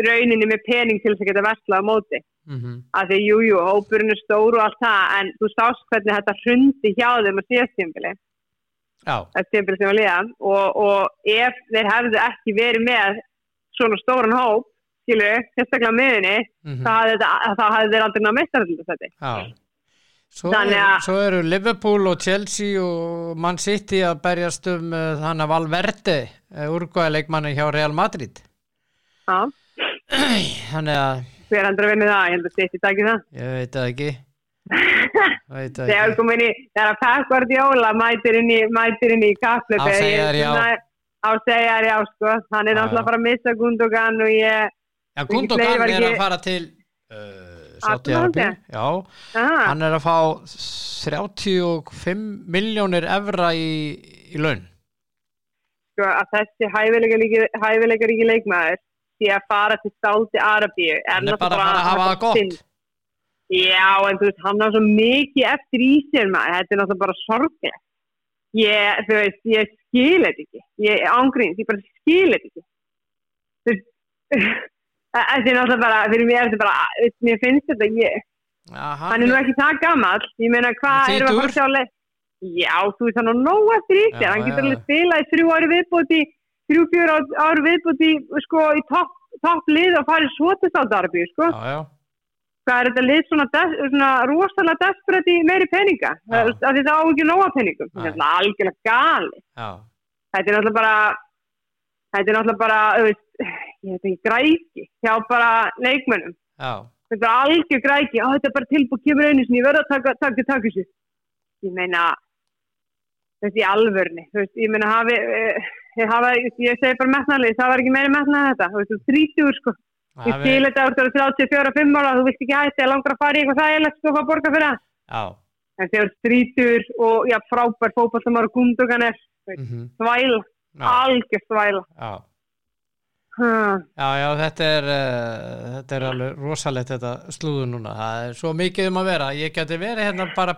rauninni með pening til þess að geta vesla á móti. mm Af því, jú, jú, hópurinn er stór og allt það, en þú sást hvernig þetta hrundi hjá þeim að síðast og, og ef þeir hefðu ekki verið með svona stóran hóp, skilur, sérstaklega á miðunni, mm þetta- þá hafði þeir aldrei náða meistaröldu Svo, er, svo eru Liverpool og Chelsea og Man City að berjast um uh, þannig að Valverde uh, úrgæðleikmanni hjá Real Madrid. Já, þannig að hver andra vinni það, ég held að þetta ekki það. ég veit það ekki Þegar ekki komin í, þegar Pep Guardiola mætir inn í, mætir inn í kapplöpi. Á segjar já. Sko. Hann er náttúrulega að fara að missa Gundogan og ég, Já, Gundogan er að ekki- fara til uh, Sáti Arsenal, Arabíu held Já, aha, hann er að fá 35 miljónir evra í, í laun sko, að þessi hæfileikar ekki leikmaður því að fara til Sáti Arabíu er er bara að að hafa það gott. Já, en þú veist, hann á svo mikið eftir í sér maður, þetta er náttúrulega bara sorglega. Ég, þú veist, ég skil þetta ekki. Ég ángríns, ég bara skil þetta ekki. Þú veist, þetta er náttúrulega bara, fyrir mér er þetta bara, þú veist, mér finnst þetta, ég, Já, hann er nú ekki það gammal, ég meina, hvað erum við að fara þrítugur? að sjá leið? Já, þú veist, hann á nóg eftir í sér, hann getur alveg spilað í þrjú ári viðbúti, þrjú, fjör ári viðbúti, sko, í topp, topp lið og farið svo til Sátarabíu, sko Já, já, hvað er þetta lið svona, svona rosalega desperate í meiri peninga. Af því það á ekki nóga peningum. Þetta er algjörlega gali já, þetta er náttúrulega bara þetta er náttúrulega bara veist, ég veit ekki græki hjá bara leikmönnum. Já. Þetta er algjör græki, á þetta er bara tilbúið kemur einu sinni, ég verður að taka, taka, taka þessu ég meina þessi alvörni, veist, ég meina hafi, eh, hafa, ég segi bara metnalið, það var ekki meiri metnað þetta, þú veist, þú þrítur sko Ég Það skil þetta út á 34-5 ára, þú vilt ekki hætti að langar að fara í eitthvað þægilegt sko að fá að borga fyrir það. Já, En þegar strítur og já, frábær fótballtamar og gundugan er mhm, þvæla, já, algjör þvæla. já Hmm. Já, já, þetta er, uh, þetta er alveg rosalegt þetta slúður núna. Það er svo mikið um að vera. Ég geti verið hérna bara,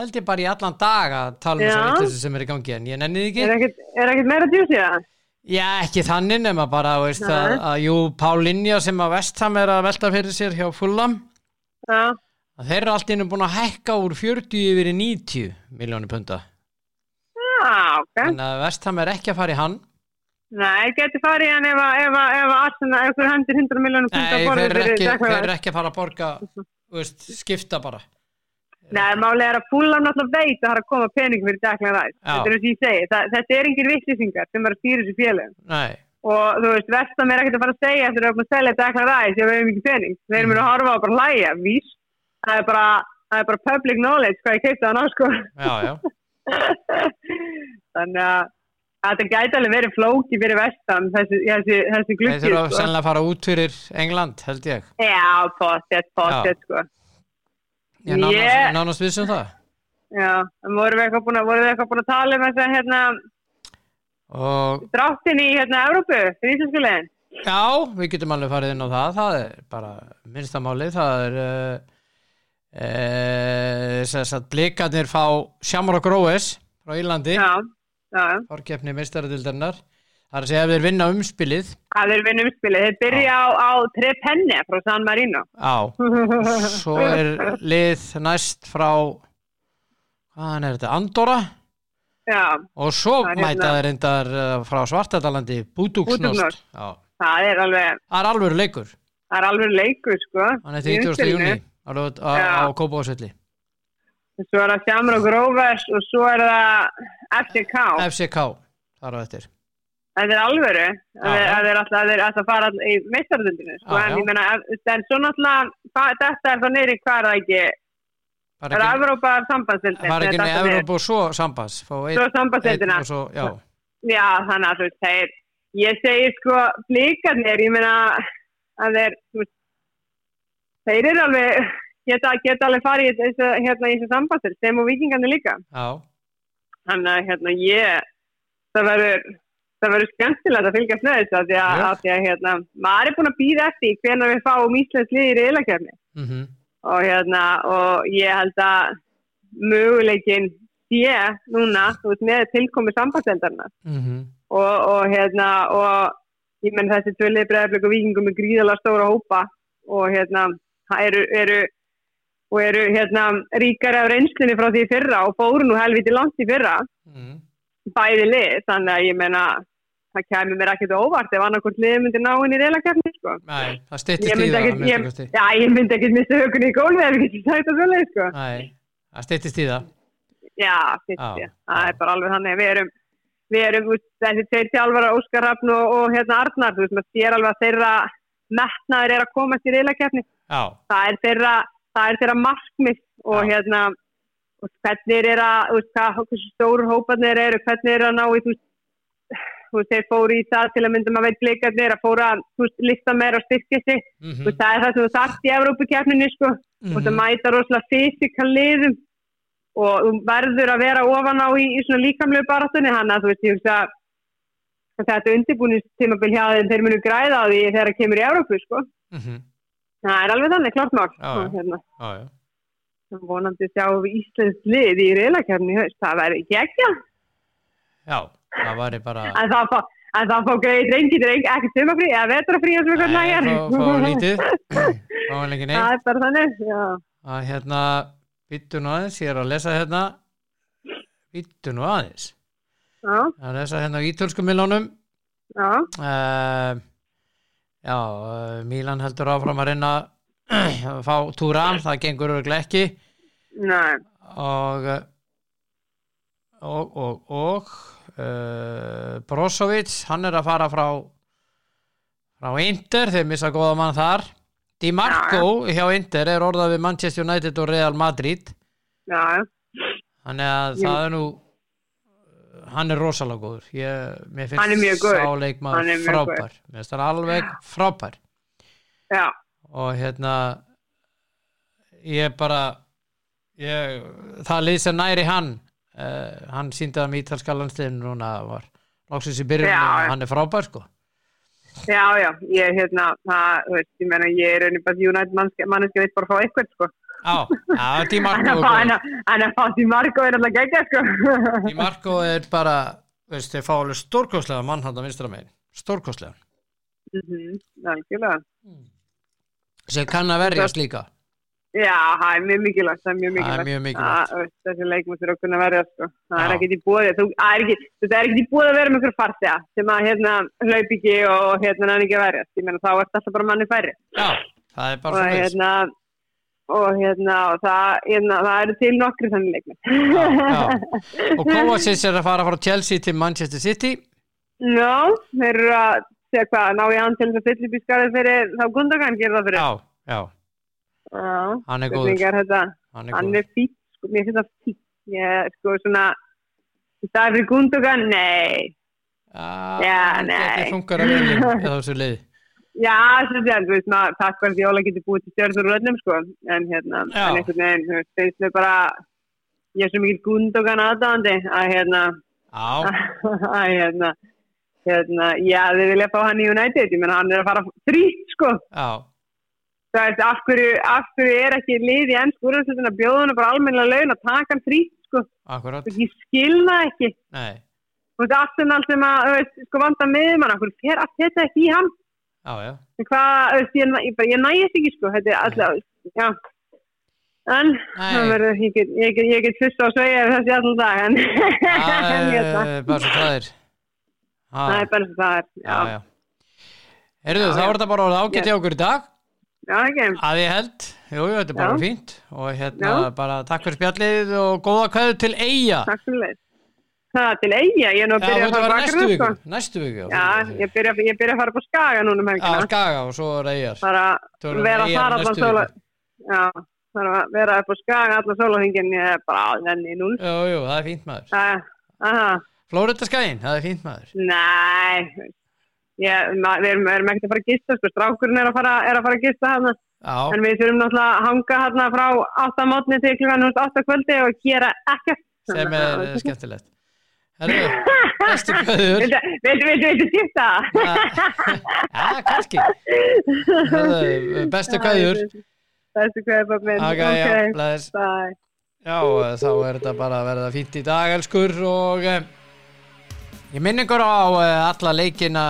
held ég bara í allan dag að tala um vitleysi sem er í gangi en ég nenni því Er ekki. er ekkert meira djús í það? Já, ekki þannig nema bara, veist, að, að jú, Paulinja sem að Vestham er að velta fyrir sér hjá Fulham, þeir eru allt innum búin að hækka úr 40 yfir í 90 miljónu punta. já, ok. Þannig að Vestham er ekki að fara í hann. Nei, geti farið hann ef að, ef að, ef að Arsenal, ef hver hendur 100 miljónum punta Nei, þeir eru ekki, ekki að fara að borga, veist, skipta bara. Nei, málega er að Fulham náttúrulega veit að það er að koma pening fyrir Rice. Já. Þetta er þess að ég segi, það, þetta er engin vittlýsingar sem er að stýra þessu félagum. Nei, og þú veist, Vestam er ekkert að fara að segja að við erum að selja Declan Rice ef við hefum ekki pening við erum að horfa á bara hlæja, vís það er bara, það er bara public knowledge hvað ég keipta á sko já, já. þannig að þetta gæti alveg verið flóki fyrir Vestam þessi, þessi, þessi Þeir glukki þurfa sko. sennilega að fara út fyrir England, held ég. já, pottet, pottet sko Ég nánast, vissum það. já, en vorum við eitthvað búin að, eitthvað búin að tala um þess að hérna, Og dráttin í hérna Európu, fyrir íslensku legin já, við getum alveg farið inn á það. Það er bara minnstamáli. Það er uh, uh, þess að blikarnir fá Shamrock Rovers frá Írlandi. Fórkeppni meistaradildarinnar. Það er að segja ef þeir vinna umspilið að þeir vinna umspilið. Þeir byrja á, á Trepenne frá San Marino. á, svo er lið næst frá hvaðan er þetta, Andorra Já, og svo hérna- mæta þeir reyndar uh, frá Svartadalandi. Já, það er alveg, það er alveg leikur það er alveg leikur, sko. í 30. umspilinu. júni á, á, Kópavásvelli Svo er það Shamrock Rovers og svo er það FCK. FCK, þar á eftir Það er alvöru. Það er, það er alltaf, það er að fara í meistarðundinu, sko. Ef- en svo náttúrulega, þetta er það neyri hvað er það ekki? Það Það er Evrópa sambandsildin. Það er ekki neða Evróp og svo sambands Svo svo, já, Já, þannig að þú þeir, ég segi sko, blíkarnir, ég meina að þeir, þeir eru alveg, geta, geta alveg farið í þessu, hérna, sambandstil, sem og vikingarnir líka. já, Þannig að, hérna, ég, það verður, það verður skemmtilegt að fylgjast með þessu, af því að, að því að, hérna, maður er búin að býða eftir hvenær við fáum Íslands liðir í eilakefni. mhm, Og hérna, og ég held að möguleikin sé núna, veist, með tilkomi sambandstildarna mhm. Og, og hérna og ég menn þessi tvölið bregðarleik og vikingum með gríðalega stóra hópa. Og hérna eru, eru eru hérna ríkari af reynslunni frá því fyrra og fóru nú helviti langt í fyrra. Mhm. Bæði lið, þannig að ég menna það kemur mér ekkert óvart ef annarkort lið myndi ná inn í reylakefni sko. Nei, það ég, kosti. já, ég myndi ekkert missa hökunni í gólfi ef ég geti sagt það svolítið sko. Nei, það styttist í það Já, Já, ég. Það er bara alveg þannig. Við erum, við erum veist, þessi tveir þjálfara, Óskar Rafn og, og hérna Arnar, þú veist, maður sér alveg að þeirra metnaður er að komast í reylakefni. Það er þeirra, þeirra markmið og Já. hérna, hvernig er að, þú veist, hvað, stóru hópanir eru, hvernig er að ná í, þú veist, veist, þeir fóru í það til að mynda maður veit blikarnir að fóra, þú veist, lista meira og styrkja sig. mhm, Þú veist, það er það sem þú þarft í Evrópukefninu, sko. Og það mæta rosalega fysikal liðum og þú verður að vera ofan á í, í svona líkamlegu barátunni hann að þú veist, ég hugsa að þetta undirbúinistímabil hjá þeim þeir munu græða á því þegar það kemur í Európu sko. mhm, það já, vonandi sjáum við Íslands lið í reylakefni það ekki ekki já, það væri bara en það fá fá greið dreng, ekki sumafrí, eða vetrafrí eins og Nei, er. fá, lítið. Fá hann ekki Það neitt er bara þannig, að hérna, býttu nú aðeins ég er að lesa hérna. Býttu nú aðeins. Já, að lesa hérna á ítölsku miljónum já, uh, já, uh, Mílan heldur áfram að reyna fá túram, það gengur örgulega ekki. Nei, og og og, og uh, Brozovic hann er að fara frá frá Inter, þeir missa góða mann þar. Di Marco hjá Inter er orðað við Manchester United og Real Madrid. Já, þannig að það er nú hann er rosalega góður. Ég, mér finnst góður. sá Hann leikmaður mjög frábær. Mér finnst hann alveg frábær. Já, og hérna ég bara ég, það lið sem næri hann uh, hann síndi það með ítalska landsliðinu núna var loksins í byrjun og hann er frábær sko Já, já, ég, hérna, það, veist, ég meina, ég er einnig bara United manneski veit bara fá eitthvað, sko. já, Di En Marco að fá, en að, fá því Marko er alltaf gegja, sko. Di Marco er bara veist, þeir fá alveg stórkostlega mann hann að vinstra megin stórkostlega Mhm, Algjörlega. Sem kann að verjast líka Já, það er mjög mikilvægt, það er mjög mikilvægt. mjög mikilvægt veist, þessi leikmur þurfa að kunna verja, sko. Það er ekkert í bóði, þetta er ekkert í bóði að vera með ykkur farþega sem að, hérna, hlaup ekki og, hérna, hann ekki að verja. Þá er þetta bara manni færri. já, það er bara Og, hérna, og, hérna, og það, hérna, það eru til nokkri þannig leikmur. og Kovacic er að fara frá Chelsea til Manchester City Já, þeir eru að segja hvað, ná ég hann til þess að fylla upp í skarið fyrir þá Gundogan gerir það fyrir. já, já, Já, hann er góður er þetta? hann er er fínt, sko, mér finnst það fínt. Ég, sko, svona, í staðar fyrir Gundogan, nei. Já, Já, þetta nei. funkar að velja eða þessu lið. Já, þess að þú veist, maður, takk fyrir því Óla getur búið til stjórnur og öllum, sko. En hérna, Já. en einhvern veginn, þú veist, finnst mér bara, ég er svo mikið Gundogan aðdáðandi að hérna, að hérna, hérna, já, þið vilja fá hann í United, ég menn hann er að fara frýtt, sko. já, Það er af hverju, af hverju er ekki lið í ennsku úrvæðslutin að bjóða hann bara almennilega laun að taka hann frýtt, sko. akkurat. Ég skil það ekki. Nei, þú veist, Arsenal sem að, veist, sko vanda miðum hann, hvernig fer allt þetta ekki í hann? Já, já. En hvað, veist, ég, ég, ég nægist ekki, sko, þetta er alltaf, já. En, það verður, ég get, fyrst á að segja þessi allan dag, en, en ég Það bara svo það er. bara sem það er, Já, já, Já, þá er þetta bara ágætt hjá okkur í dag. ekki, Að ég held. Jú, jú, þetta er bara fínt. Og hérna, bara takk fyrir spjallið og góða kvæðu til Eyja. takk fyrir. Það til eiga, ég er nú að byrja að fara næstu viku. Næstu viku. Ég byrja, að fara på skaga núna um Já. Skaga og svo er Eyjar. bara vera þar næstu allan sóla já, þarf að vera upp á skaga allan sólahingin ég er bara á þenni núl Jú, jú, það er fínt maður. aha, Flórida skæðin, það er fínt maður. nei ég, við erum, erum ekkert að fara að gista sko, strákurinn er að fara, er að fara að gista hana Já, en við þurfum náttúrulega að hanga hana frá 8 mótni til klukkan 8 kvöldi og gera ekkert sem er skemmtilegt. Herðu, bestu kvæður. Viltu, viltu, viltu, viltu skipta? Já, kannski. Bestu kvæður. Bestu kvæður, pappi minn. Ok, já, bye. Já, þá er þetta bara að verða fínt í dag, elskur, og eh, ég minn ykkur á eh, alla leikina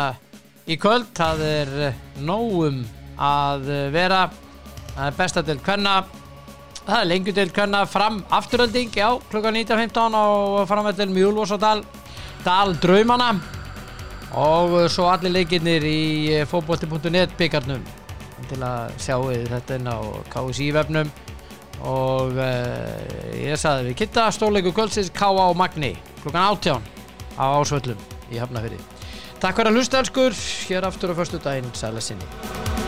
í kvöld. Það er eh, nógum að eh, vera. Það er besta til kvenna. Það er lengur til kvenna fram afturölding, já, klukkan 19.15 á framvættil Mjúlvós og Dal, Draumana. Og svo allir leikirnir í fótbolti.net byggarnum til að sjá þetta inn á KSI vefnum og uh, ég saði við kitta stórleiku kvöldsins K.A. og Magni klukkan 18 á Ásvöllum í Hafnafyrði Takk fyrir að hlusta elskur. Hér aftur á förstu daginn sæla sinni